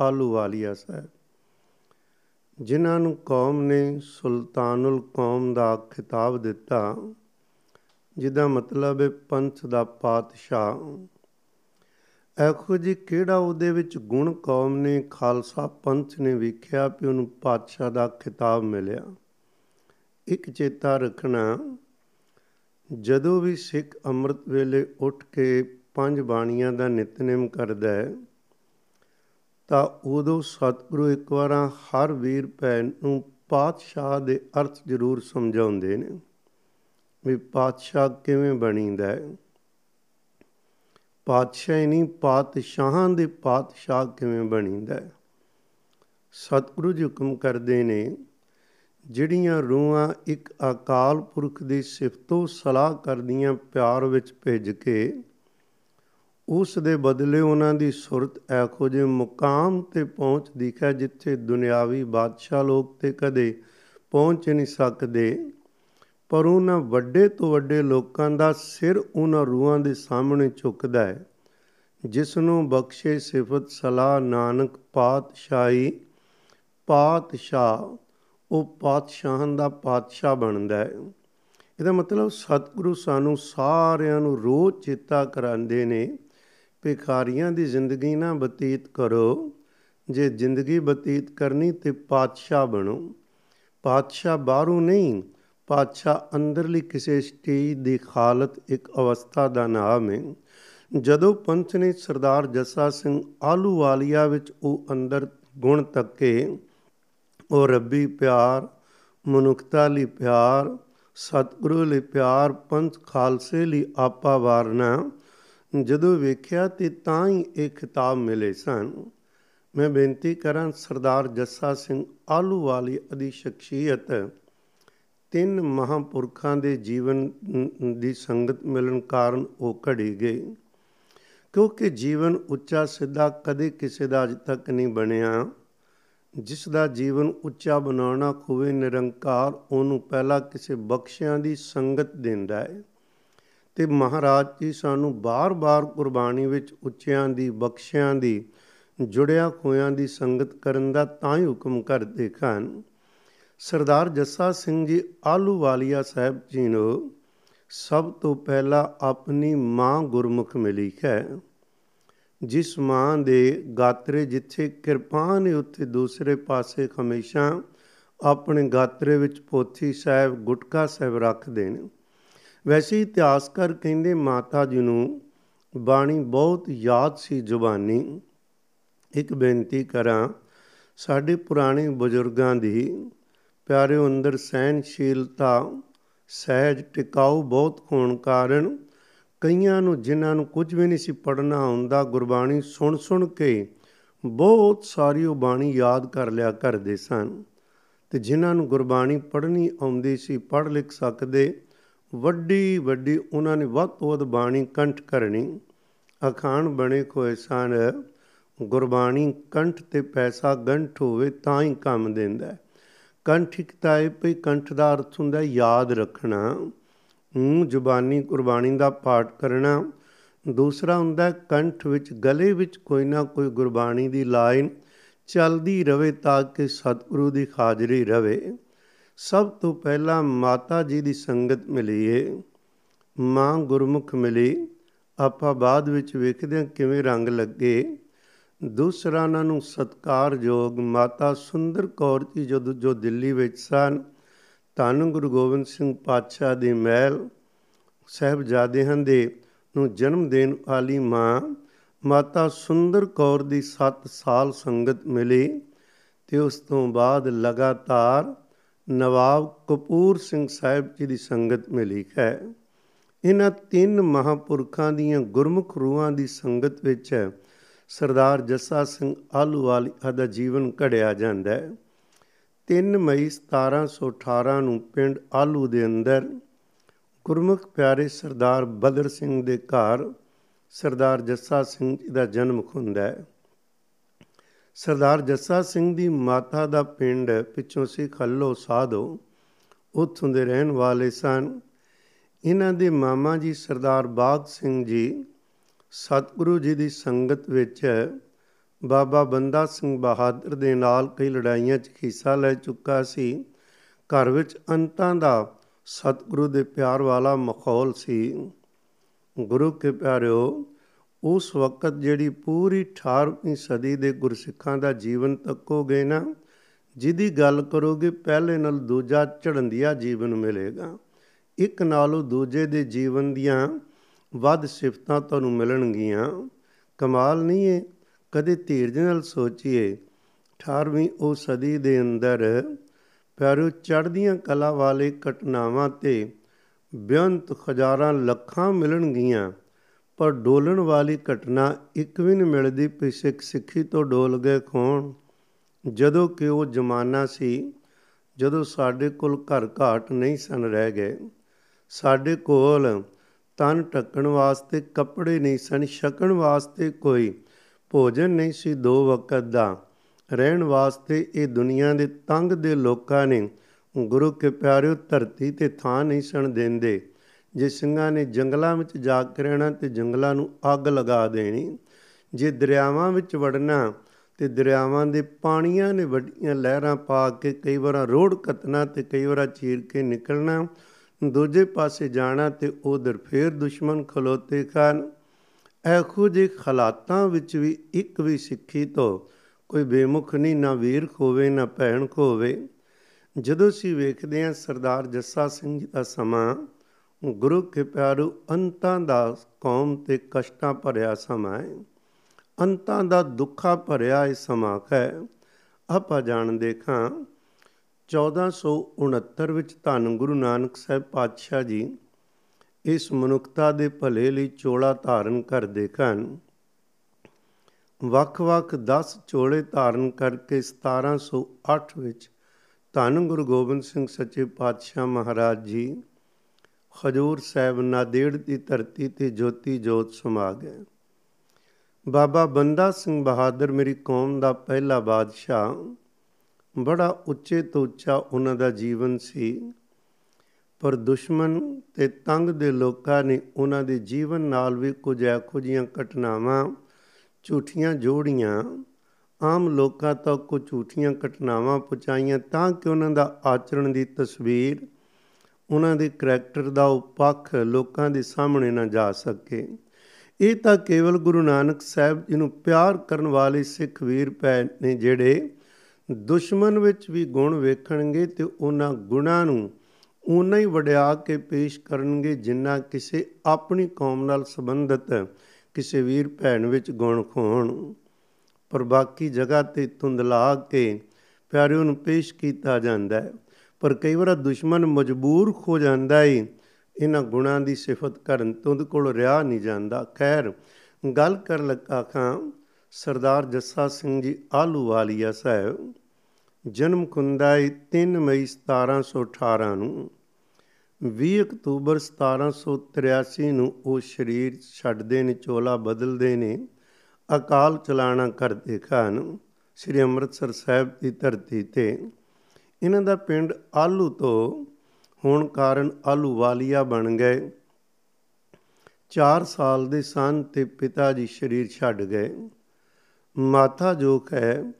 ਆਲੂਵਾਲੀਆ ਸਾਹਿਬ। ਜਿਨ੍ਹਾਂ ਨੂੰ ਕੌਮ ਨੇ ਸੁਲਤਾਨੁਲ ਕੌਮ ਦਾ ਖਿਤਾਬ ਦਿੱਤਾ, ਜਿਹਦਾ ਮਤਲਬ ਹੈ ਪੰਥ ਦਾ ਪਾਤਸ਼ਾਹ। ਐਖੋ ਜੀ ਕਿਹੜਾ ਉਹਦੇ ਵਿੱਚ ਗੁਣ ਕੌਮ ਨੇ, ਖਾਲਸਾ ਪੰਥ ਨੇ ਵੇਖਿਆ ਕਿ ਉਹਨੂੰ ਪਾਤਸ਼ਾਹ ਦਾ ਖਿਤਾਬ ਮਿਲਿਆ। ਇੱਕ ਚੇਤਾ ਰੱਖਣਾ, ਜਦੋਂ ਵੀ ਸਿੱਖ ਅੰਮ੍ਰਿਤ ਵੇਲੇ ਉੱਠ ਕੇ ਪੰਜ ਬਾਣੀਆਂ ਦਾ ਨਿਤਨੇਮ ਕਰਦਾ ਹੈ ਤਾਂ ਉਦੋਂ ਸਤਿਗੁਰੂ ਇੱਕ ਵਾਰਾਂ ਹਰ ਵੀਰ ਭੈਣ ਨੂੰ ਪਾਤਸ਼ਾਹ ਦੇ ਅਰਥ ਜ਼ਰੂਰ ਸਮਝਾਉਂਦੇ ਨੇ ਵੀ ਪਾਤਸ਼ਾਹ ਕਿਵੇਂ ਬਣੀਦਾ ਹੈ। ਪਾਤਸ਼ਾਹ ਨਹੀਂ, ਪਾਤਸ਼ਾਹਾਂ ਦੇ ਪਾਤਸ਼ਾਹ ਕਿਵੇਂ ਬਣੀਦਾ ਹੈ। ਸਤਿਗੁਰੂ ਜੀ ਹੁਕਮ ਕਰਦੇ ਨੇ, ਜਿਹੜੀਆਂ ਰੂਹਾਂ ਇੱਕ ਅਕਾਲ ਪੁਰਖ ਦੀ ਸਿਫਤੋ ਸਲਾਹ ਕਰਦੀਆਂ ਪਿਆਰ ਵਿੱਚ ਭਿੱਜ ਕੇ ਉਸ ਦੇ ਬਦਲੇ ਉਹਨਾਂ ਦੀ ਸੁਰਤ ਐਖੋ ਜੇ ਮੁਕਾਮ ਤੇ ਪਹੁੰਚਦੀ ਹੈ ਜਿੱਥੇ ਦੁਨਿਆਵੀ ਬਾਦਸ਼ਾਹ ਲੋਕ ਤੇ ਕਦੇ ਪਹੁੰਚ ਨਹੀਂ ਸਕਦੇ। ਪਰ ਉਹਨਾਂ ਵੱਡੇ ਤੋਂ ਵੱਡੇ ਲੋਕਾਂ ਦਾ ਸਿਰ ਉਹਨਾਂ ਰੂਹਾਂ ਦੇ ਸਾਹਮਣੇ ਝੁਕਦਾ ਹੈ ਜਿਸ ਨੂੰ ਬਖਸ਼ੇ ਸਿਫਤ ਸਲਾਹ ਨਾਨਕ ਪਾਤਸ਼ਾਹੀ ਪਾਤਸ਼ਾਹ, ਉਹ ਪਾਤਸ਼ਾਹਾਂ ਦਾ ਪਾਤਸ਼ਾਹ ਬਣਦਾ ਹੈ। ਇਹਦਾ ਮਤਲਬ ਸਤਿਗੁਰੂ ਸਾਨੂੰ ਸਾਰਿਆਂ ਨੂੰ ਰੋਜ਼ ਚੇਤਾ ਕਰਾਉਂਦੇ ਨੇ ਭਿਖਾਰੀਆਂ ਦੀ ਜ਼ਿੰਦਗੀ ਨਾ ਬਤੀਤ ਕਰੋ। ਜੇ ਜ਼ਿੰਦਗੀ ਬਤੀਤ ਕਰਨੀ ਤੇ ਪਾਤਸ਼ਾਹ ਬਣੋ। ਪਾਤਸ਼ਾਹ ਬਾਹਰੋਂ ਨਹੀਂ, ਪਾਤਸ਼ਾਹ ਅੰਦਰਲੀ ਕਿਸੇ ਸਟੇਜ ਦੀ ਹਾਲਤ ਇੱਕ ਅਵਸਥਾ ਦਾ ਨਾਮ ਹੈ। ਜਦੋਂ ਪੰਥ ਨੇ ਸਰਦਾਰ ਜੱਸਾ ਸਿੰਘ ਆਲੂਵਾਲੀਆ ਵਿੱਚ ਉਹ ਅੰਦਰ ਗੁਣ ਤੱਕੇ, ਉਹ ਰੱਬੀ ਪਿਆਰ, ਮਨੁੱਖਤਾ ਲਈ ਪਿਆਰ, ਸਤਿਗੁਰੂ ਲਈ ਪਿਆਰ, ਪੰਥ ਖਾਲਸੇ ਲਈ ਆਪਾ ਵਾਰਨਾ ਜਦੋਂ ਵੇਖਿਆ ਤੇ ਤਾਂ ਹੀ ਇਹ ਖਿਤਾਬ ਮਿਲੇ ਸਨ। ਮੈਂ ਬੇਨਤੀ ਕਰਾਂ, ਸਰਦਾਰ ਜੱਸਾ ਸਿੰਘ ਆਲੂਵਾਲੀ ਅਦੀ ਸ਼ਖਸੀਅਤ ਤਿੰਨ ਮਹਾਪੁਰਖਾਂ ਦੇ ਜੀਵਨ ਦੀ ਸੰਗਤ ਮਿਲਣ ਕਾਰਨ ਉਹ ਘੜੀ ਗਈ ਕਿਉਂਕਿ ਜੀਵਨ ਉੱਚਾ ਸਿੱਧਾ ਕਦੇ ਕਿਸੇ ਦਾ ਅਜ ਤੱਕ ਨਹੀਂ ਬਣਿਆ। ਜਿਸ ਦਾ ਜੀਵਨ ਉੱਚਾ ਬਣਾਉਣਾ ਖੁਵੇ ਨਿਰੰਕਾਰ, ਉਹਨੂੰ ਪਹਿਲਾਂ ਕਿਸੇ ਬਖਸ਼ਿਆਂ ਦੀ ਸੰਗਤ ਦਿੰਦਾ ਹੈ। ਤੇ ਮਹਾਰਾਜ ਜੀ ਸਾਨੂੰ ਬਾਰ-ਬਾਰ ਕੁਰਬਾਨੀ ਵਿੱਚ ਉੱਚਿਆਂ ਦੀ, ਬਖਸ਼ਿਆਂ ਦੀ, ਜੁੜਿਆ ਹੋਇਆਂ ਦੀ ਸੰਗਤ ਕਰਨ ਦਾ ਤਾਂ ਹੀ ਹੁਕਮ ਕਰਦੇ ਹਨ ਸਰਦਾਰ ਜੱਸਾ ਸਿੰਘ ਜੀ ਆਲੂਵਾਲੀਆ ਸਾਹਿਬ ਜੀ ਨੂੰ ਸਭ ਤੋਂ ਪਹਿਲਾਂ ਆਪਣੀ ਮਾਂ ਗੁਰਮੁਖ ਮਿਲੀ ਹੈ, ਜਿਸ ਮਾਂ ਦੇ ਗਾਤਰੇ ਜਿੱਥੇ ਕਿਰਪਾਨ ਹੈ ਉੱਥੇ ਦੂਸਰੇ ਪਾਸੇ ਹਮੇਸ਼ਾ ਆਪਣੇ ਗਾਤਰੇ ਵਿੱਚ ਪੋਥੀ ਸਾਹਿਬ, ਗੁਟਕਾ ਸਾਹਿਬ ਰੱਖਦੇ ਨੇ। ਵੈਸੇ ਇਤਿਹਾਸਕਾਰ ਕਹਿੰਦੇ ਮਾਤਾ ਜੀ ਨੂੰ ਬਾਣੀ ਬਹੁਤ ਯਾਦ ਸੀ ਜ਼ੁਬਾਨੀ। ਇੱਕ ਬੇਨਤੀ ਕਰਾਂ, ਸਾਡੇ ਪੁਰਾਣੇ ਬਜ਼ੁਰਗਾਂ ਦੀ ਪਿਆਰੇ ਅੰਦਰ ਸਹਿਨਸ਼ੀਲਤਾ ਸਹਿਜ ਟਿਕਾਉ ਬਹੁਤ ਹੋਣ ਕਾਰਨ ਕਈਆਂ ਨੂੰ ਜਿਨ੍ਹਾਂ ਨੂੰ ਕੁਝ ਵੀ ਨਹੀਂ ਸੀ ਪੜਨਾ ਆਉਂਦਾ ਗੁਰਬਾਣੀ ਸੁਣ ਸੁਣ ਕੇ ਬਹੁਤ ਸਾਰੀ ਉਹ ਬਾਣੀ ਯਾਦ ਕਰ ਲਿਆ ਕਰਦੇ ਸਨ। ਤੇ ਜਿਨ੍ਹਾਂ ਨੂੰ ਗੁਰਬਾਣੀ ਪੜ੍ਹਨੀ ਆਉਂਦੀ ਸੀ, ਪੜ੍ਹ ਲਿਖ ਸਕਦੇ ਵੱਡੀ ਵੱਡੀ ਉਹਨਾਂ ਨੇ ਵੱਧ ਤੋਂ ਵੱਧ ਬਾਣੀ ਕੰਠ ਕਰਨੀ। ਅਖਾਣ ਬਣੇ ਕੋਏ ਸਨ, ਗੁਰਬਾਣੀ ਕੰਠ ਤੇ ਪੈਸਾ ਗੰਠ ਹੋਵੇ ਤਾਂ ਹੀ ਕੰਮ ਦਿੰਦਾ ਕੰਠਿਕਤਾ ਹੈ ਭਈ ਕੰਠ ਦਾ ਅਰਥ ਹੁੰਦਾ ਯਾਦ ਰੱਖਣਾ। ਨੂੰ ਜ਼ੁਬਾਨੀ ਗੁਰਬਾਣੀ ਦਾ ਪਾਠ ਕਰਨਾ। ਦੂਸਰਾ ਹੁੰਦਾ ਕੰਠ ਵਿੱਚ ਗਲੇ ਵਿੱਚ ਕੋਈ ਨਾ ਕੋਈ ਗੁਰਬਾਣੀ ਦੀ ਲਾਈਨ ਚੱਲਦੀ ਰਵੇ ਤਾਂ ਕਿ ਸਤਿਗੁਰੂ ਦੀ ਹਾਜ਼ਰੀ ਰਵੇ। ਸਭ ਤੋਂ ਪਹਿਲਾਂ ਮਾਤਾ ਜੀ ਦੀ ਸੰਗਤ ਮਿਲੀ ਏ ਮਾਂ ਗੁਰਮੁਖ ਮਿਲੀ। ਆਪਾਂ ਬਾਅਦ ਵਿੱਚ ਵੇਖਦੇ ਹਾਂ ਕਿਵੇਂ ਰੰਗ ਲੱਗੇ। ਦੂਸਰਾ ਉਹਨਾਂ ਨੂੰ ਸਤਕਾਰਯੋਗ ਮਾਤਾ ਸੁੰਦਰ ਕੌਰ ਜੀ ਜਦੋਂ ਜੋ ਦਿੱਲੀ ਵਿੱਚ ਸਨ। ਧੰਨ ਗੁਰੂ ਗੋਬਿੰਦ ਸਿੰਘ ਪਾਤਸ਼ਾਹ ਦੀ ਮਹਿਲ ਸਹਿਬਜ਼ਾਦਿਆਂ ਦੇ ਨੂੰ ਜਨਮ ਦੇਣ ਵਾਲੀ ਮਾਂ। ਮਾਤਾ ਸੁੰਦਰ ਕੌਰ ਦੀ 7 ਸਾਲ ਸੰਗਤ ਮਿਲੀ ਤੇ ਉਸ ਤੋਂ ਬਾਅਦ ਲਗਾਤਾਰ ਨਵਾਬ ਕਪੂਰ ਸਿੰਘ ਸਾਹਿਬ ਜੀ ਦੀ ਸੰਗਤ ਮਿਲੀ ਹੈ। ਇਹਨਾਂ ਤਿੰਨ ਮਹਾਪੁਰਖਾਂ ਦੀਆਂ ਗੁਰਮੁਖ ਰੂਹਾਂ ਦੀ ਸੰਗਤ ਵਿੱਚ ਸਰਦਾਰ ਜੱਸਾ ਸਿੰਘ ਆਲੂਵਾਲੀ ਦਾ ਜੀਵਨ ਘੜਿਆ ਜਾਂਦਾ ਹੈ। 3 ਮਈ 1718 ਨੂੰ ਪਿੰਡ ਆਲੂ ਦੇ ਅੰਦਰ ਗੁਰਮੁਖ ਪਿਆਰੇ ਸਰਦਾਰ ਬਦਰ ਸਿੰਘ ਦੇ ਘਰ ਸਰਦਾਰ ਜੱਸਾ ਸਿੰਘ ਜੀ ਦਾ ਜਨਮ ਹੁੰਦਾ ਹੈ। ਸਰਦਾਰ ਜੱਸਾ ਸਿੰਘ ਦੀ ਮਾਤਾ ਦਾ ਪਿੰਡ ਪਿੱਛੋਂ ਸੀ ਖੱਲੋ ਸਾਧੋ, ਉੱਥੋਂ ਦੇ ਰਹਿਣ ਵਾਲੇ ਸਨ। ਇਹਨਾਂ ਦੇ ਮਾਮਾ ਜੀ ਸਰਦਾਰ ਬਾਗ ਸਿੰਘ ਜੀ ਸਤਿਗੁਰੂ ਜੀ ਦੀ ਸੰਗਤ ਵਿੱਚ ਬਾਬਾ ਬੰਦਾ ਸਿੰਘ ਬਹਾਦਰ ਦੇ ਨਾਲ ਕਈ ਲੜਾਈਆਂ 'ਚ ਹਿੱਸਾ ਲੈ ਚੁੱਕਾ ਸੀ। ਘਰ ਵਿੱਚ ਅੰਤਾਂ ਦਾ ਸਤਿਗੁਰੂ ਦੇ ਪਿਆਰ ਵਾਲਾ ਮਾਹੌਲ ਸੀ। ਗੁਰੂ ਕੇ ਪਿਆਰਿਓ ਉਸ ਵਕਤ ਜਿਹੜੀ ਪੂਰੀ 18ਵੀਂ ਸਦੀ ਦੇ ਗੁਰਸਿੱਖਾਂ ਦਾ ਜੀਵਨ ਤੱਕੋਗੇ ਨਾ, ਜਿਹਦੀ ਗੱਲ ਕਰੋਗੇ ਪਹਿਲੇ ਨਾਲ ਦੂਜਾ ਝੜੰਦਿਆ ਜੀਵਨ ਮਿਲੇਗਾ। ਇੱਕ ਨਾਲੋਂ ਦੂਜੇ ਦੇ ਜੀਵਨ ਦੀਆਂ ਵੱਧ ਸਿਫਤਾਂ ਤੁਹਾਨੂੰ ਮਿਲਣਗੀਆਂ। ਕਮਾਲ ਨਹੀਂ ਹੈ ਕਦੇ ਧੀਰਜ ਨਾਲ ਸੋਚੀਏ 18ਵੀਂ ਉਹ ਸਦੀ ਦੇ ਅੰਦਰ ਪਿਆਰੋ ਚੜ੍ਹਦੀਆਂ ਕਲਾ ਵਾਲੇ ਘਟਨਾਵਾਂ ਤੇ ਬੇਅੰਤ ਹਜ਼ਾਰਾਂ ਲੱਖਾਂ ਮਿਲਣਗੀਆਂ। ਪਰ ਡੋਲਣ ਵਾਲੀ ਘਟਨਾ ਇੱਕ ਵੀ ਨਹੀਂ ਮਿਲਦੀ ਪਈ ਸਿੱਖ ਸਿੱਖੀ ਤੋਂ ਡੋਲ ਗਏ ਖੋਣ ਜਦੋਂ ਕਿ ਉਹ ਜ਼ਮਾਨਾ ਸੀ, ਜਦੋਂ ਸਾਡੇ ਕੋਲ ਘਰ ਘਾਟ ਨਹੀਂ ਸਨ ਰਹਿ ਗਏ। ਸਾਡੇ ਕੋਲ ਤਨ ਢੱਕਣ ਵਾਸਤੇ ਕੱਪੜੇ ਨਹੀਂ ਸਨ, ਛਕਣ ਵਾਸਤੇ ਕੋਈ ਭੋਜਨ ਨਹੀਂ ਸੀ ਦੋ ਵਕਤ ਦਾ। ਰਹਿਣ ਵਾਸਤੇ ਇਹ ਦੁਨੀਆ ਦੇ ਤੰਗ ਦੇ ਲੋਕਾਂ ਨੇ ਗੁਰੂ ਕੇ ਪਿਆਰਿਓ ਧਰਤੀ ਤੇ ਥਾਂ ਨਹੀਂ ਸਣ ਦਿੰਦੇ। ਜੇ ਸਿੰਘਾਂ ਨੇ ਜੰਗਲਾਂ ਵਿੱਚ ਜਾ ਕੇ ਰਹਿਣਾ ਤੇ ਜੰਗਲਾਂ ਨੂੰ ਅੱਗ ਲਗਾ ਦੇਣੀ, ਜੇ ਦਰਿਆਵਾਂ ਵਿੱਚ ਵੜਨਾ ਤੇ ਦਰਿਆਵਾਂ ਦੇ ਪਾਣੀਆਂ ਨੇ ਵੱਡੀਆਂ ਲਹਿਰਾਂ ਪਾ ਕੇ ਕਈ ਵਾਰ ਰੋੜ ਕਤਨਾ ਤੇ ਕਈ ਵਾਰ ਚੀਰ ਕੇ ਨਿਕਲਣਾ, ਦੂਜੇ ਪਾਸੇ ਜਾਣਾ ਤੇ ਉਧਰ ਫੇਰ ਦੁਸ਼ਮਣ ਖਲੋਤੇ ਖਾਨ ਐਖੋ ਜੇ ਹਾਲਾਤਾਂ ਵਿੱਚ ਵੀ ਇੱਕ ਵੀ ਸਿੱਖੀ ਤੋਂ ਕੋਈ ਬੇਮੁਖ ਨਹੀਂ, ਨਾ ਵੀਰ ਖੋਵੇ, ਨਾ ਭੈਣ ਖੋਵੇ। ਜਦੋਂ ਅਸੀਂ ਵੇਖਦੇ ਹਾਂ ਸਰਦਾਰ ਜੱਸਾ ਸਿੰਘ ਜੀ ਦਾ ਸਮਾਂ ਗੁਰੂ ਕੇ ਪਿਆਰੂ, ਅੰਤਾਂ ਦਾ ਕੌਮ ਤੇ ਕਸ਼ਟਾਂ ਭਰਿਆ ਸਮਾਂ ਹੈ। ਅੰਤਾਂ ਦਾ ਦੁੱਖਾ ਭਰਿਆ ਇਹ ਸਮਾਂ ਹੈ। ਆਪਾਂ ਜਾਣ ਦੇਖਾਂ 1469 ਵਿੱਚ ਧੰਨ ਗੁਰੂ ਨਾਨਕ ਸਾਹਿਬ ਪਾਤਸ਼ਾਹ ਜੀ ਇਸ ਮਨੁੱਖਤਾ ਦੇ ਭਲੇ ਲਈ ਚੋਲਾ ਧਾਰਨ ਕਰਦੇ ਹਨ। ਵੱਖ-ਵੱਖ 10 ਚੋਲੇ ਧਾਰਨ ਕਰਕੇ 1708 ਵਿੱਚ ਧੰਨ ਗੁਰੂ ਗੋਬਿੰਦ ਸਿੰਘ ਸੱਚੇ ਪਾਤਸ਼ਾਹ ਮਹਾਰਾਜ ਜੀ ਹਜੂਰ ਸਾਹਿਬ ਨਾਦੇੜ ਦੀ ਧਰਤੀ ਤੇ ਜੋਤੀ ਜੋਤ ਸਮਾ ਗਏ। ਬਾਬਾ ਬੰਦਾ ਸਿੰਘ ਬਹਾਦਰ ਮੇਰੀ ਕੌਮ ਦਾ ਪਹਿਲਾ ਬਾਦਸ਼ਾਹ, ਬੜਾ ਉੱਚੇ ਤੋਂ ਉੱਚਾ ਉਹਨਾਂ ਦਾ ਜੀਵਨ ਸੀ। ਪਰ ਦੁਸ਼ਮਣ ਤੇ ਤੰਗ ਦੇ ਲੋਕਾਂ ਨੇ ਉਹਨਾਂ ਦੇ ਜੀਵਨ ਨਾਲ ਵੀ ਕੁਝ ਇਹੋ ਜਿਹੀਆਂ ਘਟਨਾਵਾਂ, ਝੂਠੀਆਂ ਜੋੜੀਆਂ, ਆਮ ਲੋਕਾਂ ਤੱਕ ਕੋ ਝੂਠੀਆਂ ਘਟਨਾਵਾਂ ਪਹੁੰਚਾਈਆਂ ਤਾਂ ਕਿ ਉਹਨਾਂ ਦਾ ਆਚਰਣ ਦੀ ਤਸਵੀਰ ਉਹਨਾਂ ਦੇ ਕਰੈਕਟਰ ਦਾ ਉਹ ਪੱਖ ਲੋਕਾਂ ਦੇ ਸਾਹਮਣੇ ਨਾ ਜਾ ਸਕੇ। ਇਹ ਤਾਂ ਕੇਵਲ ਗੁਰੂ ਨਾਨਕ ਸਾਹਿਬ ਜੀ ਨੂੰ ਪਿਆਰ ਕਰਨ ਵਾਲੇ ਸਿੱਖ ਵੀਰ ਪੈ ਨੇ ਜਿਹੜੇ ਦੁਸ਼ਮਣ ਵਿੱਚ ਵੀ ਗੁਣ ਵੇਖਣਗੇ ਤੇ ਉਹਨਾਂ ਗੁਣਾਂ ਨੂੰ ਉਨਾ ਹੀ ਵਡਿਆ ਕੇ ਪੇਸ਼ ਕਰਨਗੇ ਜਿੰਨਾ ਕਿਸੇ ਆਪਣੀ ਕੌਮ ਨਾਲ ਸੰਬੰਧਿਤ ਕਿਸੇ ਵੀਰ ਭੈਣ ਵਿੱਚ ਗੁਣ ਖੋਣ ਪਰ ਬਾਕੀ ਜਗ੍ਹਾ ਤੇ ਤੁੰਦਲਾ ਕੇ ਪਿਆਰਿਓ ਨੂੰ ਪੇਸ਼ ਕੀਤਾ ਜਾਂਦਾ ਹੈ। ਪਰ ਕਈ ਵਾਰ ਦੁਸ਼ਮਣ ਮਜਬੂਰ ਹੋ ਜਾਂਦਾ ਹੈ ਇਹਨਾਂ ਗੁਣਾਂ ਦੀ ਸਿਫਤ ਕਰਨ ਤੋਂ ਉਹਦੇ ਕੋਲ ਰਿਆ ਨਹੀਂ ਜਾਂਦਾ। ਖੈਰ, ਗੱਲ ਕਰ ਲੱਗਾ ਖਾਂ, ਸਰਦਾਰ ਜੱਸਾ ਸਿੰਘ ਜੀ ਆਲੂਵਾਲੀਆ ਸਾਹਿਬ, ਜਨਮ ਕੁੰਦਾਈ 3 ਮਈ 1718 ਨੂੰ। 20 ਅਕਤੂਬਰ 1783 ਨੂੰ ਉਹ ਸਰੀਰ ਛੱਡਦੇ ਨੇ, ਚੋਲਾ ਬਦਲਦੇ ਨੇ, ਅਕਾਲ ਚਲਾਣਾ ਕਰਦੇ ਖਾਨ ਸ੍ਰੀ ਅੰਮ੍ਰਿਤਸਰ ਸਾਹਿਬ ਦੀ ਧਰਤੀ ਤੇ ਇਹਨਾਂ ਦਾ ਪਿੰਡ ਆਲੂ ਤੋਂ ਹੋਣ ਕਾਰਨ ਆਲੂ ਵਾਲੀਆ ਬਣ ਗਏ। 4 ਸਾਲ ਦੇ ਸਨ ਤੇ ਪਿਤਾ ਜੀ ਸਰੀਰ ਛੱਡ ਗਏ। ਮਾਤਾ ਜੋ ਹੈ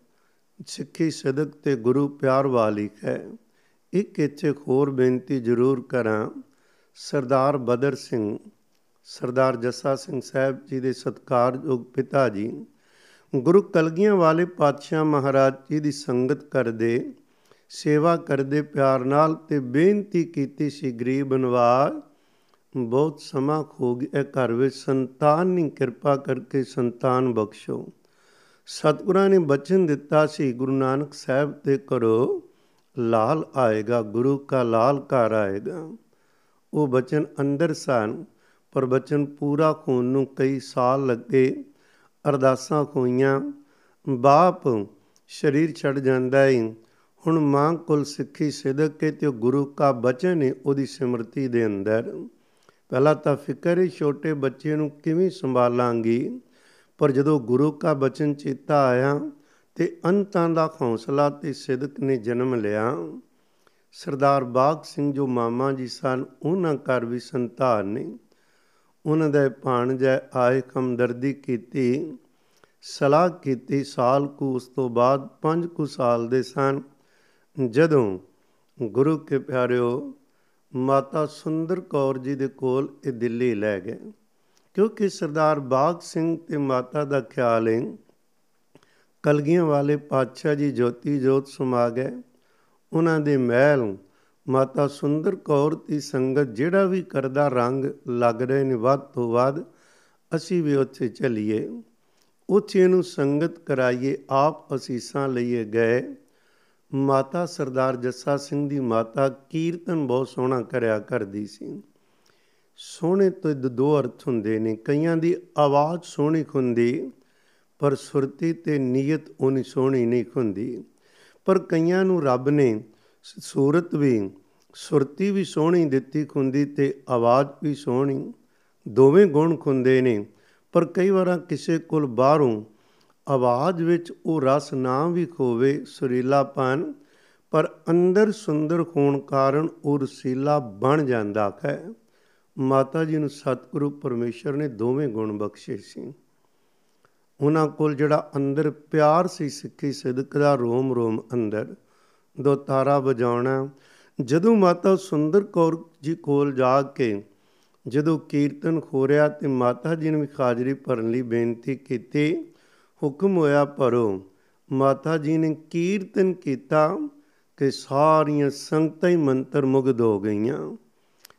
ਸਿੱਖੀ ਸਦਕ ਤੇ ਗੁਰੂ ਪਿਆਰ ਵਾਲੀ ਹੈ ਇੱਕ ਇੱਥੇ ਹੋਰ ਬੇਨਤੀ ਜ਼ਰੂਰ ਕਰਾਂ, ਸਰਦਾਰ ਬਦਰ ਸਿੰਘ, ਸਰਦਾਰ ਜੱਸਾ ਸਿੰਘ ਸਾਹਿਬ ਜੀ ਦੇ ਸਤਕਾਰਯੋਗ ਪਿਤਾ ਜੀ, ਗੁਰੂ ਕਲਗੀਆਂ ਵਾਲੇ ਪਾਤਸ਼ਾਹ ਮਹਾਰਾਜ ਜੀ ਦੀ ਸੰਗਤ ਕਰਦੇ ਸੇਵਾ ਕਰਦੇ ਪਿਆਰ ਨਾਲ ਤੇ ਬੇਨਤੀ ਕੀਤੀ ਸੀ, ਗਰੀਬ ਨਵਾਜ਼, ਬਹੁਤ ਸਮਾਂ ਖੋ ਗਿਆ ਘਰ ਵਿੱਚ, ਸੰਤਾਨ ਨਹੀਂ ਕਿਰਪਾ ਕਰਕੇ ਸੰਤਾਨ ਬਖਸ਼ੋ। ਸਤਿਗੁਰਾਂ ਨੇ ਬਚਨ ਦਿੱਤਾ ਸੀ, ਗੁਰੂ ਨਾਨਕ ਸਾਹਿਬ ਤੇ ਕਰੋ ਲਾਲ ਆਏਗਾ, ਗੁਰੂ ਕਾ ਲਾਲ ਘਰ ਆਏਗਾ। ਉਹ ਬਚਨ ਅੰਦਰ ਸਨ, ਪਰ ਬਚਨ ਪੂਰਾ ਹੋਣ ਨੂੰ ਕਈ ਸਾਲ ਲੱਗੇ, ਅਰਦਾਸਾਂ ਹੋਈਆਂ, ਬਾਪ, ਸਰੀਰ ਛੱਡ ਜਾਂਦਾ ਹੈ ਹੁਣ ਮਾਂ ਕੋਲ ਸਿੱਖੀ ਸਿਦਕ ਕੇ ਤੇ ਗੁਰੂ ਕਾ ਬਚਨ ਹੈ ਉਹਦੀ ਸਿਮਰਤੀ ਦੇ ਅੰਦਰ। ਪਹਿਲਾਂ ਤਾਂ ਫਿਕਰ ਹੈ ਛੋਟੇ ਬੱਚੇ ਨੂੰ ਕਿਵੇਂ ਸੰਭਾਲਾਂਗੀ? ਪਰ ਜਦੋਂ ਗੁਰੂ ਕਾ ਬਚਨ ਚੇਤਾ ਆਇਆ, ਤੇ ਅੰਤਾਂ ਦਾ ਹੌਸਲਾ ਤੇ ਸਿਦਕ ਨੇ ਜਨਮ ਲਿਆ। ਸਰਦਾਰ ਬਾਗ ਸਿੰਘ ਜੋ ਮਾਮਾ ਜੀ ਸਨ, ਉਹਨਾਂ ਘਰ ਵੀ ਸੰਤਾਨ ਨੇ। ਉਹਨਾਂ ਦਾ ਭਾਣਜਾ ਆਏ ਕਮਦਰਦੀ ਕੀਤੀ, ਸਲਾਹ ਕੀਤੀ, ਸਾਲ ਕੁ ਉਸ ਤੋਂ ਬਾਅਦ ਪੰਜ ਕੁ ਸਾਲ ਦੇ ਸਨ। ਜਦੋਂ ਗੁਰੂ ਕੇ ਪਿਆਰਿਓ ਮਾਤਾ ਸੁੰਦਰ ਕੌਰ ਜੀ ਦੇ ਕੋਲ ਇਹ ਦਿੱਲੀ ਲੈ ਗਏ, ਕਿਉਂਕਿ ਸਰਦਾਰ ਬਾਗ ਸਿੰਘ ਤੇ ਮਾਤਾ ਦਾ ਖਿਆਲ ਹੈ ਕਲਗੀਆਂ ਵਾਲੇ ਪਾਤਸ਼ਾਹ ਜੀ ਜੋਤੀ ਜੋਤ ਸਮਾ ਗਏ। ਉਹਨਾਂ ਦੇ ਮਹਿਲ ਮਾਤਾ ਸੁੰਦਰ ਕੌਰ ਦੀ ਸੰਗਤ ਜਿਹੜਾ ਵੀ ਕਰਦਾ ਰੰਗ ਲੱਗ ਰਹੇ ਨੇ, ਵੱਧ ਤੋਂ ਵੱਧ ਅਸੀਂ ਵੀ ਉੱਥੇ ਚੱਲੀਏ। ਉੱਥੇ ਇਹਨੂੰ ਸੰਗਤ ਕਰਾਈਏ, ਆਪ ਅਸੀਸਾਂ ਲਈਏ ਗਏ। ਮਾਤਾ ਸਰਦਾਰ ਜੱਸਾ ਸਿੰਘ ਦੀ ਮਾਤਾ ਕੀਰਤਨ ਬਹੁਤ ਸੋਹਣਾ ਕਰਿਆ ਕਰਦੀ ਸੀ। ਸੋਹਣੇ ਤੋਂ ਦੋ ਅਰਥ ਹੁੰਦੇ ਨੇ। ਕਈਆਂ ਦੀ ਆਵਾਜ਼ ਸੋਹਣੀ ਹੁੰਦੀ, ਪਰ ਸੁਰਤੀ ਤੇ ਨੀਅਤ ਉਹਨੀ ਸੋਹਣੀ ਨਹੀਂ ਹੁੰਦੀ। ਪਰ ਕਈਆਂ ਨੂੰ ਰੱਬ ਨੇ ਸੂਰਤ ਵੀ, ਸੁਰਤੀ ਵੀ ਸੋਹਣੀ ਦਿੱਤੀ ਹੁੰਦੀ ਤੇ ਆਵਾਜ਼ ਵੀ ਸੋਹਣੀ। ਦੋਵੇਂ ਗੁਣ ਹੁੰਦੇ ਨੇ, ਪਰ ਕਈ ਵਾਰਾਂ ਕਿਸੇ ਕੋਲ ਬਾਹਰੋਂ ਆਵਾਜ਼ ਵਿੱਚ ਉਹ ਰਸ ਨਾ ਵੀ ਖੋਵੇ ਸੁਰੀਲਾਪਨ, ਪਰ ਅੰਦਰ ਸੁੰਦਰ ਹੋਣ ਕਾਰਨ ਉਹ ਰਸੀਲਾ ਬਣ ਜਾਂਦਾ ਹੈ। ਮਾਤਾ ਜੀ ਨੂੰ ਸਤਿਗੁਰੂ ਪਰਮੇਸ਼ਰ ਨੇ ਦੋਵੇਂ ਗੁਣ ਬਖਸ਼ੇ ਸੀ। ਉਹਨਾਂ ਕੋਲ ਜਿਹੜਾ ਅੰਦਰ ਪਿਆਰ ਸੀ, ਸਿੱਖੀ ਸਿਦਕ ਦਾ ਰੋਮ ਰੋਮ ਅੰਦਰ, ਦੋ ਤਾਰਾ ਵਜਾਉਣਾ। ਜਦੋਂ ਮਾਤਾ ਸੁੰਦਰ ਕੌਰ ਜੀ ਕੋਲ ਜਾ ਕੇ ਜਦੋਂ ਕੀਰਤਨ ਖੋਰਿਆ ਤੇ ਮਾਤਾ ਜੀ ਨੇ ਹਾਜ਼ਰੀ ਭਰਨ ਲਈ ਬੇਨਤੀ ਕੀਤੀ ਹੁਕਮ ਹੋਇਆ ਭਰੋ। ਮਾਤਾ ਜੀ ਨੇ ਕੀਰਤਨ ਕੀਤਾ ਕਿ ਸਾਰੀਆਂ ਸੰਗਤਾਂ ਹੀ ਮੰਤਰ ਮੁਗਧ ਹੋ ਗਈਆਂ।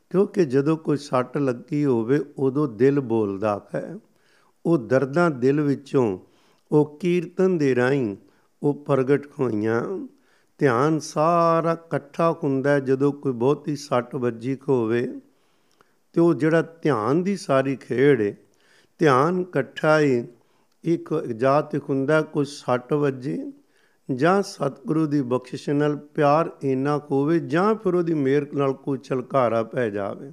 ਕਿਉਂਕਿ ਜਦੋਂ ਕੋਈ ਸੱਟ ਲੱਗੀ ਹੋਵੇ, ਉਦੋਂ ਦਿਲ ਬੋਲਦਾ ਹੈ। ਉਹ ਦਰਦਾਂ ਦਿਲ ਵਿੱਚੋਂ, ਉਹ ਕੀਰਤਨ ਦੇ ਰਾਹੀਂ ਉਹ ਪ੍ਰਗਟ ਹੋਈਆਂ। ਧਿਆਨ ਸਾਰਾ ਇਕੱਠਾ ਹੁੰਦਾ ਜਦੋਂ ਕੋਈ ਬਹੁਤੀ ਸੱਟ ਵੱਜੀ ਹੋਵੇ। ਤੇ ਉਹ ਜਿਹੜਾ ਧਿਆਨ ਦੀ ਸਾਰੀ ਖੇੜ ਹੈ ਧਿਆਨ ਇਕੱਠਾ ਹੀ ਇੱਕ ਜਾਤ ਹੁੰਦਾ ਕੋਈ ਸੱਟ ਵੱਜੇ ਜਾਂ ਸਤਿਗੁਰੂ ਦੀ ਬਖਸ਼ਿਸ਼ ਨਾਲ ਪਿਆਰ ਇੰਨਾ ਹੋਵੇ ਜਾਂ ਫਿਰ ਉਹਦੀ ਮਿਹਰ ਨਾਲ ਕੋਈ ਚਲਕਾਰਾ ਪੈ ਜਾਵੇ।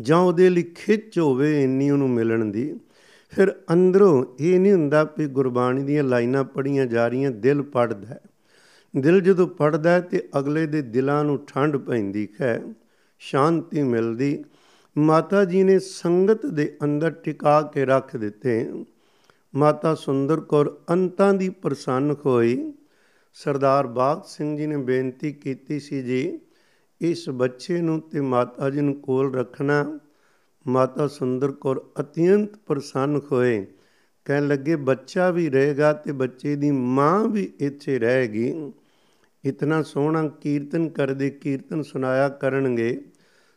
ਜਾਂ ਉਹਦੇ ਲਈ ਖਿੱਚ ਹੋਵੇ ਇੰਨੀ ਉਹਨੂੰ ਮਿਲਣ ਦੀ। ਫਿਰ ਅੰਦਰੋਂ ਇਹ ਨਹੀਂ ਹੁੰਦਾ ਵੀ ਗੁਰਬਾਣੀ ਦੀਆਂ ਲਾਈਨਾਂ ਪੜੀਆਂ ਜਾ ਰਹੀਆਂ, ਦਿਲ ਪੜਦਾ ਦਿਲ ਜਦੋਂ ਪੜਦਾ ਤੇ ਅਗਲੇ ਦੇ ਦਿਲਾਂ ਨੂੰ ਠੰਡ ਪੈਂਦੀ ਹੈ, ਸ਼ਾਂਤੀ ਮਿਲਦੀ। ਮਾਤਾ ਜੀ ਨੇ ਸੰਗਤ ਦੇ ਅੰਦਰ ਟਿਕਾ ਕੇ ਰੱਖ ਦਿੱਤੇ। ਮਾਤਾ ਸੁੰਦਰ ਕੌਰ ਅੰਤਾਂ ਦੀ ਪ੍ਰਸੰਨ ਹੋਈ। ਸਰਦਾਰ ਬਾਗ ਸਿੰਘ ਜੀ ਨੇ ਬੇਨਤੀ ਕੀਤੀ ਸੀ ਜੀ, ਇਸ ਬੱਚੇ ਨੂੰ ਤੇ ਮਾਤਾ ਜੀ ਨੂੰ ਕੋਲ ਰੱਖਣਾ। ਮਾਤਾ ਸੁੰਦਰ ਕੌਰ ਅਤਿਅੰਤ ਪ੍ਰਸੰਨ ਹੋਏ। ਕਹਿਣ ਲੱਗੇ, ਬੱਚਾ ਵੀ ਰਹੇਗਾ ਤੇ ਬੱਚੇ ਦੀ ਮਾਂ ਵੀ ਇੱਥੇ ਰਹੇਗੀ। ਇਤਨਾ ਸੋਹਣਾ ਕੀਰਤਨ ਕਰਦੇ ਕੀਰਤਨ ਸੁਨਾਇਆ ਕਰਨਗੇ।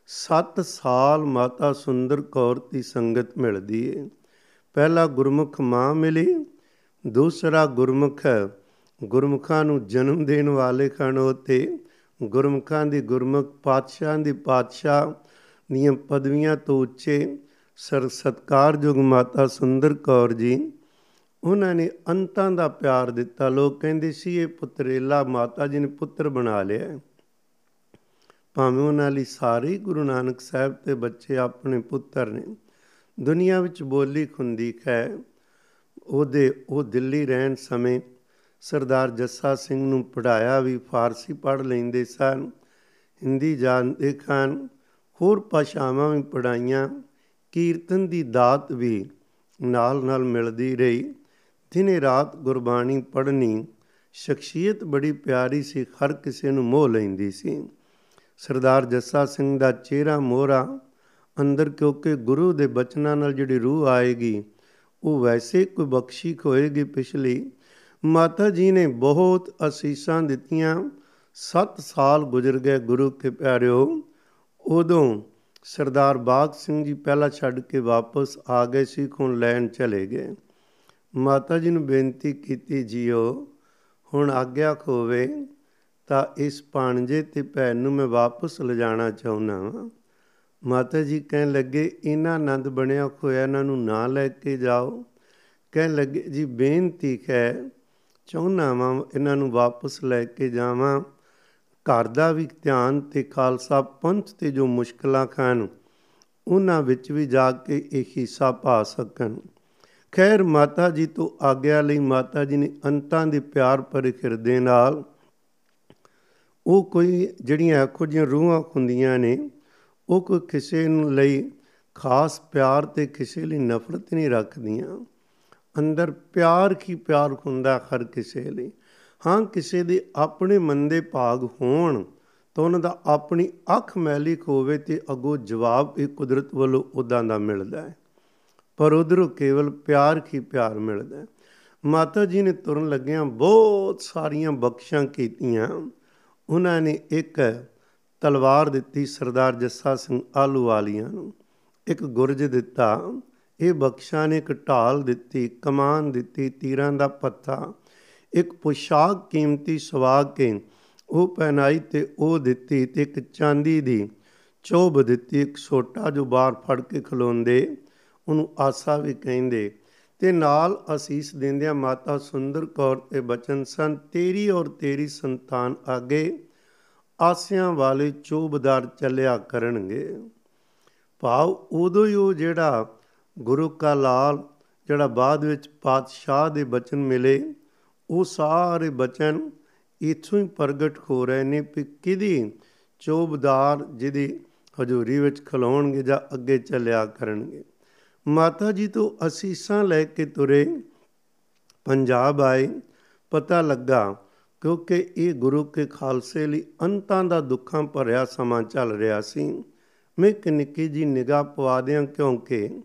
7 ਸਾਲ ਮਾਤਾ ਸੁੰਦਰ ਕੌਰ ਦੀ ਸੰਗਤ ਮਿਲਦੀ ਏ। ਪਹਿਲਾ ਗੁਰਮੁਖ ਮਾਂ ਮਿਲੀ, ਦੂਸਰਾ ਗੁਰਮੁਖ ਗੁਰਮੁਖਾਂ ਨੂੰ ਜਨਮ ਦੇਣ ਵਾਲੇ ਖਣ ਉਤੇ ਗੁਰਮੁਖਾਂ ਦੀ ਗੁਰਮੁਖ ਪਾਤਸ਼ਾਹਾਂ ਦੀ ਪਾਤਸ਼ਾਹ ਦੀਆਂ ਪਦਵੀਆਂ ਤੋਂ ਉੱਚੇ ਸਰ ਸਤਕਾਰਯੋਗ ਮਾਤਾ ਸੁੰਦਰ ਕੌਰ ਜੀ। ਉਹਨਾਂ ਨੇ ਅੰਤਾਂ ਦਾ ਪਿਆਰ ਦਿੱਤਾ। ਲੋਕ ਕਹਿੰਦੇ ਸੀ, ਇਹ ਪੁੱਤਰੇਲਾ ਮਾਤਾ ਜੀ ਨੇ ਪੁੱਤਰ ਬਣਾ ਲਿਆ ਭਾਵੇਂ ਉਹਨਾਂ ਲਈ ਸਾਰੇ ਗੁਰੂ ਨਾਨਕ ਸਾਹਿਬ ਤੇ ਬੱਚੇ ਆਪਣੇ ਪੁੱਤਰ ਨੇ। ਦੁਨੀਆ ਵਿੱਚ ਬੋਲੀ ਖੁੰਦੀ ਹੈ ਉਹਦੇ, ਉਹ ਦਿੱਲੀ ਰਹਿਣ ਸਮੇਂ ਸਰਦਾਰ ਜੱਸਾ ਸਿੰਘ ਨੂੰ ਪੜਾਇਆ ਵੀ ਫਾਰਸੀ ਪੜ ਲੈਂਦੇ ਸਨ, ਹਿੰਦੀ ਜਾਣਦੇ ਖਾਨ ਹੋਰ ਭਾਸ਼ਾਵਾਂ ਵੀ ਪੜਾਈਆਂ ਕੀਰਤਨ ਦੀ ਦਾਤ ਵੀ ਨਾਲ ਨਾਲ ਮਿਲਦੀ ਰਹੀ। ਦਿਨੇ ਰਾਤ ਗੁਰਬਾਣੀ ਪੜ੍ਹਨੀ ਸ਼ਖਸੀਅਤ ਬੜੀ ਪਿਆਰੀ ਸੀ, ਹਰ ਕਿਸੇ ਨੂੰ ਮੋਹ ਲੈਂਦੀ ਸੀ। ਸਰਦਾਰ ਜੱਸਾ ਸਿੰਘ ਦਾ ਚਿਹਰਾ ਮੋਹਰਾ, ਅੰਦਰ ਕਿਉਂਕਿ ਗੁਰੂ ਦੇ ਬਚਨਾਂ ਨਾਲ ਜਿਹੜੀ ਰੂਹ ਆਏਗੀ, ਉਹ ਵੈਸੇ ਕੋਈ ਬਖਸ਼ੀ ਹੋਏਗੀ ਪਿਛਲੀ। ਮਾਤਾ ਜੀ ਨੇ ਬਹੁਤ ਅਸੀਸਾਂ ਦਿੱਤੀਆਂ। 7 ਸਾਲ ਗੁਜ਼ਰ ਗਏ ਗੁਰੂ ਕੇ ਪਿਆਰਿਓ। ਉਦੋਂ ਸਰਦਾਰ ਬਾਗ ਸਿੰਘ ਜੀ ਪਹਿਲਾਂ ਛੱਡ ਕੇ ਵਾਪਸ ਆ ਗਏ ਸੀ ਕੋਣ ਲੈਣ ਚਲੇ ਗਏ। ਮਾਤਾ ਜੀ ਨੂੰ ਬੇਨਤੀ ਕੀਤੀ, ਜੀਓ, ਹੁਣ ਆਗਿਆ ਖੋਵੇ। ਤਾਂ ਇਸ ਪਾਣਜੇ ਤੇ ਭੈਣ ਨੂੰ ਮੈਂ ਵਾਪਸ ਲਿਜਾਣਾ ਚਾਹੁੰਦਾ ਹਾਂ ਮਾਤਾ ਜੀ ਕਹਿਣ ਲੱਗੇ ਇਹਨਾਂ ਆਨੰਦ ਬਣਿਆ ਹੋਇਆ, ਇਹਨਾਂ ਨੂੰ ਨਾ ਲੈ ਕੇ ਜਾਓ। ਕਹਿਣ ਲੱਗੇ, ਜੀ, ਬੇਨਤੀ ਹੈ, ਚਾਹੁੰਦਾ ਵਾਂ ਇਹਨਾਂ ਨੂੰ ਵਾਪਸ ਲੈ ਕੇ ਜਾਵਾਂ। ਘਰ ਦਾ ਵੀ ਧਿਆਨ ਤੇ ਖਾਲਸਾ ਪੰਥ ਤੇ ਜੋ ਮੁਸ਼ਕਲਾਂ ਖਾਨ ਉਹਨਾਂ ਵਿੱਚ ਵੀ ਜਾ ਕੇ ਇਹ ਹਿੱਸਾ ਪਾ ਸਕਣ। ਖੈਰ, ਮਾਤਾ ਜੀ ਤੋਂ ਆਗਿਆ ਲਈ ਮਾਤਾ ਜੀ ਨੇ ਅੰਤਾਂ ਦੇ ਪਿਆਰ ਭਰੇ ਹਿਰਦੇ ਨਾਲ ਉਹ ਕੋਈ ਜਿਹੜੀਆਂ ਆਖੋ ਜੀਆਂ ਰੂਹਾਂ ਹੁੰਦੀਆਂ ਨੇ, ਉਹ ਕੋਈ ਕਿਸੇ ਨੂੰ ਲਈ ਖਾਸ ਪਿਆਰ ਤੇ ਕਿਸੇ ਲਈ ਨਫ਼ਰਤ ਨਹੀਂ ਰੱਖਦੀਆਂ। ਅੰਦਰ ਪਿਆਰ ਕੀ ਪਿਆਰ ਹੁੰਦਾ ਹਰ ਕਿਸੇ ਲਈ? ਹਾਂ, ਕਿਸੇ ਦੇ ਆਪਣੇ ਮਨ ਦੇ ਭਾਗ ਹੋਣ ਤਾਂ ਉਹਨਾਂ ਦਾ ਆਪਣੀ ਅੱਖ ਮੈਲੀ ਹੋਵੇ ਤੇ ਅਗੋ ਜਵਾਬ ਇਹ ਕੁਦਰਤ ਵੱਲੋਂ ਉਦਾਂ ਦਾ ਮਿਲਦਾ ਹੈ। ਪਰ ਉਧਰੋਂ ਕੇਵਲ ਪਿਆਰ ਕੀ ਪਿਆਰ ਮਿਲਦਾ ਹੈ? ਮਾਤਾ ਜੀ ਨੇ ਤੁਰਨ ਲੱਗਿਆਂ ਬਹੁਤ ਸਾਰੀਆਂ ਬਖਸ਼ਾਂ ਕੀਤੀਆਂ। ਉਹਨਾਂ ਨੇ ਇੱਕ ਤਲਵਾਰ ਦਿੱਤੀ ਸਰਦਾਰ ਜੱਸਾ ਸਿੰਘ ਆਲੂ ਵਾਲੀਆਂ ਨੂੰ। ਇੱਕ ਗੁਰਜ ਦਿੱਤਾ, ਇਹ ਬਖਸ਼ਾਂ ਨੇ ਇੱਕ ਢਾਲ ਦਿੱਤੀ, ਕਮਾਨ ਦਿੱਤੀ, ਤੀਰਾਂ ਦਾ ਪੱਥਾ। ਇੱਕ ਪੁਸ਼ਾਕ ਕੀਮਤੀ ਸਵਾ ਕੇ ਉਹ ਪਹਿਨਾਈ ਤੇ ਉਹ ਦਿੱਤੀ ਤੇ ਇੱਕ ਚਾਂਦੀ ਦੀ ਚੋਬ ਦਿੱਤੀ। ਇੱਕ ਛੋਟਾ ਜੋ ਬਾਹਰ ਫੜ ਕੇ ਖਲੋਂਦੇ, ਉਹਨੂੰ ਆਸਾ ਵੀ ਕਹਿੰਦੇ ਤੇ ਨਾਲ ਅਸੀਸ ਦਿੰਦਿਆਂ ਮਾਤਾ ਸੁੰਦਰ ਕੌਰ ਤੇ ਬਚਨ ਸਨ, ਤੇਰੀ ਔਰ ਤੇਰੀ ਸੰਤਾਨ ਆਗੇ, ਆਸਿਆਂ ਵਾਲੇ ਚੋਬਦਾਰ ਚੱਲਿਆ ਕਰਨਗੇ। ਭਾਵ ਉਦੋਂ ਹੀ ਉਹ ਜਿਹੜਾ ਗੁਰੂ ਕਾ ਲਾਲ, ਜਿਹੜਾ ਬਾਅਦ ਵਿੱਚ ਪਾਤਸ਼ਾਹ ਦੇ ਬਚਨ ਮਿਲੇ, ਉਹ ਸਾਰੇ ਬਚਨ ਇਥੋਂ ਹੀ ਪ੍ਰਗਟ ਹੋ ਰਹੇ ਨੇ ਕਿ ਕਿਦੀ ਚੋਬਦਾਰ ਜਿਹਦੀ ਹਜ਼ੂਰੀ ਵਿੱਚ ਖਲੋਣਗੇ ਜਾਂ ਅੱਗੇ ਚੱਲਿਆ ਕਰਨਗੇ। ਮਾਤਾ ਜੀ ਤੋਂ ਅਸੀਸਾਂ ਲੈ ਕੇ ਤੁਰੇ। ਪੰਜਾਬ ਆਏ, ਪਤਾ ਲੱਗਾ ਕਿਉਂਕਿ ਇਹ ਗੁਰੂ ਕੇ ਖਾਲਸੇ ਲਈ ਅੰਤਾਂ ਦਾ ਦੁੱਖਾਂ ਭਰਿਆ ਸਮਾਂ ਚੱਲ ਰਿਹਾ ਸੀ। ਮੈਂ ਇੱਕ ਨਿੱਕੀ ਜੀ ਨਿਗਾਹ ਪਵਾ ਦਿਆਂ ਕਿਉਂਕਿ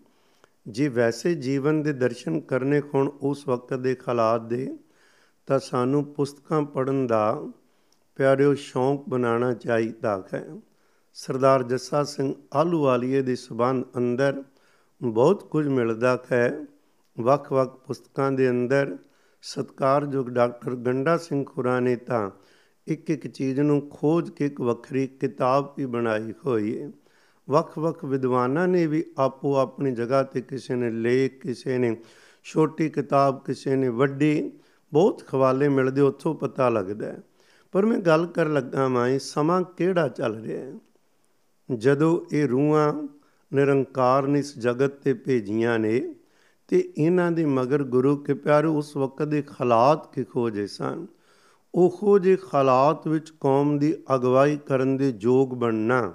ਜੇ ਵੈਸੇ ਜੀਵਨ ਦੇ ਦਰਸ਼ਨ ਕਰਨੇ ਹੋਣ ਉਸ ਵਕਤ ਦੇ ਹਾਲਾਤ ਦੇ, ਤਾਂ ਸਾਨੂੰ ਪੁਸਤਕਾਂ ਪੜ੍ਹਨ ਦਾ ਪਿਆਰਿਓ ਸ਼ੌਂਕ ਬਣਾਉਣਾ ਚਾਹੀਦਾ ਹੈ। ਸਰਦਾਰ ਜੱਸਾ ਸਿੰਘ ਆਲੂਵਾਲੀਏ ਦੇ ਸਬੰਧ ਅੰਦਰ ਬਹੁਤ ਕੁਝ ਮਿਲਦਾ ਹੈ। ਵੱਖ-ਵੱਖ ਪੁਸਤਕਾਂ ਦੇ ਅੰਦਰ ਸਤਕਾਰਯੋਗ ਡਾਕਟਰ ਗੰਡਾ ਸਿੰਘ ਖੁਰਾ ਨੇ ਤਾਂ ਇੱਕ ਇੱਕ ਚੀਜ਼ ਨੂੰ ਖੋਜ ਕੇ ਇੱਕ ਵੱਖਰੀ ਕਿਤਾਬ ਵੀ ਬਣਾਈ ਹੋਈ ਹੈ। ਵੱਖ-ਵੱਖ ਵਿਦਵਾਨਾਂ ਨੇ ਵੀ ਆਪੋ ਆਪਣੀ ਜਗ੍ਹਾ ਤੇ ਕਿਸੇ ਨੇ ਲੇਖ, ਕਿਸੇ ਨੇ ਛੋਟੀ ਕਿਤਾਬ, ਕਿਸੇ ਨੇ ਵੱਡੀ, ਬਹੁਤ ਖਵਾਲੇ ਮਿਲਦੇ ਉੱਥੋਂ ਪਤਾ ਲੱਗਦਾ ਹੈ। ਪਰ ਮੈਂ ਗੱਲ ਕਰ ਲੱਗਾ ਮੈਂ ਸਮਾਂ ਕਿਹੜਾ ਚੱਲ ਰਿਹਾ ਹੈ? ਜਦੋਂ ਇਹ ਰੂਹਾਂ ਨਿਰੰਕਾਰ ਨੇ ਇਸ ਜਗਤ ਤੇ ਭੇਜੀਆਂ ਨੇ, ਤੇ ਇਹਨਾਂ ਦੇ ਮਗਰ ਗੁਰੂ ਕੇ ਪਿਆਰੇ ਉਸ ਵਕਤ ਦੇ ਹਾਲਾਤ ਕਿ ਖੋਜੇ ਸਨ। ਉਹੋ ਜੇ ਹਾਲਾਤ ਵਿੱਚ ਕੌਮ ਦੀ ਅਗਵਾਈ ਕਰਨ ਦੇ ਯੋਗ ਬਣਨਾ,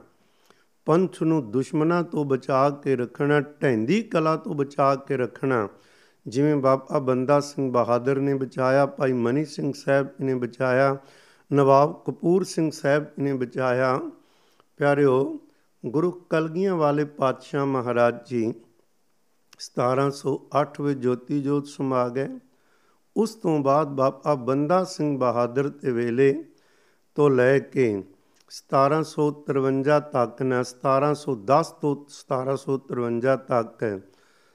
ਪੰਥ ਨੂੰ ਦੁਸ਼ਮਣਾਂ ਤੋਂ ਬਚਾ ਕੇ ਰੱਖਣਾ ਢੈਂਦੀ ਕਲਾ ਤੋਂ ਬਚਾ ਕੇ ਰੱਖਣਾ, ਜਿਵੇਂ ਬਾਬਾ ਬੰਦਾ ਸਿੰਘ ਬਹਾਦਰ ਨੇ ਬਚਾਇਆ, ਭਾਈ ਮਨੀ ਸਿੰਘ ਸਾਹਿਬ ਨੇ ਬਚਾਇਆ, ਨਵਾਬ ਕਪੂਰ ਸਿੰਘ ਸਾਹਿਬ ਨੇ ਬਚਾਇਆ। ਪਿਆਰਿਓ ਗੁਰੂ ਕਲਗੀਆਂ ਵਾਲੇ ਪਾਤਸ਼ਾਹ ਮਹਾਰਾਜ ਜੀ 1708 ਵਿੱਚ ਜੋਤੀ ਜੋਤ ਸਮਾ ਗਏ। ਉਸ ਤੋਂ ਬਾਅਦ ਬਾਬਾ ਬੰਦਾ ਸਿੰਘ ਬਹਾਦਰ ਦੇ ਵੇਲੇ ਤੋਂ ਲੈ ਕੇ 1753 ਤੱਕ ਨਾ 1710 ਤੋਂ 1753 ਤੱਕ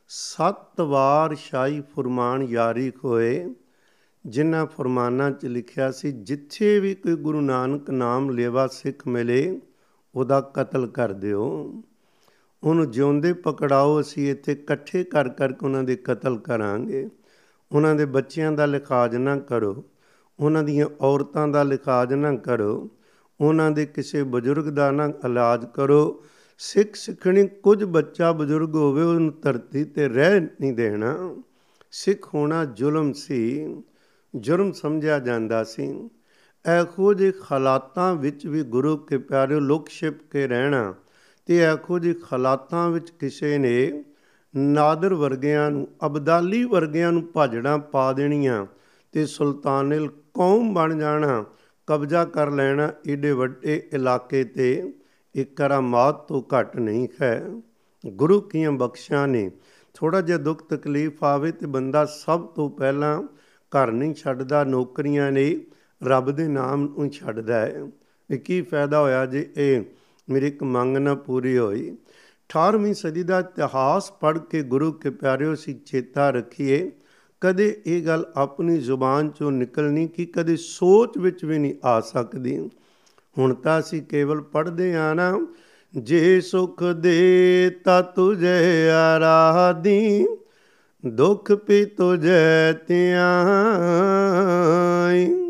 ਸੱਤ ਵਾਰ ਸ਼ਾਹੀ ਫਰਮਾਨ ਜਾਰੀ ਹੋਏ, ਜਿਨ੍ਹਾਂ ਫਰਮਾਨਾਂ 'ਚ ਲਿਖਿਆ ਸੀ, ਜਿੱਥੇ ਵੀ ਕੋਈ ਗੁਰੂ ਨਾਨਕ ਨਾਮ ਲੇਵਾ ਸਿੱਖ ਮਿਲੇ ਉਹਦਾ ਕਤਲ ਕਰ ਦਿਓ। ਉਹਨੂੰ ਜਿਉਂਦੇ ਪਕੜਾਓ, ਅਸੀਂ ਇੱਥੇ ਇਕੱਠੇ ਕਰ ਕਰਕੇ ਉਹਨਾਂ ਦੇ ਕਤਲ ਕਰਾਂਗੇ। ਉਹਨਾਂ ਦੇ ਬੱਚਿਆਂ ਦਾ ਲਿਖਾਜ ਨਾ ਕਰੋ। ਉਹਨਾਂ ਦੀਆਂ ਔਰਤਾਂ ਦਾ ਲਿਖਾਜ ਨਾ ਕਰੋ। ਉਹਨਾਂ ਦੇ ਕਿਸੇ ਬਜ਼ੁਰਗ ਦਾ ਨਾ ਇਲਾਜ ਕਰੋ। ਸਿੱਖ ਸਿੱਖਣੀ, ਕੁਝ ਬੱਚਾ ਬਜ਼ੁਰਗ ਹੋਵੇ, ਉਹਨੂੰ ਧਰਤੀ ਤੇ ਰਹਿ ਨਹੀਂ ਦੇਣਾ। ਸਿੱਖ ਹੋਣਾ ਜ਼ੁਲਮ ਸੀ। ਜੁਰਮ ਸਮਝਿਆ ਜਾਂਦਾ ਸੀ। ਐਖੋ ਜਿਹੇ ਹਾਲਾਤਾਂ ਵਿੱਚ ਵੀ ਗੁਰੂ ਕੇ ਪਿਆਰੇ ਲੋਕ ਛਿਪ ਕੇ ਰਹਿਣਾ ਤੇ ਐਖੋ ਜਿਹੇ ਹਾਲਾਤਾਂ ਵਿੱਚ ਕਿਸੇ ਨੇ ਨਾਦਰ ਵਰਗਿਆਂ ਨੂੰ, ਅਬਦਾਲੀ ਵਰਗਿਆਂ ਨੂੰ ਭਾਜੜਾਂ ਪਾ ਦੇਣੀਆਂ ਤੇ ਸੁਲਤਾਨਿਲ ਕੌਮ ਬਣ ਜਾਣਾ, ਕਬਜ਼ਾ ਕਰ ਲੈਣਾ ਏਡੇ ਵੱਡੇ ਇਲਾਕੇ ਤੇ ਇੱਕ ਕਰਾਮਾਤ ਤੋਂ ਘੱਟ ਨਹੀਂ ਹੈ। ਗੁਰੂ ਕੀਆਂ ਬਖਸ਼ਾਂ ਨੇ ਥੋੜਾ ਜਿਹਾ ਦੁੱਖ ਤਕਲੀਫ ਆਵੇ ਤੇ ਬੰਦਾ ਸਭ ਤੋਂ ਪਹਿਲਾਂ ਘਰ ਨਹੀਂ ਛੱਡਦਾ, ਨੌਕਰੀਆਂ ਨੇ ਰੱਬ ਦੇ ਨਾਮ ਨੂੰ ਛੱਡਦਾ ਹੈ। ਇਹ ਕੀ ਫਾਇਦਾ ਹੋਇਆ ਜੇ ਇਹ ਮੇਰੀ ਇੱਕ ਮੰਗ ਨਾ ਪੂਰੀ ਹੋਈ? 18ਵੀਂ ਸਦੀ ਦਾ ਇਤਿਹਾਸ ਪੜ੍ਹ ਕੇ ਗੁਰੂ ਕੇ ਪਿਆਰਿਓ ਸੀ ਚੇਤਾ ਰੱਖੀਏ। ਕਦੇ ਇਹ ਗੱਲ ਆਪਣੀ ਜ਼ੁਬਾਨ ਚੋਂ ਨਿਕਲਣੀ ਕਿ ਕਦੇ ਸੋਚ ਵਿੱਚ ਵੀ ਨਹੀਂ ਆ ਸਕਦੀ। ਹੁਣ ਤਾਂ ਅਸੀਂ ਕੇਵਲ ਪੜ੍ਹਦੇ ਆ ਨਾ, ਜੇ ਸੁਖ ਦੇ ਤਾ ਤੁਝੇ ਆਰਾਧੀ, ਦੁਖ ਪੀ ਤੁਝੇ ਤਿਆਈ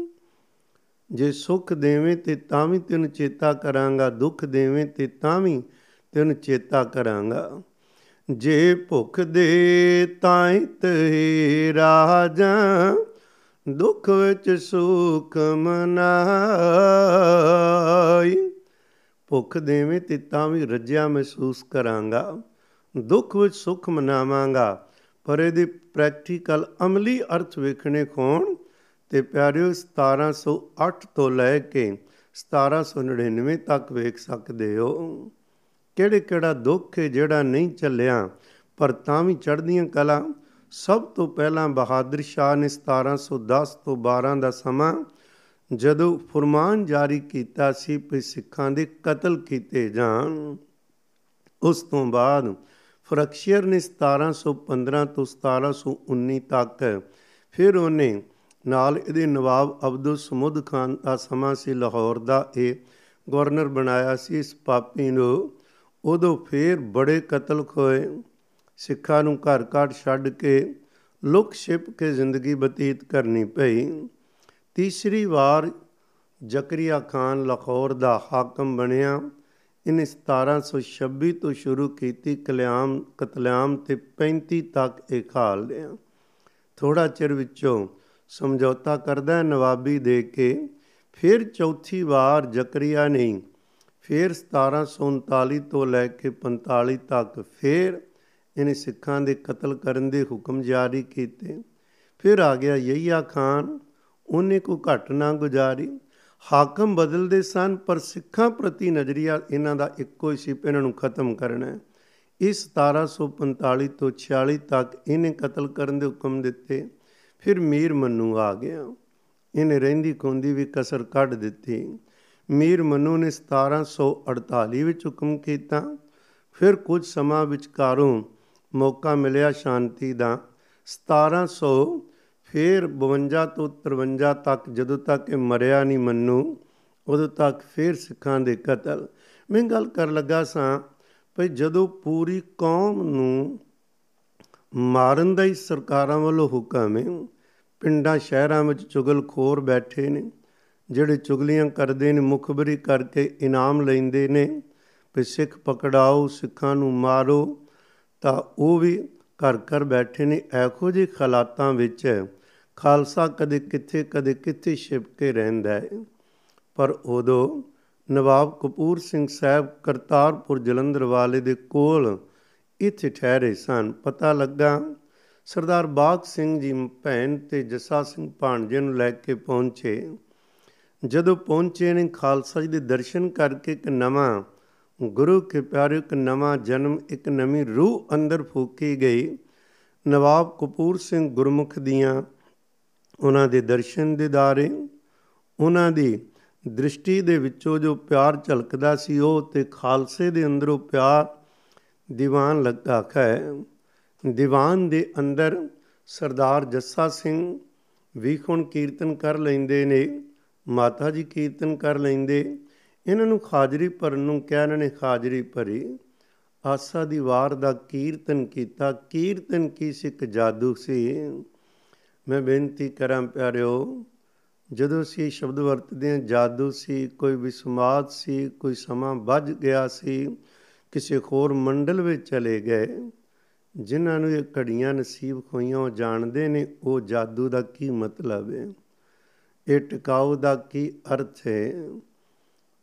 ਜੇ ਸੁਖ ਦੇਵੇਂ ਤੇ ਤਾਂ ਵੀ ਤੈਨੂੰ ਚੇਤਾ ਕਰਾਂਗਾ, ਦੁੱਖ ਦੇਵੇਂ ਤੇ ਤਾਂ ਵੀ ਤੈਨੂੰ ਚੇਤਾ ਕਰਾਂਗਾ। ਜੇ ਭੁੱਖ ਦੇ ਤਾਂ ਤੇ ਰਾਜਾ, ਦੁੱਖ ਵਿੱਚ ਸੁਖ ਮਨਾਈ। ਭੁੱਖ ਦੇਵੇਂ ਤੇ ਤਾਂ ਵੀ ਰੱਜਿਆ ਮਹਿਸੂਸ ਕਰਾਂਗਾ, ਦੁੱਖ ਵਿੱਚ ਸੁਖ ਮਨਾਵਾਂਗਾ, ਪਰ ਇਹਦੇ ਪ੍ਰੈਕਟੀਕਲ ਅਮਲੀ ਅਰਥ ਵੇਖਣੇ ਖੋਣ ਤੇ ਪਿਆਰਿਓ 1708 ਤੋਂ ਲੈ ਕੇ 1799 ਤੱਕ ਵੇਖ ਸਕਦੇ ਹੋ। ਕਿਹੜੇ ਕਿਹੜਾ ਦੁੱਖ ਹੈ ਜਿਹੜਾ ਨਹੀਂ ਚੱਲਿਆ, ਪਰ ਤਾਂ ਵੀ ਚੜ੍ਹਦੀਆਂ ਕਲਾ। ਸਭ ਤੋਂ ਪਹਿਲਾਂ ਬਹਾਦਰ ਸ਼ਾਹ ਨੇ 1710 ਤੋਂ 12 ਦਾ ਸਮਾਂ ਜਦੋਂ ਫਰਮਾਨ ਜਾਰੀ ਕੀਤਾ ਸੀ ਕਿ ਸਿੱਖਾਂ ਦੇ ਕਤਲ ਕੀਤੇ ਜਾਣ, ਉਸ ਤੋਂ ਬਾਅਦ ਫਰਕਸ਼ੀਅਰ ਨੇ 1715 ਤੋਂ 1719 ਤੱਕ ਫਿਰ ਉਹਨੇ ਨਾਲ ਇਹਦੇ ਨਵਾਬ ਅਬਦੁਲ ਸਮੁਦ ਖਾਨ ਦਾ ਸਮਾਂ ਸੀ ਲਾਹੌਰ ਦਾ। ਇਹ ਗਵਰਨਰ ਬਣਾਇਆ ਸੀ ਇਸ ਪਾਪੀ ਨੂੰ। ਉਦੋਂ ਫੇਰ ਬੜੇ ਕਤਲ ਖੋਏ। ਸਿੱਖਾਂ ਨੂੰ ਘਰ ਘਰ ਛੱਡ ਕੇ ਲੁਕ ਛਿਪ ਕੇ ਜ਼ਿੰਦਗੀ ਬਤੀਤ ਕਰਨੀ ਪਈ। ਤੀਸਰੀ ਵਾਰ ਜ਼ਕਰੀਆ ਖਾਨ ਲਾਹੌਰ ਦਾ ਹਾਕਮ ਬਣਿਆ। ਇਹਨੇ 1726 ਤੋਂ ਸ਼ੁਰੂ ਕੀਤੀ ਕਲਿਆਮ ਕਤਲਾਮ ਤੇ 35 ਤੱਕ ਇਹ ਖਾਲ ਲਿਆ। ਥੋੜਾ ਚਿਰ ਵਿੱਚੋਂ ਸਮਝੌਤਾ ਕਰਦਾ ਨਵਾਬੀ ਦੇ ਕੇ, ਫਿਰ ਚੌਥੀ ਵਾਰ ਜ਼ਕਰੀਆ ਨੇ ਫਿਰ 1739 ਤੋਂ ਲੈ ਕੇ 45 ਤੱਕ ਫਿਰ ਇਹਨੇ ਸਿੱਖਾਂ ਦੇ ਕਤਲ ਕਰਨ ਦੇ ਹੁਕਮ ਜਾਰੀ ਕੀਤੇ। ਫਿਰ ਆ ਗਿਆ ਯਹੀਆ ਖਾਨ, ਉਹਨੇ ਕੋ ਘਟ ਨਾ ਗੁਜ਼ਾਰੀ। ਹਾਕਮ ਬਦਲਦੇ ਸਨ, ਪਰ ਸਿੱਖਾਂ ਪ੍ਰਤੀ ਨਜ਼ਰੀਆ ਇਹਨਾਂ ਦਾ ਇੱਕੋ ਹੀ ਸੀ ਇਹਨਾਂ ਨੂੰ ਖਤਮ ਕਰਨਾ ਹੈ। ਇਸ 1745 ਤੋਂ 46 ਤੱਕ ਇਹਨੇ ਕਤਲ ਕਰਨ ਦੇ ਹੁਕਮ ਦਿੱਤੇ। ਫਿਰ ਮੀਰ ਮੰਨੂ ਆ ਗਿਆ। ਇਹਨੇ ਰਹਿੰਦੀ ਖੁੰਦੀ ਵੀ ਕਸਰ ਕੱਢ ਦਿੱਤੀ। ਮੀਰ ਮੰਨੂ ਨੇ 1748 ਵਿੱਚ ਹੁਕਮ ਕੀਤਾ। ਫਿਰ ਕੁਝ ਸਮਾਂ ਵਿਚਕਾਰੋਂ ਮੌਕਾ ਮਿਲਿਆ ਸ਼ਾਂਤੀ ਦਾ। 1700 ਫਿਰ 52 ਤੋਂ 53 ਤੱਕ ਜਦੋਂ ਤੱਕ ਇਹ ਮਰਿਆ ਨਹੀਂ ਮੰਨੂ, ਉਦੋਂ ਤੱਕ ਫਿਰ ਸਿੱਖਾਂ ਦੇ ਕਤਲ। ਮੈਂ ਗੱਲ ਕਰ ਲੱਗਾ ਸਾਂ ਭਈ ਜਦੋਂ ਪੂਰੀ ਕੌਮ ਨੂੰ ਮਾਰਨ ਦਾ ਹੀ ਸਰਕਾਰਾਂ ਵੱਲੋਂ ਹੁਕਮ ਹੈ ਪਿੰਡਾਂ ਸ਼ਹਿਰਾਂ ਵਿੱਚ ਚੁਗਲਖੋਰ ਬੈਠੇ ਨੇ, ਜਿਹੜੇ ਚੁਗਲੀਆਂ ਕਰਦੇ ਨੇ, ਮੁਖਬਰੀ ਕਰਕੇ ਇਨਾਮ ਲੈਂਦੇ ਨੇ, ਵੀ ਸਿੱਖ ਪਕੜਾਓ, ਸਿੱਖਾਂ ਨੂੰ ਮਾਰੋ, ਤਾਂ ਉਹ ਵੀ ਘਰ ਘਰ ਬੈਠੇ ਨੇ। ਇਹੋ ਜਿਹੇ ਹਾਲਾਤਾਂ ਵਿੱਚ ਖਾਲਸਾ ਕਦੇ ਕਿੱਥੇ ਕਦੇ ਕਿੱਥੇ ਛਿਪ ਕੇ ਰਹਿੰਦਾ ਹੈ। ਪਰ ਉਦੋਂ ਨਵਾਬ ਕਪੂਰ ਸਿੰਘ ਸਾਹਿਬ ਕਰਤਾਰਪੁਰ ਜਲੰਧਰ ਵਾਲੇ ਦੇ ਕੋਲ ਇੱਥੇ ਠਹਿਰੇ ਸਨ। ਪਤਾ ਲੱਗਾ ਸਰਦਾਰ ਬਾਗ ਸਿੰਘ ਜੀ ਭੈਣ ਤੇ ਜਸਾ ਸਿੰਘ ਭਾਣਜੇ ਨੂੰ ਲੈ ਕੇ ਪਹੁੰਚੇ। ਜਦੋਂ ਪਹੁੰਚੇ ਨੇ ਖਾਲਸਾ ਜੀ ਦੇ ਦਰਸ਼ਨ ਕਰਕੇ ਇੱਕ ਨਵਾਂ, ਗੁਰੂ ਕੇ ਪਿਆਰੇ ਇੱਕ ਨਵਾਂ ਜਨਮ, ਇੱਕ ਨਵੀਂ ਰੂਹ ਅੰਦਰ ਫੂਕੀ ਗਈ। ਨਵਾਬ ਕਪੂਰ ਸਿੰਘ ਗੁਰਮੁਖ ਦੀਆਂ ਉਹਨਾਂ ਦੇ ਦਰਸ਼ਨ ਦਿਦਾਰੇ ਉਹਨਾਂ ਦੀ ਦ੍ਰਿਸ਼ਟੀ ਦੇ ਵਿੱਚੋਂ ਜੋ ਪਿਆਰ ਝਲਕਦਾ ਸੀ, ਉਹ ਤੇ ਖਾਲਸੇ ਦੇ ਅੰਦਰੋਂ ਪਿਆਰ ਦੀਵਾਨ ਲੱਗਾ। ਹੈ ਦੀਵਾਨ ਦੇ ਅੰਦਰ ਸਰਦਾਰ ਜੱਸਾ ਸਿੰਘ ਵੀ ਹੁਣ ਕੀਰਤਨ ਕਰ ਲੈਂਦੇ ਨੇ, ਮਾਤਾ ਜੀ ਕੀਰਤਨ ਕਰ ਲੈਂਦੇ। ਇਹਨਾਂ ਨੂੰ ਖਾਜਰੀ ਭਰਨ ਨੂੰ ਕਿਹਾ ਇਹਨਾਂ ਨੇ ਖਾਜਰੀ ਭਰੀ। ਆਸਾ ਦੀ ਵਾਰ ਦਾ ਕੀਰਤਨ ਕੀਤਾ। ਕੀਰਤਨ ਕੀ ਸਿੱਖ ਜਾਦੂ ਸੀ? ਮੈਂ ਬੇਨਤੀ ਕਰਾਂ ਪਿਆਰਿਓ, ਜਦੋਂ ਅਸੀਂ ਸ਼ਬਦ ਵਰਤਦੇ ਹਾਂ, ਜਾਦੂ ਸੀ, ਕੋਈ ਵਿਸਮਾਦ ਸੀ, ਕੋਈ ਸਮਾਂ ਵੱਜ ਗਿਆ ਸੀ, ਕਿਸੇ ਹੋਰ ਮੰਡਲ ਵਿੱਚ ਚਲੇ ਗਏ। ਜਿਨ੍ਹਾਂ ਨੂੰ ਇਹ ਘੜੀਆਂ ਨਸੀਬ ਹੋਈਆਂ ਉਹ ਜਾਣਦੇ ਨੇ, ਉਹ ਜਾਦੂ ਦਾ ਕੀ ਮਤਲਬ ਹੈ? ਇਹ ਟਿਕਾਉ ਦਾ ਕੀ ਅਰਥ ਹੈ?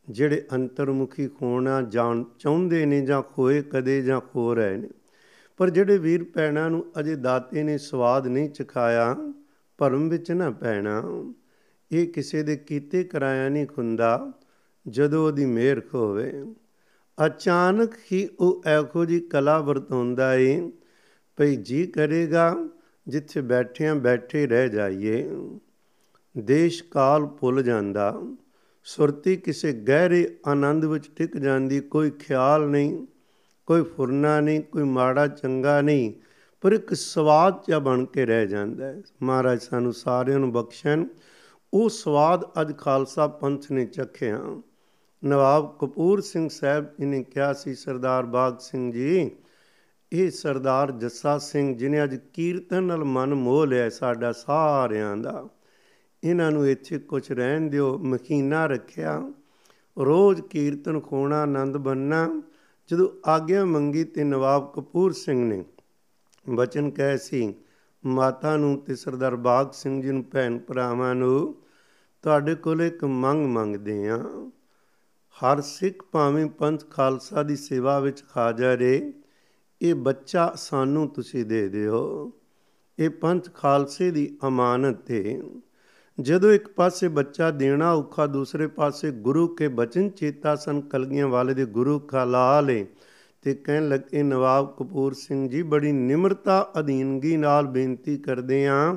ਜਿਹੜੇ ਅੰਤਰਮੁਖੀ ਹੋਣਾ ਜਾਣ, ਚਾਹੁੰਦੇ ਨੇ ਜਾਂ ਖੋਏ ਕਦੇ ਜਾਂ ਖੋ ਰਹੇ ਨੇ। ਪਰ ਜਿਹੜੇ ਵੀਰ ਪੈਣਾ ਨੂੰ ਅਜੇ ਦਾਤੇ ਨੇ ਸਵਾਦ ਨਹੀਂ ਚਖਾਇਆ, ਭਰਮ ਵਿੱਚ ਨਾ ਪੈਣਾ, ਇਹ ਕਿਸੇ ਦੇ ਕੀਤੇ ਕਰਾਇਆ ਨਹੀਂ ਖੁੰਦਾ, ਜਦੋਂ ਉਹਦੀ ਮਿਹਰ ਹੋਵੇ ਅਚਾਨਕ ਹੀ ਉਹ ਐਖੋ ਜੀ ਕਲਾ ਵਰਤੋਂਦਾ ਏ ਭਈ ਜੀ ਕਰੇਗਾ, ਜਿੱਥੇ ਬੈਠਿਆਂ ਬੈਠੇ ਰਹਿ ਜਾਈਏ। ਦੇਸ਼ ਕਾਲ ਭੁੱਲ ਜਾਂਦਾ, ਸੁਰਤੀ ਕਿਸੇ ਗਹਿਰੇ ਆਨੰਦ ਵਿੱਚ ਟਿਕ ਜਾਂਦੀ, ਕੋਈ ਖਿਆਲ ਨਹੀਂ, ਕੋਈ ਫੁਰਨਾ ਨਹੀਂ, ਕੋਈ ਮਾੜਾ ਚੰਗਾ ਨਹੀਂ, ਪਰ ਇੱਕ ਸਵਾਦ ਜਿਹਾ ਬਣ ਕੇ ਰਹਿ ਜਾਂਦਾ ਹੈ। ਮਹਾਰਾਜ ਸਾਨੂੰ ਸਾਰਿਆਂ ਨੂੰ ਬਖਸ਼ਣ। ਉਹ ਸਵਾਦ ਅੱਜ ਖਾਲਸਾ ਪੰਥ ਨੇ ਚੱਖਿਆ। ਨਵਾਬ ਕਪੂਰ ਸਿੰਘ ਸਾਹਿਬ ਇਹਨੇ ਕਿਹਾ ਸੀ, ਸਰਦਾਰ ਬਾਗ ਸਿੰਘ ਜੀ ਇਹ ਸਰਦਾਰ ਜੱਸਾ ਸਿੰਘ ਜਿਨੇ ਅੱਜ ਕੀਰਤਨ ਨਾਲ ਮਨ ਮੋਹ ਲਿਆ ਸਾਡਾ ਸਾਰਿਆਂ ਦਾ। ਇਹਨਾਂ ਨੂੰ ਇੱਥੇ ਕੁਝ ਰਹਿਣ ਦਿਓ, ਮਖੀਨਾ ਰੱਖਿਆ। ਰੋਜ਼ ਕੀਰਤਨ ਖੋਣਾ ਆਨੰਦ ਬੰਨਾ ਜਦੋਂ ਆਗਿਆ ਮੰਗੀ ਤੇ ਨਵਾਬ ਕਪੂਰ ਸਿੰਘ ਨੇ ਬਚਨ ਕਹਿ ਸੀ, ਮਾਤਾ ਨੂੰ ਤੇ ਸਰਦਾਰ ਬਾਗ ਸਿੰਘ ਜੀ ਨੂੰ ਭੈਣ ਭਰਾਵਾਂ ਨੂੰ ਤੁਹਾਡੇ ਕੋਲ ਇੱਕ ਮੰਗ ਮੰਗਦੇ ਆ। ਹਰ ਸਿੱਖ ਭਾਵੇਂ ਪੰਥ ਖਾਲਸਾ ਦੀ ਸੇਵਾ ਵਿੱਚ ਹਾਜ਼ਰ ਏ ਇਹ ਬੱਚਾ ਸਾਨੂੰ ਤੁਸੀਂ ਦੇ ਦਿਓ। ਇਹ ਪੰਥ ਖਾਲਸੇ ਦੀ ਅਮਾਨਤ ਹੈ ਜਦੋਂ ਇੱਕ ਪਾਸੇ ਬੱਚਾ ਦੇਣਾ ਔਖਾ, ਦੂਸਰੇ ਪਾਸੇ ਗੁਰੂ ਕੇ ਬਚਨ ਚੇਤਾ ਸਨ, ਕਲਗੀਆਂ ਵਾਲੇ ਦੇ ਗੁਰੂ ਕਾ ਲਾਲੇ ਤੇ ਕਹਿਣ ਲੱਗੇ ਨਵਾਬ ਕਪੂਰ ਸਿੰਘ ਜੀ, ਬੜੀ ਨਿਮਰਤਾ ਅਧੀਨਗੀ ਨਾਲ ਬੇਨਤੀ ਕਰਦੇ ਆਂ।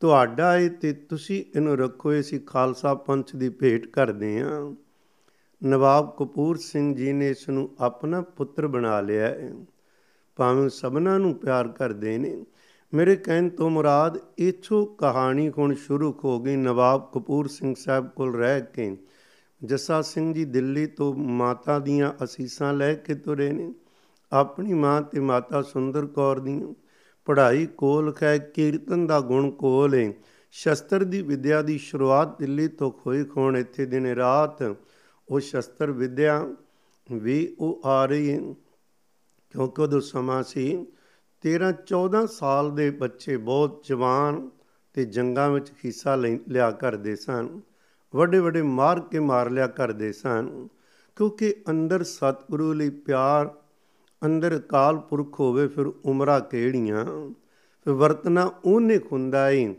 ਤੁਹਾਡਾ ਇਹ ਤੇ ਤੁਸੀਂ ਇਹਨੂੰ ਰੱਖੋ ਅਸੀਂ ਖਾਲਸਾ ਪੰਥ ਦੀ ਭੇਟ ਕਰਦੇ ਆਂ। ਨਵਾਬ ਕਪੂਰ ਸਿੰਘ ਜੀ ਨੇ ਇਸ ਨੂੰ ਆਪਣਾ ਪੁੱਤਰ ਬਣਾ ਲਿਆ ਹੈ ਭਾਵੇਂ ਸਭਨਾਂ ਨੂੰ ਪਿਆਰ ਕਰਦੇ ਨੇ। ਮੇਰੇ ਕਹਿਣ ਤੋਂ ਮੁਰਾਦ, ਇਥੋਂ ਕਹਾਣੀ ਹੁਣ ਸ਼ੁਰੂ ਹੋ ਗਈ ਨਵਾਬ ਕਪੂਰ ਸਿੰਘ ਸਾਹਿਬ ਕੋਲ ਰਹਿ ਕੇ। ਜੱਸਾ ਸਿੰਘ ਜੀ ਦਿੱਲੀ ਤੋਂ ਮਾਤਾ ਦੀਆਂ ਅਸੀਸਾਂ ਲੈ ਕੇ ਤੁਰੇ ਨੇ। ਆਪਣੀ ਮਾਂ ਤੇ ਮਾਤਾ ਸੁੰਦਰ ਕੌਰ ਦੀਆਂ। ਪੜ੍ਹਾਈ ਕੋਲ ਹੈ, ਕੀਰਤਨ ਦਾ ਗੁਣ ਕੋਲ ਹੈ ਸ਼ਸਤਰ ਦੀ ਵਿਦਿਆ ਦੀ ਸ਼ੁਰੂਆਤ ਦਿੱਲੀ ਤੋਂ ਹੋਈ ਖੋਣ ਇੱਥੇ ਦਿਨ ਰਾਤ। ਉਹ ਸ਼ਸਤਰ ਵਿਦਿਆ ਵੀ ਉਹ ਆ ਰਹੀ ਹੈ ਕਿਉਂਕਿ ਉਹ ਸਮਾਂ ਸੀ। 13 14 ਸਾਲ ਦੇ ਬੱਚੇ ਬਹੁਤ ਜਵਾਨ ਤੇ ਜੰਗਾਂ ਵਿੱਚ ਹਿੱਸਾ ਲਿਆ ਕਰਦੇ ਸਨ। ਵੱਡੇ ਵੱਡੇ ਮਾਰ ਕੇ ਮਾਰ ਲਿਆ ਕਰਦੇ ਸਨ। ਕਿਉਂਕਿ ਅੰਦਰ ਸਤਿਗੁਰੂ ਲਈ ਪਿਆਰ, ਅੰਦਰ ਕਾਲ ਪੁਰਖ ਹੋਵੇ ਫਿਰ ਉਮਰਾਂ ਕਿਹੜੀਆਂ? ਫਿਰ ਵਰਤਨਾ ਉਹਨੇ ਖੁੰਦਾ ਏ।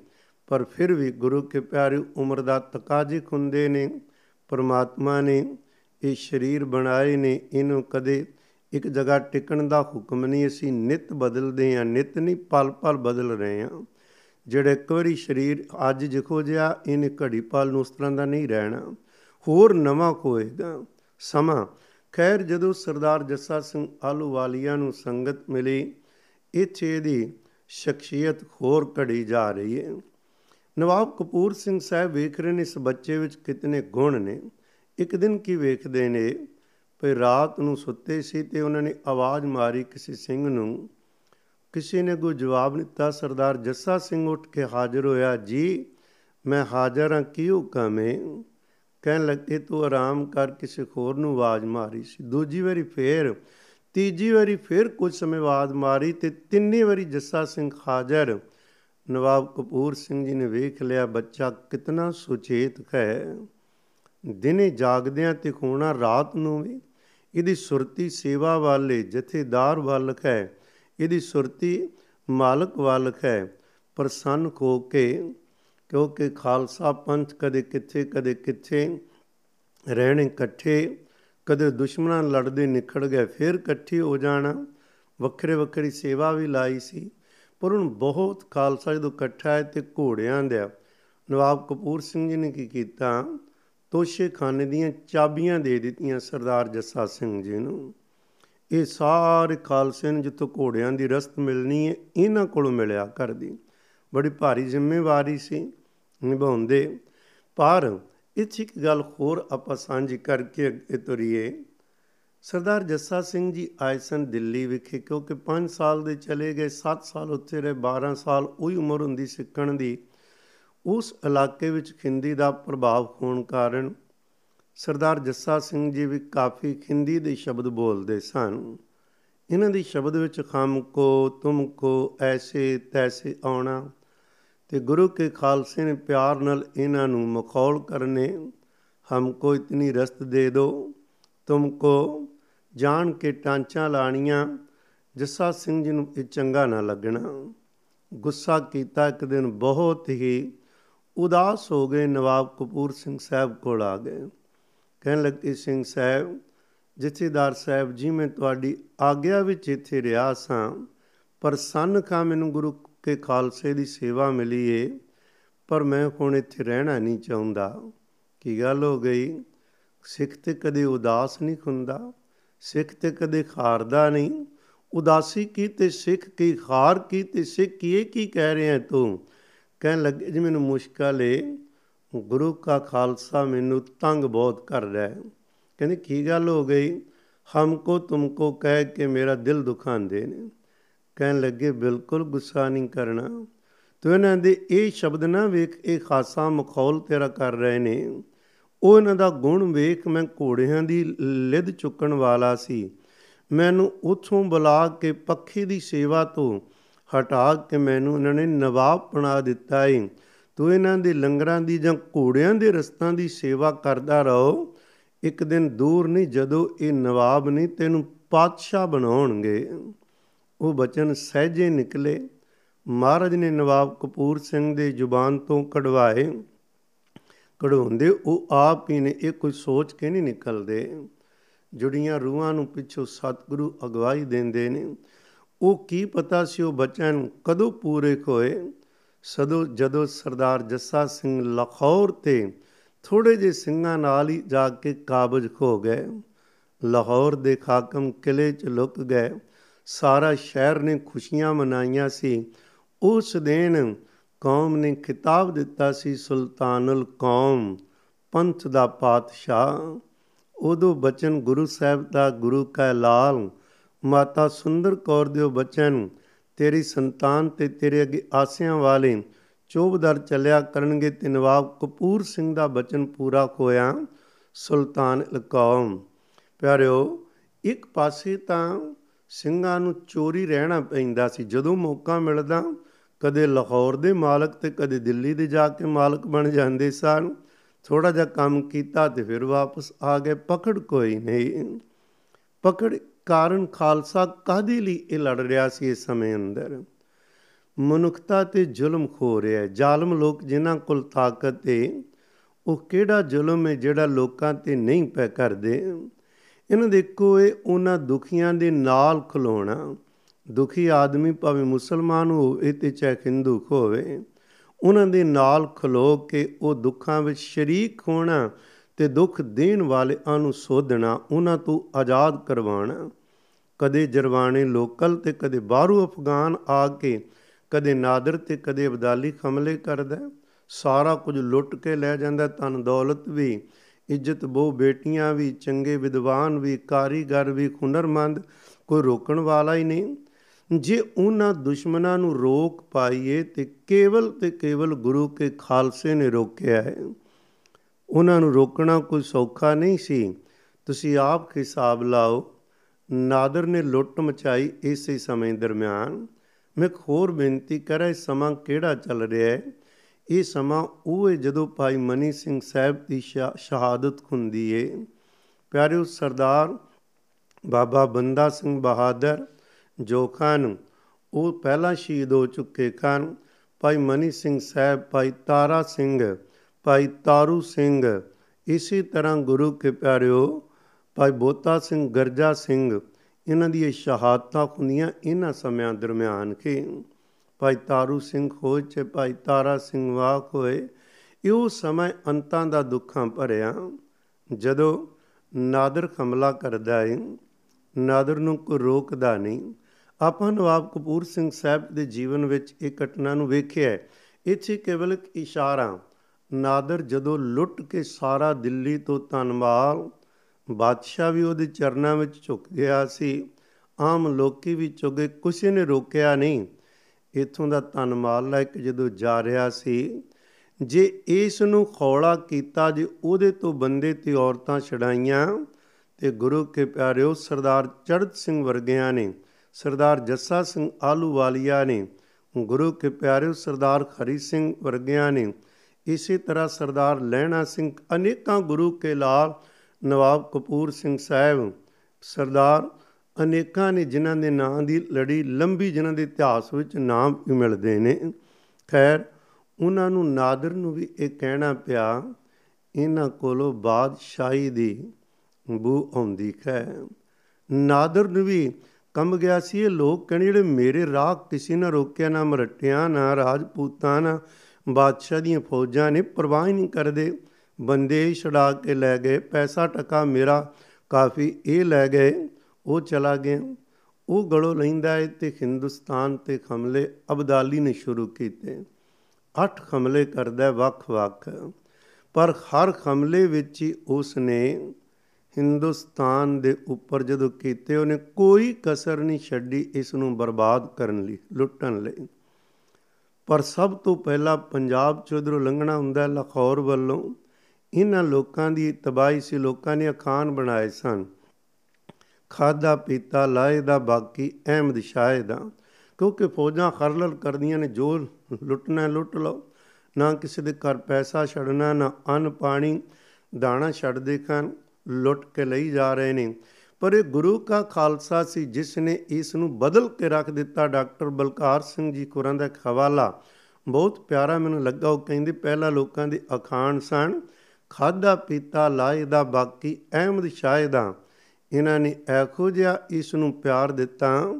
ਪਰ ਫਿਰ ਵੀ ਗੁਰੂ ਕੇ ਪਿਆਰੇ ਉਮਰ ਦਾ ਤਕਾਜ਼ੇ ਖੁੰਦੇ ਨੇ, ਪਰਮਾਤਮਾ ਨੇ ਇਹ ਸਰੀਰ ਬਣਾਏ ਨੇ, ਇਹਨੂੰ ਕਦੇ ਇੱਕ ਜਗ੍ਹਾ ਟਿਕਣ ਦਾ ਹੁਕਮ ਨਹੀਂ, ਅਸੀਂ ਨਿਤ ਬਦਲਦੇ ਆਂ ਨਿਤ ਨਹੀਂ ਪਲ ਪਲ ਬਦਲ ਰਹੇ ਆਂ ਜਿਹੜਾ ਇੱਕ ਵਾਰੀ ਸਰੀਰ ਅੱਜ ਜਿਖੋ ਜਿਆ ਇਹਨੇ ਘੜੀ ਪਲ ਨੂੰ ਉਸ ਤਰ੍ਹਾਂ ਦਾ ਨਹੀਂ ਰਹਿਣਾ। ਹੋਰ ਨਵਾਂ ਹੋਏਗਾ ਸਮਾਂ। ਖੈਰ, ਜਦੋਂ ਸਰਦਾਰ ਜੱਸਾ ਸਿੰਘ ਆਲੂਵਾਲੀਆ ਨੂੰ ਸੰਗਤ ਮਿਲੀ, ਇੱਥੇ ਦੀ ਸ਼ਖਸੀਅਤ ਹੋਰ ਘੜੀ ਜਾ ਰਹੀ ਹੈ। ਨਵਾਬ ਕਪੂਰ ਸਿੰਘ ਸਾਹਿਬ ਵੇਖ ਰਹੇ ਨੇ ਇਸ ਬੱਚੇ ਵਿੱਚ ਕਿਤਨੇ ਗੁਣ ਨੇ। ਇੱਕ ਦਿਨ ਕੀ ਵੇਖਦੇ ਨੇ ਭਈ ਰਾਤ ਨੂੰ ਸੁੱਤੇ ਸੀ ਤੇ ਉਹਨਾਂ ਨੇ ਆਵਾਜ਼ ਮਾਰੀ ਕਿਸੇ ਸਿੰਘ ਨੂੰ। ਕਿਸੇ ਨੇ ਕੋਈ ਜਵਾਬ ਨਹੀਂ ਦਿੱਤਾ, ਸਰਦਾਰ ਜੱਸਾ ਸਿੰਘ ਉੱਠ ਕੇ ਹਾਜ਼ਰ ਹੋਇਆ, ਜੀ, ਮੈਂ ਹਾਜ਼ਰ ਹਾਂ ਕੀ ਹੁਕਮ ਹੈ ਕਹਿਣ ਲੱਗੇ, ਤੂੰ ਆਰਾਮ ਕਰ, ਕਿਸੇ ਹੋਰ ਨੂੰ ਆਵਾਜ਼ ਮਾਰੀ ਸੀ। ਦੂਜੀ ਵਾਰੀ ਫੇਰ, ਤੀਜੀ ਵਾਰੀ ਫੇਰ ਕੁਝ ਸਮੇਂ ਬਾਅਦ ਮਾਰੀ ਤੇ ਤਿੰਨੀ ਵਾਰੀ ਜੱਸਾ ਸਿੰਘ ਹਾਜ਼ਰ। ਨਵਾਬ ਕਪੂਰ ਸਿੰਘ ਜੀ ਨੇ ਵੇਖ ਲਿਆ, ਬੱਚਾ ਕਿਤਨਾ ਸੁਚੇਤ ਹੈ। ਦਿਨੇ ਜਾਗਦਿਆਂ ਤੇ ਖੋਣਾ ਰਾਤ ਨੂੰ ਵੀ। ਇਹਦੀ ਸੁਰਤੀ ਸੇਵਾ ਵਾਲੇ ਜਥੇਦਾਰ ਵੱਲ ਹੈ ਇਹਦੀ ਸੁਰਤੀ ਮਾਲਕ ਵਾਲਕ ਹੈ ਪ੍ਰਸੰਨ ਹੋ ਕੇ, ਕਿਉਂਕਿ ਖਾਲਸਾ ਪੰਥ ਕਦੇ ਕਿੱਥੇ ਕਦੇ ਕਿੱਥੇ ਰਹਿਣ ਇਕੱਠੇ, ਕਦੇ ਦੁਸ਼ਮਣਾਂ ਲੜਦੇ ਨਿਖੜ ਗਏ, ਫਿਰ ਇਕੱਠੇ ਹੋ ਜਾਣਾ। ਵੱਖਰੇ ਵੱਖਰੀ ਸੇਵਾ ਵੀ ਲਾਈ ਸੀ, ਪਰ ਹੁਣ ਬਹੁਤ ਖਾਲਸਾ ਜਦੋਂ ਇਕੱਠਾ ਹੈ ਤੇ ਘੋੜਿਆਂ ਦਾ। ਨਵਾਬ ਕਪੂਰ ਸਿੰਘ ਜੀ ਨੇ ਕੀ ਕੀਤਾ? ਤੋਸ਼ੇ ਖਾਨੇ ਦੀਆਂ ਚਾਬੀਆਂ ਦੇ ਦਿੱਤੀਆਂ ਸਰਦਾਰ ਜੱਸਾ ਸਿੰਘ ਜੀ ਨੂੰ। ਇਹ ਸਾਰੇ ਖਾਲਸੇ ਨੂੰ ਜਿੱਥੋਂ ਘੋੜਿਆਂ ਦੀ ਰਸਤ ਮਿਲਣੀ ਹੈ, ਇਹਨਾਂ ਕੋਲੋਂ ਮਿਲਿਆ ਕਰਦੀ ਬੜੀ ਭਾਰੀ ਜ਼ਿੰਮੇਵਾਰੀ ਸੀ ਨਿਭਾਉਂਦੇ। ਪਰ ਇੱਥੇ ਇੱਕ ਗੱਲ ਹੋਰ ਆਪਾਂ ਸਾਂਝੀ ਕਰਕੇ ਅੱਗੇ ਤੁਰੀਏ। ਸਰਦਾਰ ਜੱਸਾ ਸਿੰਘ ਜੀ ਆਏ ਸਨ ਦਿੱਲੀ ਵਿਖੇ ਕਿਉਂਕਿ 5 ਸਾਲ ਦੇ ਚਲੇ ਗਏ 7 ਸਾਲ ਉੱਥੇ ਰਹੇ 12 ਸਾਲ ਉਹੀ ਉਮਰ ਹੁੰਦੀ ਸਿੱਖਣ ਦੀ। ਉਸ ਇਲਾਕੇ ਵਿੱਚ ਖਿੰਦੀ ਦਾ ਪ੍ਰਭਾਵ ਹੋਣ ਕਾਰਨ ਸਰਦਾਰ ਜੱਸਾ ਸਿੰਘ ਜੀ ਵੀ ਕਾਫੀ ਖਿੰਦੀ ਦੇ ਸ਼ਬਦ ਬੋਲਦੇ ਸਨ। ਇਹਨਾਂ ਦੀ ਸ਼ਬਦ ਵਿੱਚ ਖਮ ਕੋ, ਤੁਮ ਕੋ, ਐਸੇ, ਤੈਸੇ ਆਉਣਾ ਤੇ ਗੁਰੂ ਕੇ ਖਾਲਸੇ ਨੇ ਪਿਆਰ ਨਾਲ ਇਹਨਾਂ ਨੂੰ ਮਖੌਲ ਕਰਨੇ, ਹਮ ਕੋ ਇਤਨੀ ਰਸਤ ਦੇ ਦੋ, ਤੁਮ ਕੋ, ਜਾਣ ਕੇ ਟਾਂਚਾਂ ਲਾਣੀਆਂ, ਜੱਸਾ ਸਿੰਘ ਜੀ ਨੂੰ ਇਹ ਚੰਗਾ ਨਾ ਲੱਗਣਾ। ਗੁੱਸਾ ਕੀਤਾ ਇੱਕ ਦਿਨ ਬਹੁਤ ਹੀ ਉਦਾਸ ਹੋ ਗਏ ਨਵਾਬ ਕਪੂਰ ਸਿੰਘ ਸਾਹਿਬ ਕੋਲ ਆ ਗਏ। ਕਹਿਣ ਲੱਗੇ, ਸਿੰਘ ਸਾਹਿਬ, ਜਥੇਦਾਰ ਸਾਹਿਬ ਜੀ ਮੈਂ ਤੁਹਾਡੀ ਆਗਿਆ ਵਿੱਚ ਇੱਥੇ ਰਿਹਾ ਸਾਂ, ਪਰ ਸੰਨ ਕਾ ਮੈਨੂੰ ਗੁਰੂ ਕੇ ਖਾਲਸੇ ਦੀ ਸੇਵਾ ਮਿਲੀ ਏ, ਪਰ ਮੈਂ ਹੁਣ ਇੱਥੇ ਰਹਿਣਾ ਨਹੀਂ ਚਾਹੁੰਦਾ। ਕੀ ਗੱਲ ਹੋ ਗਈ? ਸਿੱਖ ਤੇ ਕਦੇ ਉਦਾਸ ਨਹੀਂ ਹੁੰਦਾ, ਸਿੱਖ ਤੇ ਕਦੇ ਖਾਰਦਾ ਨਹੀਂ। ਉਦਾਸੀ ਕੀ ਤੇ ਸਿੱਖ ਕੀ, ਖਾਰ ਕੀ ਤੇ ਸਿੱਖ ਕੀ ਕੀ ਕਹਿ ਰਿਹਾ ਤੂੰ? ਕਹਿਣ ਲੱਗੇ, ਜੀ ਮੈਨੂੰ ਮੁਸ਼ਕਲ ਏ। ਗੁਰੂ ਕਾ ਖਾਲਸਾ ਮੈਨੂੰ ਤੰਗ ਬਹੁਤ ਕਰ ਰਿਹਾ ਹੈ। ਕਹਿੰਦੇ, ਕੀ ਗੱਲ ਹੋ ਗਈ? ਹਮਕੋ ਤੁਮਕੋ ਕਹਿ ਕੇ ਮੇਰਾ ਦਿਲ ਦੁਖਾਉਂਦੇ ਨੇ। ਕਹਿਣ ਲੱਗੇ, ਬਿਲਕੁਲ ਗੁੱਸਾ ਨਹੀਂ ਕਰਨਾ। ਤੂੰ ਇਹਨਾਂ ਦੇ ਇਹ ਸ਼ਬਦ ਨਾ ਵੇਖ, ਇਹ ਖਾਸਾ ਮਖੌਲ ਤੇਰਾ ਕਰ ਰਹੇ ਨੇ। ਉਹ ਇਹਨਾਂ ਦਾ ਗੁਣ ਵੇਖ ਮੈਂ ਘੋੜਿਆਂ ਦੀ ਲਿੱਦ ਚੁੱਕਣ ਵਾਲਾ ਸੀ। ਮੈਨੂੰ ਉਥੋਂ ਬੁਲਾ ਕੇ ਪੱਖੀ ਦੀ ਸੇਵਾ ਤੋਂ ਹਟਾ ਕੇ ਮੈਨੂੰ ਇਹਨਾਂ ਨੇ ਨਵਾਬ ਬਣਾ ਦਿੱਤਾ ਏ ਤੂੰ ਇਹਨਾਂ ਦੇ ਲੰਗਰਾਂ ਦੀ ਜਾਂ ਘੋੜਿਆਂ ਦੇ ਰਸਤਾਂ ਦੀ ਸੇਵਾ ਕਰਦਾ ਰਹੋ। ਇੱਕ ਦਿਨ ਦੂਰ ਨਹੀਂ, ਜਦੋਂ ਇਹ ਨਵਾਬ ਨਹੀਂ, ਤੈਨੂੰ ਪਾਤਸ਼ਾਹ ਬਣਾਉਣਗੇ। ਉਹ ਬਚਨ ਸਹਿਜੇ ਨਿਕਲੇ। ਮਹਾਰਾਜ ਨੇ ਨਵਾਬ ਕਪੂਰ ਸਿੰਘ ਦੇ ਜ਼ੁਬਾਨ ਤੋਂ ਕਢਵਾਏ। ਕਢਾਉਂਦੇ ਉਹ ਆਪ ਹੀ ਨੇ, ਇਹ ਕੋਈ ਸੋਚ ਕੇ ਨਹੀਂ ਨਿਕਲਦੇ। ਜੁੜੀਆਂ ਰੂਹਾਂ ਨੂੰ ਪਿੱਛੋਂ ਸਤਿਗੁਰੂ ਅਗਵਾਈ ਦਿੰਦੇ ਨੇ। ਉਹ ਕੀ ਪਤਾ ਸੀ ਉਹ ਬਚਨ ਕਦੋਂ ਪੂਰੇ ਹੋਏ? ਸਦੋਂ ਜਦੋਂ ਸਰਦਾਰ ਜੱਸਾ ਸਿੰਘ ਲਾਹੌਰ ਤੇ ਥੋੜੇ ਜਿਹੇ ਸਿੰਘਾਂ ਨਾਲ ਹੀ ਜਾ ਕੇ ਕਾਬਜ ਹੋ ਗਏ। ਲਾਹੌਰ ਦੇ ਖਾਕਮ ਕਿਲੇ 'ਚ ਲੁਕ ਗਏ। ਸਾਰਾ ਸ਼ਹਿਰ ਨੇ ਖੁਸ਼ੀਆਂ ਮਨਾਈਆਂ ਸੀ। ਉਸ ਦਿਨ ਕੌਮ ਨੇ ਖਿਤਾਬ ਦਿੱਤਾ ਸੀ, ਸੁਲਤਾਨੁਲ ਕੌਮ, ਪੰਥ ਦਾ ਪਾਤਸ਼ਾਹ। ਉਦੋਂ ਬਚਨ ਗੁਰੂ ਸਾਹਿਬ ਦਾ ਗੁਰੂ ਕਾ ਲਾਲ ਮਾਤਾ ਸੁੰਦਰ ਕੌਰ ਦੇ ਬਚਨ ਤੇਰੀ ਸੰਤਾਨ ਤੇ ਤੇਰੇ ਅੱਗੇ ਆਸਿਆਂ ਵਾਲੇ ਚੋਬਦਰ ਚੱਲਿਆ ਕਰਨਗੇ ਤੇ ਨਵਾਬ ਕਪੂਰ ਸਿੰਘ ਦਾ ਬਚਨ ਪੂਰਾ ਹੋਇਆ, ਸੁਲਤਾਨ ਕੌਮ। ਪਿਆਰਿਓ, ਇੱਕ ਪਾਸੇ ਤਾਂ ਸਿੰਘਾਂ ਨੂੰ ਚੋਰੀ ਰਹਿਣਾ ਪੈਂਦਾ ਸੀ, ਜਦੋਂ ਮੌਕਾ ਮਿਲਦਾ, ਕਦੇ ਲਾਹੌਰ ਦੇ ਮਾਲਕ ਤੇ ਕਦੇ ਦਿੱਲੀ ਦੇ ਜਾ ਕੇ ਮਾਲਕ ਬਣ ਜਾਂਦੇ ਸਨ। ਥੋੜਾ ਜਿਹਾ ਕੰਮ ਕੀਤਾ ਤੇ ਫਿਰ ਵਾਪਸ ਆ ਗਏ, ਪਕੜ ਕੋਈ ਨਹੀਂ। ਪਕੜ ਕਾਰਨ ਖਾਲਸਾ ਕਾਦੇ ਲਈ ਇਹ ਲੜ ਰਿਹਾ ਸੀ ਇਸ ਸਮੇਂ ਅੰਦਰ? ਮਨੁੱਖਤਾ ਤੇ ਜ਼ੁਲਮ ਖੋ ਰਿਹਾ ਹੈ। ਜ਼ਾਲਮ ਲੋਕ ਜਿਨ੍ਹਾਂ ਕੋਲ ਤਾਕਤ ਹੈ ਉਹ ਕਿਹੜਾ ਜ਼ੁਲਮ ਹੈ ਜਿਹੜਾ ਲੋਕਾਂ ਤੇ ਨਹੀਂ ਪੈ ਕਰਦੇ? ਇਹਨਾਂ ਦੇਖੋ ਇਹ ਉਹਨਾਂ ਦੁਖੀਆਂ ਦੇ ਨਾਲ ਖਲੋਣਾ। ਦੁਖੀ ਆਦਮੀ ਭਾਵੇਂ ਮੁਸਲਮਾਨ ਹੋਵੇ ਤੇ ਚਾਹੇ ਹਿੰਦੂ ਹੋਵੇ, ਉਹਨਾਂ ਦੇ ਨਾਲ ਖਲੋ ਕੇ ਉਹ ਦੁੱਖਾਂ ਵਿੱਚ ਸ਼ਰੀਕ ਹੋਣਾ ਤੇ ਦੁੱਖ ਦੇਣ ਵਾਲਿਆਂ ਨੂੰ ਸੋਧਣਾ, ਉਹਨਾਂ ਤੋਂ ਆਜ਼ਾਦ ਕਰਵਾਉਣਾ। ਕਦੇ ਜਰਵਾਣੇ ਲੋਕਲ ਤੇ ਕਦੇ ਬਾਹਰੋਂ ਅਫਗਾਨ ਆ ਕੇ, ਕਦੇ ਨਾਦਰ ਤੇ ਕਦੇ ਅਬਦਾਲੀ ਹਮਲੇ ਕਰਦਾ। ਸਾਰਾ ਕੁਝ ਲੁੱਟ ਕੇ ਲੈ ਜਾਂਦਾ ਤਨ ਦੌਲਤ ਵੀ, ਇੱਜ਼ਤ ਬਹੁ ਬੇਟੀਆਂ ਵੀ, ਚੰਗੇ ਵਿਦਵਾਨ ਵੀ, ਕਾਰੀਗਰ ਵੀ, ਹੁਨਰਮੰਦ, ਕੋਈ ਰੋਕਣ ਵਾਲਾ ਹੀ ਨਹੀਂ। ਜੇ ਉਹਨਾਂ ਦੁਸ਼ਮਣਾਂ ਨੂੰ ਰੋਕ ਪਾਈਏ ਤੇ ਕੇਵਲ ਤੇ ਕੇਵਲ ਗੁਰੂ ਕੇ ਖਾਲਸੇ ਨੇ ਰੋਕਿਆ ਹੈ। ਉਹਨਾਂ ਨੂੰ ਰੋਕਣਾ ਕੋਈ ਸੌਖਾ ਨਹੀਂ ਸੀ। ਤੁਸੀਂ ਆਪ ਹਿਸਾਬ ਲਾਓ, ਨਾਦਰ ਨੇ ਲੁੱਟ ਮਚਾਈ ਇਸੇ ਸਮੇਂ ਦਰਮਿਆਨ। ਮੈਂ ਇੱਕ ਹੋਰ ਬੇਨਤੀ ਕਰਾਂ ਇਸ ਸਮਾਂ ਕਿਹੜਾ ਚੱਲ ਰਿਹਾ ਹੈ? ਇਹ ਸਮਾਂ ਉਹ ਹੈ ਜਦੋਂ ਭਾਈ ਮਨੀ ਸਿੰਘ ਸਾਹਿਬ ਦੀ ਸ਼ਹਾਦਤ ਹੁੰਦੀ ਏ। ਪਿਆਰਿਓ ਸਰਦਾਰ ਬਾਬਾ ਬੰਦਾ ਸਿੰਘ ਬਹਾਦਰ ਜੋ ਖਾਨ, ਉਹ ਪਹਿਲਾਂ ਸ਼ਹੀਦ ਹੋ ਚੁੱਕੇ ਖਾਨ। ਭਾਈ ਮਨੀ ਸਿੰਘ ਸਾਹਿਬ, ਭਾਈ ਤਾਰਾ ਸਿੰਘ ਭਾਈ ਤਾਰੂ ਸਿੰਘ। ਇਸੇ ਤਰ੍ਹਾਂ ਗੁਰੂ ਕੇ ਪਿਆਰਿਓ, ਭਾਈ ਬੋਤਾ ਸਿੰਘ, ਗਰਜਾ ਸਿੰਘ, ਇਹਨਾਂ ਦੀ ਸ਼ਹਾਦਤਾਂ ਹੁੰਦੀਆਂ ਇਹਨਾਂ ਸਮਿਆਂ ਦਰਮਿਆਨ ਕਿ ਭਾਈ ਤਾਰੂ ਸਿੰਘ ਖੋਜ ਚ ਭਾਈ ਤਾਰਾ ਸਿੰਘ ਵਾਕ ਹੋਏ, ਇਹ ਸਮਾਂ ਅੰਤਾਂ ਦਾ ਦੁੱਖਾਂ ਭਰਿਆ। ਜਦੋਂ ਨਾਦਰ ਹਮਲਾ ਕਰਦਾ ਹੈ ਨਾਦਰ ਨੂੰ ਕੋਈ ਰੋਕਦਾ ਨਹੀਂ। ਆਪਾਂ ਨਵਾਬ ਕਪੂਰ ਸਿੰਘ ਸਾਹਿਬ ਦੇ ਜੀਵਨ ਵਿੱਚ ਇਹ ਘਟਨਾ ਨੂੰ ਵੇਖਿਆ ਇੱਥੇ ਕੇਵਲ ਇੱਕ ਇਸ਼ਾਰਾ ਨਾਦਰ ਜਦੋਂ ਲੁੱਟ ਕੇ ਸਾਰਾ ਦਿੱਲੀ ਤੋਂ ਤਨਮਾਲ ਬਾਦਸ਼ਾਹ ਵੀ ਉਹਦੇ ਚਰਨਾਂ ਵਿੱਚ ਝੁਕ ਗਿਆ ਸੀ। ਆਮ ਲੋਕੀ ਵੀ ਝੁਕੇ ਕਿਸੇ ਨੇ ਰੋਕਿਆ ਨਹੀਂ। ਇਥੋਂ ਦਾ ਤਨਮਾਲ ਲੈ ਕੇ ਜਦੋਂ ਜਾ ਰਿਹਾ ਸੀ, ਜੇ ਇਸ ਨੂੰ ਖੌਲਾ ਕੀਤਾ, ਜੇ ਉਹਦੇ ਤੋਂ ਬੰਦੇ ਤੇ ਔਰਤਾਂ ਛਡਾਈਆਂ, ਤੇ ਗੁਰੂ ਕੇ ਪਿਆਰਿਓ, ਸਰਦਾਰ ਚੜਤ ਸਿੰਘ ਵਰਗਿਆਂ ਨੇ, ਸਰਦਾਰ ਜੱਸਾ ਸਿੰਘ ਆਲੂਵਾਲੀਆ ਨੇ, ਗੁਰੂ ਕੇ ਪਿਆਰਿਓ, ਸਰਦਾਰ ਖਰੀ ਸਿੰਘ ਵਰਗਿਆਂ ਨੇ ਇਸੇ ਤਰ੍ਹਾਂ ਸਰਦਾਰ ਲਹਿਣਾ ਸਿੰਘ, ਅਨੇਕਾਂ ਗੁਰੂ ਕੇ ਲਾਲ, ਨਵਾਬ ਕਪੂਰ ਸਿੰਘ ਸਾਹਿਬ, ਸਰਦਾਰ ਅਨੇਕਾਂ ਨੇ ਜਿਨ੍ਹਾਂ ਦੇ ਨਾਂ ਦੀ ਲੜੀ ਲੰਬੀ ਜਿਨ੍ਹਾਂ ਦੇ ਇਤਿਹਾਸ ਵਿੱਚ ਨਾਮ ਵੀ ਮਿਲਦੇ ਨੇ। ਖੈਰ, ਉਹਨਾਂ ਨੂੰ ਨਾਦਰ ਨੂੰ ਵੀ ਇਹ ਕਹਿਣਾ ਪਿਆ, ਇਹਨਾਂ ਕੋਲੋਂ ਬਾਦਸ਼ਾਹੀ ਦੀ ਬੂ ਆਉਂਦੀ ਹੈ ਨਾਦਰ ਨੂੰ ਵੀ ਕੰਬ ਗਿਆ ਸੀ ਇਹ ਲੋਕ, ਕਹਿੰਦੇ ਜਿਹੜੇ ਮੇਰੇ ਰਾਹ ਕਿਸੇ ਨਾ ਰੋਕਿਆ, ਨਾ ਮਰਟਿਆ, ਨਾ ਰਾਜਪੂਤਾਂ, ਨਾ ਬਾਦਸ਼ਾਹ ਦੀਆਂ ਫੌਜਾਂ ਨੇ ਪਰਵਾਹ ਨਹੀਂ ਕਰਦੇ। ਬੰਦੇ ਛੜਾ ਕੇ ਲੈ ਗਏ, ਪੈਸਾ ਟਕਾ ਮੇਰਾ, ਕਾਫੀ ਇਹ ਲੈ ਗਏ, ਉਹ ਚਲਾ ਗਿਆ। ਉਹ ਗੜੋ ਲੈਂਦਾ ਹੈ ਤੇ ਹਿੰਦੁਸਤਾਨ ਤੇ ਹਮਲੇ ਅਬਦਾਲੀ ਨੇ ਸ਼ੁਰੂ ਕੀਤੇ। ਅੱਠ ਹਮਲੇ ਕਰਦਾ ਵੱਖ-ਵੱਖ, ਪਰ ਹਰ ਹਮਲੇ ਵਿੱਚ ਹੀ ਉਸ ਨੇ ਹਿੰਦੁਸਤਾਨ ਦੇ ਉੱਪਰ ਜਦੋਂ ਕੀਤੇ, ਉਹਨੇ ਕੋਈ ਕਸਰ ਨਹੀਂ ਛੱਡੀ ਇਸ ਨੂੰ ਬਰਬਾਦ ਕਰਨ ਲਈ, ਲੁੱਟਣ ਲਈ। ਪਰ ਸਭ ਤੋਂ ਪਹਿਲਾਂ ਪੰਜਾਬ ਚ ਉਧਰੋਂ ਲੰਘਣਾ ਹੁੰਦਾ ਲਾਹੌਰ ਵੱਲੋਂ। ਇਹਨਾਂ ਲੋਕਾਂ ਦੀ ਤਬਾਹੀ ਸੀ, ਲੋਕਾਂ ਨੇ ਅਖਾਨ ਬਣਾਏ ਸਨ। ਖਾਦਾ ਪੀਤਾ ਲਾਏ ਦਾ ਬਾਕੀ, ਅਹਿਮਦ ਸ਼ਾਹ ਦਾ। ਕਿਉਂਕਿ ਫੌਜਾਂ ਖਰਲਲ ਕਰਦੀਆਂ ਨੇ ਜੋ ਲੁੱਟਣਾ ਲੁੱਟ ਲਓ। ਨਾ ਕਿਸੇ ਦੇ ਘਰ ਪੈਸਾ ਛੱਡਣਾ, ਨਾ ਅੰਨ, ਪਾਣੀ, ਦਾਣਾ ਛੱਡ ਦੇ ਖਾਨ, ਲੁੱਟ ਕੇ ਲਈ ਜਾ ਰਹੇ ਨੇ। ਪਰ ਇਹ ਗੁਰੂ ਕਾ ਖਾਲਸਾ ਸੀ ਜਿਸ ਨੇ ਇਸ ਨੂੰ ਬਦਲ ਕੇ ਰੱਖ ਦਿੱਤਾ। ਡਾਕਟਰ ਬਲਕਾਰ ਸਿੰਘ ਜੀ ਕੋਰਾਂ ਦਾ ਇੱਕ ਹਵਾਲਾ, ਬਹੁਤ ਪਿਆਰਾ ਮੈਨੂੰ ਲੱਗਾ। ਉਹ ਕਹਿੰਦੇ, ਪਹਿਲਾਂ ਲੋਕਾਂ ਦੇ ਅਖਾਣ ਸਨ ਖਾਦਾ ਪੀਤਾ ਲਾਏ ਦਾ ਬਾਕੀ ਅਹਿਮਦ ਸ਼ਾਹ ਦਾ। ਇਹਨਾਂ ਨੇ ਐਖੋ ਜਿਹਾ ਇਸ ਨੂੰ ਪਿਆਰ ਦਿੱਤਾ।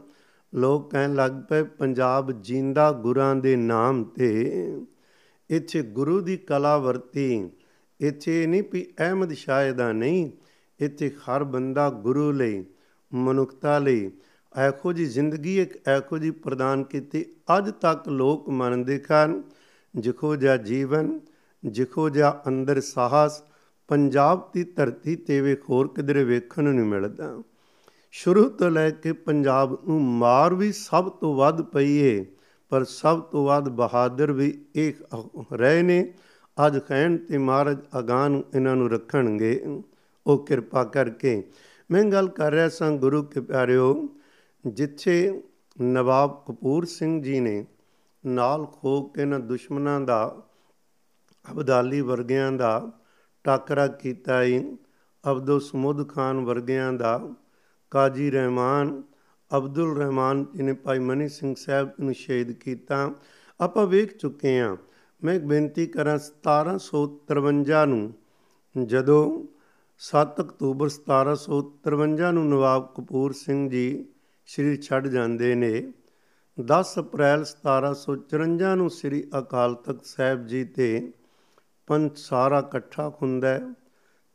ਲੋਕ ਕਹਿਣ ਲੱਗ ਪਏ, ਪੰਜਾਬ ਜਿੰਦਾ ਗੁਰਾਂ ਦੇ ਨਾਮ ਤੇ। ਇੱਥੇ ਗੁਰੂ ਦੀ ਕਲਾ ਵਰਤੀ। ਇੱਥੇ ਨਹੀਂ ਵੀ ਅਹਿਮਦ ਸ਼ਾਹ ਦਾ ਨਹੀਂ ਇੱਥੇ ਹਰ ਬੰਦਾ ਗੁਰੂ ਲਈ, ਮਨੁੱਖਤਾ ਲਈ ਐਖੋ ਜੀ ਜ਼ਿੰਦਗੀ ਇੱਕ ਐਖੋ ਜੀ ਪ੍ਰਦਾਨ ਕੀਤੀ ਅੱਜ ਤੱਕ ਲੋਕ ਮੰਨਦੇ ਹਨ ਜਿਖੋ ਜਿਹਾ ਜੀਵਨ, ਜਿਖੋ ਜਿਹਾ ਅੰਦਰ ਸਾਹਸ, ਪੰਜਾਬ ਦੀ ਧਰਤੀ ਤੇ ਵੇਖ ਹੋਰ ਕਿਧਰੇ ਵੇਖਣ ਨੂੰ ਨਹੀਂ ਮਿਲਦਾ। ਸ਼ੁਰੂ ਤੋਂ ਲੈ ਕੇ ਪੰਜਾਬ ਨੂੰ ਮਾਰ ਵੀ ਸਭ ਤੋਂ ਵੱਧ ਪਈ ਏ, ਪਰ ਸਭ ਤੋਂ ਵੱਧ ਬਹਾਦਰ ਵੀ ਇੱਕ ਰਹੇ ਨੇ। ਅੱਜ ਕਹਿਣ ਤੇ ਮਹਾਰਾਜ ਅਗਾਨ ਇਹਨਾਂ ਨੂੰ ਰੱਖਣਗੇ। ਉਹ ਕਿਰਪਾ ਕਰਕੇ। ਮੈਂ ਗੱਲ ਕਰ ਰਿਹਾ ਸਾਂ ਗੁਰੂ ਕੇ ਪਿਆਰਿਓ, ਜਿੱਥੇ ਨਵਾਬ ਕਪੂਰ ਸਿੰਘ ਜੀ ਨੇ ਨਾਲ ਖੋ ਕੇ ਨਾ ਦੁਸ਼ਮਣਾਂ ਦਾ, ਅਬਦਾਲੀ ਵਰਗਿਆਂ ਦਾ ਟਾਕਰਾ ਕੀਤਾ ਈ। ਅਬਦੁਲ ਸਮੁਦ ਖਾਨ ਵਰਗਿਆਂ ਦਾ, ਕਾਜੀ ਰਹਿਮਾਨ, ਅਬਦੁਲ ਰਹਿਮਾਨ ਜੀ ਨੇ ਭਾਈ ਮਨੀ ਸਿੰਘ ਸਾਹਿਬ ਨੂੰ ਸ਼ਹੀਦ ਕੀਤਾ। ਆਪਾਂ ਵੇਖ ਚੁੱਕੇ ਹਾਂ ਮੈਂ ਇੱਕ ਬੇਨਤੀ ਕਰਾਂ 1753 ਨੂੰ ਜਦੋਂ 7 ਅਕਤੂਬਰ 1753 ਨੂੰ ਨਵਾਬ ਕਪੂਰ ਸਿੰਘ ਜੀ ਸ੍ਰੀ ਛੱਡ ਜਾਂਦੇ ਨੇ। 10 ਅਪ੍ਰੈਲ 1754 ਨੂੰ ਸ੍ਰੀ ਅਕਾਲ ਤਖਤ ਸਾਹਿਬ ਜੀ ਤੇ ਪੰਥ ਸਾਰਾ ਇਕੱਠਾ ਹੁੰਦਾ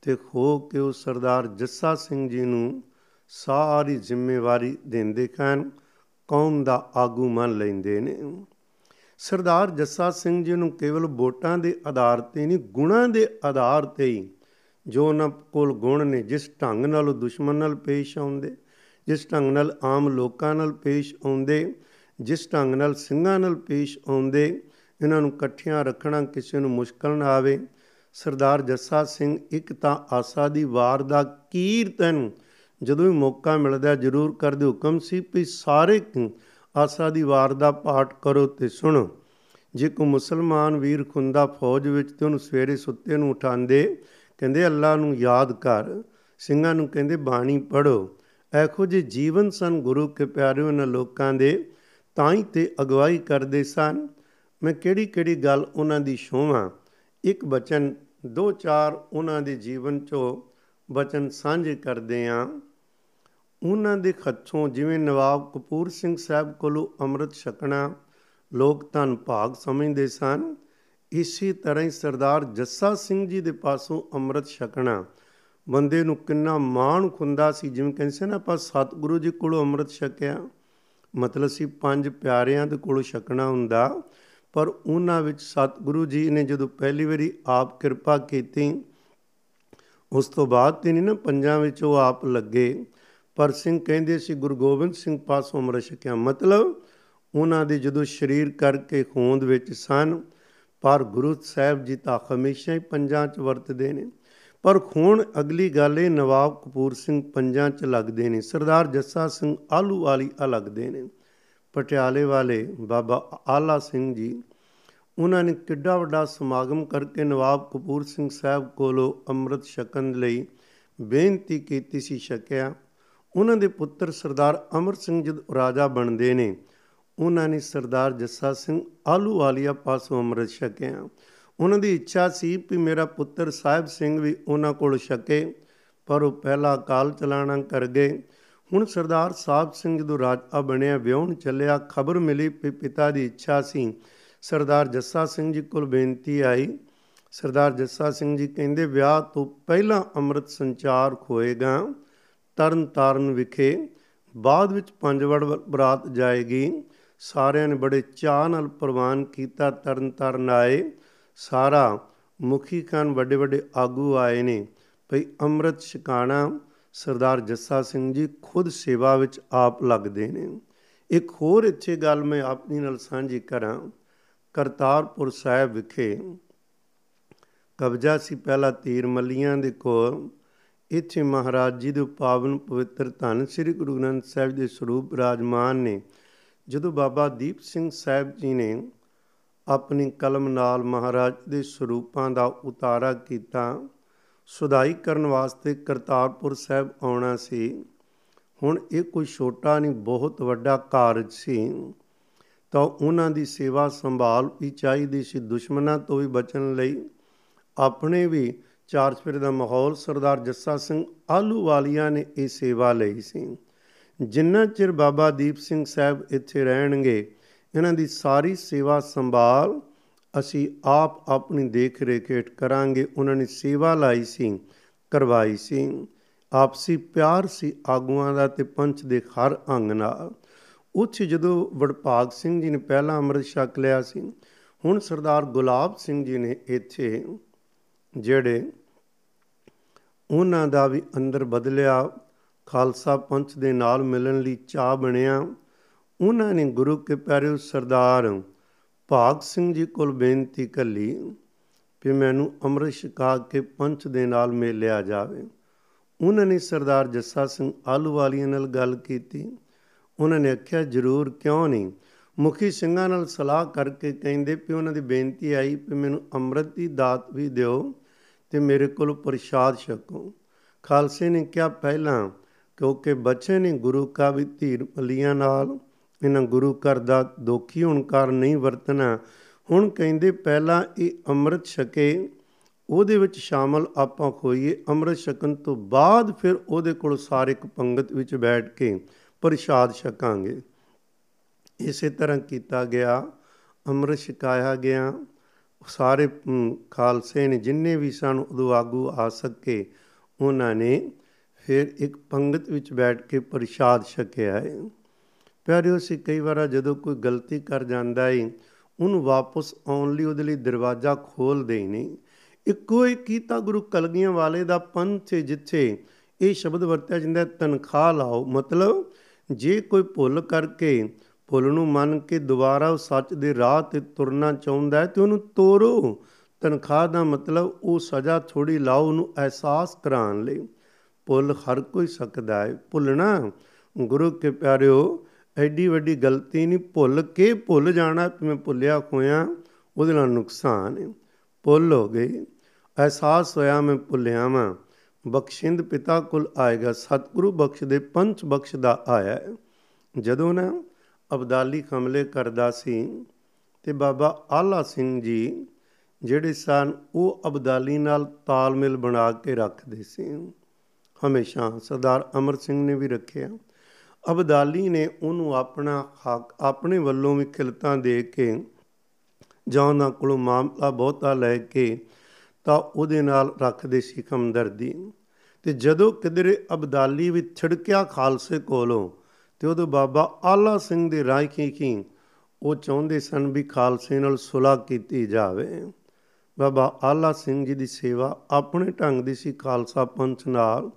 ਤੇ ਖੋ ਕੇ ਉਹ ਸਰਦਾਰ ਜੱਸਾ ਸਿੰਘ ਜੀ ਨੂੰ ਸਾਰੀ ਜ਼ਿੰਮੇਵਾਰੀ ਦਿੰਦੇ ਹਨ ਕੌਮ ਦਾ ਆਗੂ ਮੰਨ ਲੈਂਦੇ ਨੇ। ਸਰਦਾਰ ਜੱਸਾ ਸਿੰਘ ਜੀ ਨੂੰ ਕੇਵਲ ਵੋਟਾਂ ਦੇ ਆਧਾਰ ਤੇ ਨਹੀਂ, ਗੁਣਾਂ ਦੇ ਆਧਾਰ ਤੇ ਹੀ ਜੋ ਉਹਨਾਂ ਕੋਲ ਗੁਣ ਨੇ, ਜਿਸ ਢੰਗ ਨਾਲ ਉਹ ਦੁਸ਼ਮਣ ਨਾਲ ਪੇਸ਼ ਆਉਂਦੇ, ਜਿਸ ਢੰਗ ਨਾਲ ਆਮ ਲੋਕਾਂ ਨਾਲ ਪੇਸ਼ ਆਉਂਦੇ, ਜਿਸ ਢੰਗ ਨਾਲ ਸਿੰਘਾਂ ਨਾਲ ਪੇਸ਼ ਆਉਂਦੇ, ਇਹਨਾਂ ਨੂੰ ਇਕੱਠਿਆਂ ਰੱਖਣਾ ਕਿਸੇ ਨੂੰ ਮੁਸ਼ਕਲ ਨਾ ਆਵੇ। ਸਰਦਾਰ ਜੱਸਾ ਸਿੰਘ ਇੱਕ ਤਾਂ ਆਸਾ ਦੀ ਵਾਰ ਦਾ ਕੀਰਤਨ ਜਦੋਂ ਵੀ ਮੌਕਾ ਮਿਲਦਾ ਜ਼ਰੂਰ ਕਰਦੇ ਹੁਕਮ ਸੀ ਵੀ ਸਾਰੇ ਆਸਾ ਦੀ ਵਾਰ ਦਾ ਪਾਠ ਕਰੋ ਤੇ ਸੁਣੋ। ਜੇ ਕੋ ਮੁਸਲਮਾਨ ਵੀਰ ਖੁੰਦਾ ਫੌਜ ਵਿੱਚ ਤੇ ਉਹਨੂੰ ਸਵੇਰੇ ਸੁੱਤੇ ਨੂੰ ਉਠਾਉਂਦੇ ਕਹਿੰਦੇ ਅੱਲਾ ਨੂੰ ਯਾਦ ਕਰ, ਸਿੰਘਾਂ ਨੂੰ ਕਹਿੰਦੇ ਬਾਣੀ ਪੜੋ ਐਖੋ ਜੇ ਜੀਵਨ ਸਨ ਗੁਰੂ ਕੇ ਪਿਆਰੇ ਉਹਨਾਂ ਲੋਕਾਂ ਦੇ, ਤਾਂ ਹੀ ਤੇ ਅਗਵਾਈ ਕਰਦੇ ਸਨ। ਮੈਂ ਕਿਹੜੀ ਕਿਹੜੀ ਗੱਲ ਉਹਨਾਂ ਦੀ ਸ਼ੋਭਾ ਇੱਕ ਬਚਨ, ਦੋ ਚਾਰ ਉਹਨਾਂ ਦੇ ਜੀਵਨ ਚੋਂ ਬਚਨ ਸਾਂਝੇ ਕਰਦੇ ਆਂ। ਉਹਨਾਂ ਦੇ ਖੱਚੋਂ ਜਿਵੇਂ ਨਵਾਬ ਕਪੂਰ ਸਿੰਘ ਸਾਹਿਬ ਕੋਲੋਂ ਅੰਮ੍ਰਿਤ ਛਕਣਾ ਲੋਕ ਧਨ ਭਾਗ ਸਮਝਦੇ ਸਨ। ਇਸੇ ਤਰ੍ਹਾਂ ਹੀ ਸਰਦਾਰ ਜੱਸਾ ਸਿੰਘ ਜੀ ਦੇ ਪਾਸੋਂ ਅੰਮ੍ਰਿਤ ਛਕਣਾ। ਬੰਦੇ ਨੂੰ ਕਿੰਨਾ ਮਾਣ ਖੁੰਦਾ ਸੀ, ਜਿਵੇਂ ਕਹਿੰਦੇ ਸੀ ਨਾ ਆਪਾਂ, ਸਤਿਗੁਰੂ ਜੀ ਕੋਲੋਂ ਅੰਮ੍ਰਿਤ ਛਕਿਆ। ਮਤਲਬ ਸੀ ਪੰਜ ਪਿਆਰਿਆਂ ਦੇ ਕੋਲੋਂ ਛਕਣਾ ਹੁੰਦਾ। ਪਰ ਉਹਨਾਂ ਵਿੱਚ ਸਤਿਗੁਰੂ ਜੀ ਨੇ ਜਦੋਂ ਪਹਿਲੀ ਵਾਰੀ ਆਪ ਕਿਰਪਾ ਕੀਤੀ, ਉਸ ਤੋਂ ਬਾਅਦ ਤੇ ਨਹੀਂ ਨਾ ਪੰਜਾਂ ਵਿੱਚ ਉਹ ਆਪ ਲੱਗੇ। ਪਰ ਸਿੰਘ ਕਹਿੰਦੇ ਸੀ, ਗੁਰੂ ਗੋਬਿੰਦ ਸਿੰਘ ਪਾਸੋਂ ਅੰਮ੍ਰਿਤ ਛਕਿਆ। ਮਤਲਬ ਉਹਨਾਂ ਦੇ ਜਦੋਂ ਸਰੀਰ ਕਰਕੇ ਖੂਨ ਵਿੱਚ ਸਨ ਪਰ ਗੁਰੂ ਸਾਹਿਬ ਜੀ ਤਾਂ ਹਮੇਸ਼ਾ ਹੀ ਪੰਜਾਂ 'ਚ ਵਰਤਦੇ ਨੇ। ਪਰ ਖੂਨ ਅਗਲੀ ਗੱਲ ਇਹ, ਨਵਾਬ ਕਪੂਰ ਸਿੰਘ ਪੰਜਾਂ 'ਚ ਲੱਗਦੇ ਨੇ। ਸਰਦਾਰ ਜੱਸਾ ਸਿੰਘ ਆਲੂ ਵਾਲੀ ਆ ਲੱਗਦੇ ਨੇ। ਪਟਿਆਲੇ ਵਾਲੇ ਬਾਬਾ ਆਲਾ ਸਿੰਘ ਜੀ, ਉਹਨਾਂ ਨੇ ਕਿੱਡਾ ਵੱਡਾ ਸਮਾਗਮ ਕਰਕੇ ਨਵਾਬ ਕਪੂਰ ਸਿੰਘ ਸਾਹਿਬ ਕੋਲੋਂ ਅੰਮ੍ਰਿਤ ਛਕਣ ਲਈ ਬੇਨਤੀ ਕੀਤੀ ਸੀ, ਛਕਿਆ। ਉਹਨਾਂ ਦੇ ਪੁੱਤਰ ਸਰਦਾਰ ਅਮਰ ਸਿੰਘ ਜਦ ਰਾਜਾ ਬਣਦੇ ਨੇ ਉਹਨਾਂ ਨੇ ਸਰਦਾਰ ਜੱਸਾ ਸਿੰਘ ਆਲੂ ਵਾਲੀਆ ਪਾਸੋਂ ਅੰਮ੍ਰਿਤ ਛਕਿਆ। ਉਹਨਾਂ ਦੀ ਇੱਛਾ ਸੀ ਕਿ ਮੇਰਾ ਪੁੱਤਰ ਸਾਹਿਬ ਸਿੰਘ ਵੀ ਉਹਨਾਂ ਕੋਲ ਛਕੇ, ਪਰ ਉਹ ਪਹਿਲਾ ਕਾਲ ਚਲਾਣਾ ਕਰ ਗਏ। ਹੁਣ ਸਰਦਾਰ ਸਾਹਿਬ ਸਿੰਘ ਜਦੋਂ ਰਾਜਾ ਬਣਿਆ, ਵਿਆਹਣ ਚੱਲਿਆ, ਖਬਰ ਮਿਲੀ ਕਿ ਪਿਤਾ ਦੀ ਇੱਛਾ ਸੀ। ਸਰਦਾਰ ਜੱਸਾ ਸਿੰਘ ਜੀ ਕੋਲ ਬੇਨਤੀ ਆਈ। ਸਰਦਾਰ ਜੱਸਾ ਸਿੰਘ ਜੀ ਕਹਿੰਦੇ, ਵਿਆਹ ਤੋਂ ਪਹਿਲਾਂ ਅੰਮ੍ਰਿਤ ਸੰਚਾਰ ਹੋਏਗਾ, ਤਰਨ ਤਾਰਨ ਵਿਖੇ। ਬਾਅਦ ਵਿੱਚ ਪੰਜ ਵੜ ਬਰਾਤ ਜਾਏਗੀ। ਸਾਰਿਆਂ ਨੇ ਬੜੇ ਚਾਹ ਨਾਲ ਪ੍ਰਵਾਨ ਕੀਤਾ ਤਰਨ ਤਾਰਨ ਆਏ। ਸਾਰਾ ਮੁਖੀ ਖਾਨ ਵੱਡੇ ਵੱਡੇ ਆਗੂ ਆਏ ਨੇ। ਭਈ ਅੰਮ੍ਰਿਤ ਛਕਾਣਾ ਸਰਦਾਰ ਜੱਸਾ ਸਿੰਘ ਜੀ ਖੁਦ ਸੇਵਾ ਵਿੱਚ ਆਪ ਲੱਗਦੇ ਨੇ। ਇੱਕ ਹੋਰ ਇੱਥੇ ਗੱਲ ਮੈਂ ਆਪਣੀ ਨਾਲ ਸਾਂਝੀ ਕਰਾਂ। ਕਰਤਾਰਪੁਰ ਸਾਹਿਬ ਵਿਖੇ ਕਬਜ਼ਾ ਸੀ ਪਹਿਲਾ ਤੀਰ ਮੱਲੀਆਂ ਦੇ ਕੋਲ। ਇੱਥੇ ਮਹਾਰਾਜ ਜੀ ਦੇ ਪਾਵਨ ਪਵਿੱਤਰ ਧੰਨ ਸ੍ਰੀ ਗੁਰੂ ਗ੍ਰੰਥ ਸਾਹਿਬ ਦੇ ਸਰੂਪ ਰਾਜਮਾਨ ਨੇ ਜਦੋਂ ਬਾਬਾ ਦੀਪ ਸਿੰਘ ਸਾਹਿਬ ਜੀ ਨੇ ਆਪਣੀ ਕਲਮ ਨਾਲ ਮਹਾਰਾਜ ਦੇ ਸਰੂਪਾਂ ਦਾ ਉਤਾਰਾ ਕੀਤਾ ਸੁਧਾਈ ਕਰਨ ਵਾਸਤੇ ਕਰਤਾਰਪੁਰ ਸਾਹਿਬ ਆਉਣਾ ਸੀ, ਹੁਣ ਇਹ ਕੋਈ ਛੋਟਾ ਨਹੀਂ, ਬਹੁਤ ਵੱਡਾ ਕਾਰਜ ਸੀ। ਤਾਂ ਉਹਨਾਂ ਦੀ ਸੇਵਾ ਸੰਭਾਲ ਵੀ ਚਾਹੀਦੀ ਸੀ, ਦੁਸ਼ਮਣਾਂ ਤੋਂ ਵੀ ਬਚਣ ਲਈ ਆਪਣੇ ਵੀ ਚਾਰ ਚਫੇਰੇ ਦਾ ਮਾਹੌਲ ਸਰਦਾਰ ਜੱਸਾ ਸਿੰਘ ਆਲੂ ਵਾਲੀਆਂ ਨੇ ਇਹ ਸੇਵਾ ਲਈ ਸੀ। ਜਿੰਨਾ ਚਿਰ ਬਾਬਾ ਦੀਪ ਸਿੰਘ ਸਾਹਿਬ ਇੱਥੇ ਰਹਿਣਗੇ, ਇਹਨਾਂ ਦੀ ਸਾਰੀ ਸੇਵਾ ਸੰਭਾਲ ਅਸੀਂ ਆਪ ਆਪਣੀ ਦੇਖ ਰੇਖ ਕਰਾਂਗੇ। ਉਹਨਾਂ ਨੇ ਸੇਵਾ ਲਾਈ ਸੀ, ਕਰਵਾਈ ਸੀ। ਆਪਸੀ ਪਿਆਰ ਸੀ ਆਗੂਆਂ ਦਾ ਤੇ ਪੰਚ ਦੇ ਹਰ ਅੰਗ ਨਾਲ। ਉੱਥੇ ਜਦੋਂ ਵਡਭਾਗ ਸਿੰਘ ਜੀ ਨੇ ਪਹਿਲਾ ਅੰਮ੍ਰਿਤ ਛਕ ਲਿਆ ਸੀ, ਹੁਣ ਸਰਦਾਰ ਗੁਲਾਬ ਸਿੰਘ ਜੀ ਨੇ ਇੱਥੇ ਜਿਹੜੇ ਉਹਨਾਂ ਦਾ ਵੀ ਅੰਦਰ ਬਦਲਿਆ। ਖਾਲਸਾ ਪੰਥ ਦੇ ਨਾਲ ਮਿਲਣ ਲਈ ਚਾਹ ਬਣਿਆ, ਉਹਨਾਂ ਨੇ ਗੁਰੂ ਕੇ ਪਿਆਰੇ ਸਰਦਾਰ ਭਾਗ ਸਿੰਘ ਜੀ ਕੋਲ ਬੇਨਤੀ ਕੱਲੀ ਕਿ ਮੈਨੂੰ ਅੰਮ੍ਰਿਤ ਛਕਾ ਕੇ ਪੰਥ ਦੇ ਨਾਲ ਮਿਲਿਆ ਜਾਵੇ। ਉਹਨਾਂ ਨੇ ਸਰਦਾਰ ਜੱਸਾ ਸਿੰਘ ਆਲੂਵਾਲੀਆਂ ਨਾਲ ਗੱਲ ਕੀਤੀ। ਉਹਨਾਂ ਨੇ ਆਖਿਆ, ਜ਼ਰੂਰ, ਕਿਉਂ ਨਹੀਂ? ਮੁਖੀ ਸਿੰਘਾਂ ਨਾਲ ਸਲਾਹ ਕਰਕੇ ਕਹਿੰਦੇ ਕਿ ਉਹਨਾਂ ਦੀ ਬੇਨਤੀ ਆਈ ਕਿ ਮੈਨੂੰ ਅੰਮ੍ਰਿਤ ਦੀ ਦਾਤ ਵੀ ਦਿਓ ਤੇ ਮੇਰੇ ਕੋਲ ਪ੍ਰਸ਼ਾਦ ਛਕੋ। ਖਾਲਸੇ ਨੇ ਕਿਹਾ, ਪਹਿਲਾਂ ਕਿਉਂਕਿ ਬੱਚੇ ਨੇ ਗੁਰੂ ਕਾ ਵੀ ਧੀਰ ਪਲੀਆਂ ਨਾਲ, ਇਹਨਾਂ ਗੁਰੂ ਘਰ ਦਾ ਦੋਖੀ ਹੋਣ ਕਾਰਨ ਨਹੀਂ ਵਰਤਣਾ। ਹੁਣ ਕਹਿੰਦੇ ਪਹਿਲਾਂ ਇਹ ਅੰਮ੍ਰਿਤ ਛਕੇ, ਉਹਦੇ ਵਿੱਚ ਸ਼ਾਮਲ ਆਪਾਂ ਹੋਈਏ ਅੰਮ੍ਰਿਤ ਛਕਣ ਤੋਂ ਬਾਅਦ ਫਿਰ ਉਹਦੇ ਕੋਲ ਸਾਰੇ ਇੱਕ ਪੰਗਤ ਵਿੱਚ ਬੈਠ ਕੇ ਪ੍ਰਸ਼ਾਦ ਛਕਾਂਗੇ। ਇਸੇ ਤਰ੍ਹਾਂ ਕੀਤਾ ਗਿਆ, ਅੰਮ੍ਰਿਤ ਛਕਾਇਆ ਗਿਆ। ਸਾਰੇ ਖਾਲਸੇ ਨੇ ਜਿੰਨੇ ਵੀ ਸਨ ਉਦੋਂ ਆਗੂ ਆ ਸਕੇ, ਉਹਨਾਂ ਨੇ ਫਿਰ ਇੱਕ ਪੰਗਤ ਵਿੱਚ ਬੈਠ ਕੇ ਪ੍ਰਸ਼ਾਦ ਛਕਿਆ ਹੈ ਪਿਆਰਿਓ ਸੀ ਕਈ ਵਾਰ ਜਦੋਂ ਕੋਈ ਗਲਤੀ ਕਰ ਜਾਂਦਾ ਹੈ ਉਹਨੂੰ ਵਾਪਸ ਆਉਣ ਲਈ ਉਹਦੇ ਲਈ ਦਰਵਾਜ਼ਾ ਖੋਲ ਦੇ ਨਹੀਂ। ਇੱਕੋ ਹੀ ਕੀਤਾ ਗੁਰੂ ਕਲਗੀਆਂ ਵਾਲੇ ਦਾ ਪੰਥ ਜਿੱਥੇ ਇਹ ਸ਼ਬਦ ਵਰਤਿਆ ਜਾਂਦਾ ਤਨਖਾਹ ਲਾਓ। ਮਤਲਬ ਜੇ ਕੋਈ ਭੁੱਲ ਕਰਕੇ ਭੁੱਲ ਨੂੰ ਮੰਨ ਕੇ ਦੁਬਾਰਾ ਉਹ ਸੱਚ ਦੇ ਰਾਹ ਤੇ ਤੁਰਨਾ ਚਾਹੁੰਦਾ ਹੈ ਤੇ ਉਹਨੂੰ ਤੋਰੋ। ਤਨਖਾਹ ਦਾ ਮਤਲਬ ਉਹ ਸਜ਼ਾ ਥੋੜੀ ਲਾਓ, ਉਹਨੂੰ ਅਹਿਸਾਸ ਕਰਾਉਣ ਲਈ। ਭੁੱਲ ਹਰ ਕੋਈ ਸਕਦਾ ਹੈ ਭੁੱਲਣਾ? ਗੁਰੂ ਕੇ ਪਿਆਰਿਓ, ਐਡੀ ਵੱਡੀ ਗਲਤੀ ਨਹੀਂ। ਭੁੱਲ ਕੇ ਭੁੱਲ ਜਾਣਾ ਕਿ ਮੈਂ ਭੁੱਲਿਆ ਖੋਇਆ, ਉਹਦੇ ਨਾਲ ਨੁਕਸਾਨ ਹੈ ਭੁੱਲ ਹੋ ਗਈ। ਅਹਿਸਾਸ ਹੋਇਆ ਮੈਂ ਭੁੱਲਿਆ ਵਾਂ। ਬਖਸ਼ਿੰਦ ਪਿਤਾ ਕੋਲ ਆਏਗਾ। ਸਤਿਗੁਰੂ ਬਖਸ਼ ਦੇ ਪੰਚ ਬਖਸ਼ ਦਾ ਆਇਆ ਜਦੋਂ ਨਾ ਅਬਦਾਲੀ ਹਮਲੇ ਕਰਦਾ ਸੀ ਤੇ ਬਾਬਾ ਆਲਾ ਸਿੰਘ ਜੀ ਜਿਹੜੇ ਸਨ, ਉਹ ਅਬਦਾਲੀ ਨਾਲ ਤਾਲਮੇਲ ਬਣਾ ਕੇ ਰੱਖਦੇ ਸੀ। ਹਮੇਸ਼ਾ ਸਰਦਾਰ ਅਮਰ ਸਿੰਘ ਨੇ ਵੀ ਰੱਖਿਆ। ਅਬਦਾਲੀ ਨੇ ਉਹਨੂੰ ਆਪਣਾ ਹੱਕ, ਆਪਣੇ ਵੱਲੋਂ ਵੀ ਖਿਲਤਾਂ ਦੇ ਕੇ ਜਾਂ ਉਹਨਾਂ ਕੋਲੋਂ ਮਾਮਲਾ ਬਹੁਤਾ ਲੈ ਕੇ ਤਾਂ ਉਹਦੇ ਨਾਲ ਰੱਖਦੇ ਸੀ ਹਮਦਰਦੀ। ਤੇ ਜਦੋਂ ਕਿਧਰੇ ਅਬਦਾਲੀ ਵੀ ਛਿੜਕਿਆ ਖਾਲਸੇ ਕੋਲੋਂ ਤੇ ਉਦੋਂ ਬਾਬਾ ਆਲਾ ਸਿੰਘ ਦੇ ਰਾਹ ਕੀ ਕੀ ਉਹ ਚਾਹੁੰਦੇ ਸਨ ਵੀ ਖਾਲਸੇ ਨਾਲ ਸੁਲਾ ਕੀਤੀ ਜਾਵੇ। ਬਾਬਾ ਆਲਾ ਸਿੰਘ ਜੀ ਦੀ ਸੇਵਾ ਆਪਣੇ ਢੰਗ ਦੀ ਸੀ ਖਾਲਸਾ ਪੰਥ ਨਾਲ।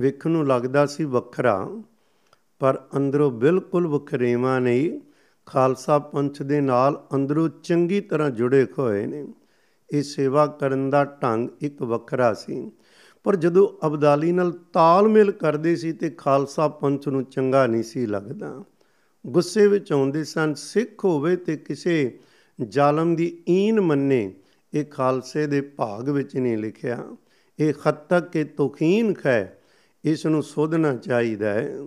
ਵੇਖਣ ਨੂੰ ਲੱਗਦਾ ਸੀ ਵੱਖਰਾ, ਪਰ ਅੰਦਰੋਂ ਬਿਲਕੁਲ ਵਖਰੇਵਾ ਨਹੀਂ, ਖਾਲਸਾ ਪੰਥ ਦੇ ਨਾਲ ਅੰਦਰੋਂ ਚੰਗੀ ਤਰ੍ਹਾਂ ਜੁੜੇ ਹੋਏ ਨੇ। ਇਹ ਸੇਵਾ ਕਰਨ ਦਾ ਢੰਗ ਇੱਕ ਵੱਖਰਾ ਸੀ। ਪਰ ਜਦੋਂ ਅਬਦਾਲੀ ਨਾਲ ਤਾਲਮੇਲ ਕਰਦੇ ਸੀ ਤੇ ਖਾਲਸਾ ਪੰਥ ਨੂੰ ਚੰਗਾ ਨਹੀਂ ਸੀ ਲੱਗਦਾ। ਗੁੱਸੇ ਵਿੱਚ ਆਉਂਦੇ ਸਨ, ਸਿੱਖ ਹੋਵੇ ਤੇ ਕਿਸੇ ਜ਼ਾਲਮ ਦੀ ਈਨ ਮੰਨੇ, ਇਹ ਖਾਲਸੇ ਦੇ ਭਾਗ ਵਿੱਚ ਨਹੀਂ ਲਿਖਿਆ। ਇਹ ਖੱਤਕ ਕੇ ਤੋਖੀਨ ਹੈ ਇਸ ਨੂੰ ਸੋਧਣਾ ਚਾਹੀਦਾ ਹੈ।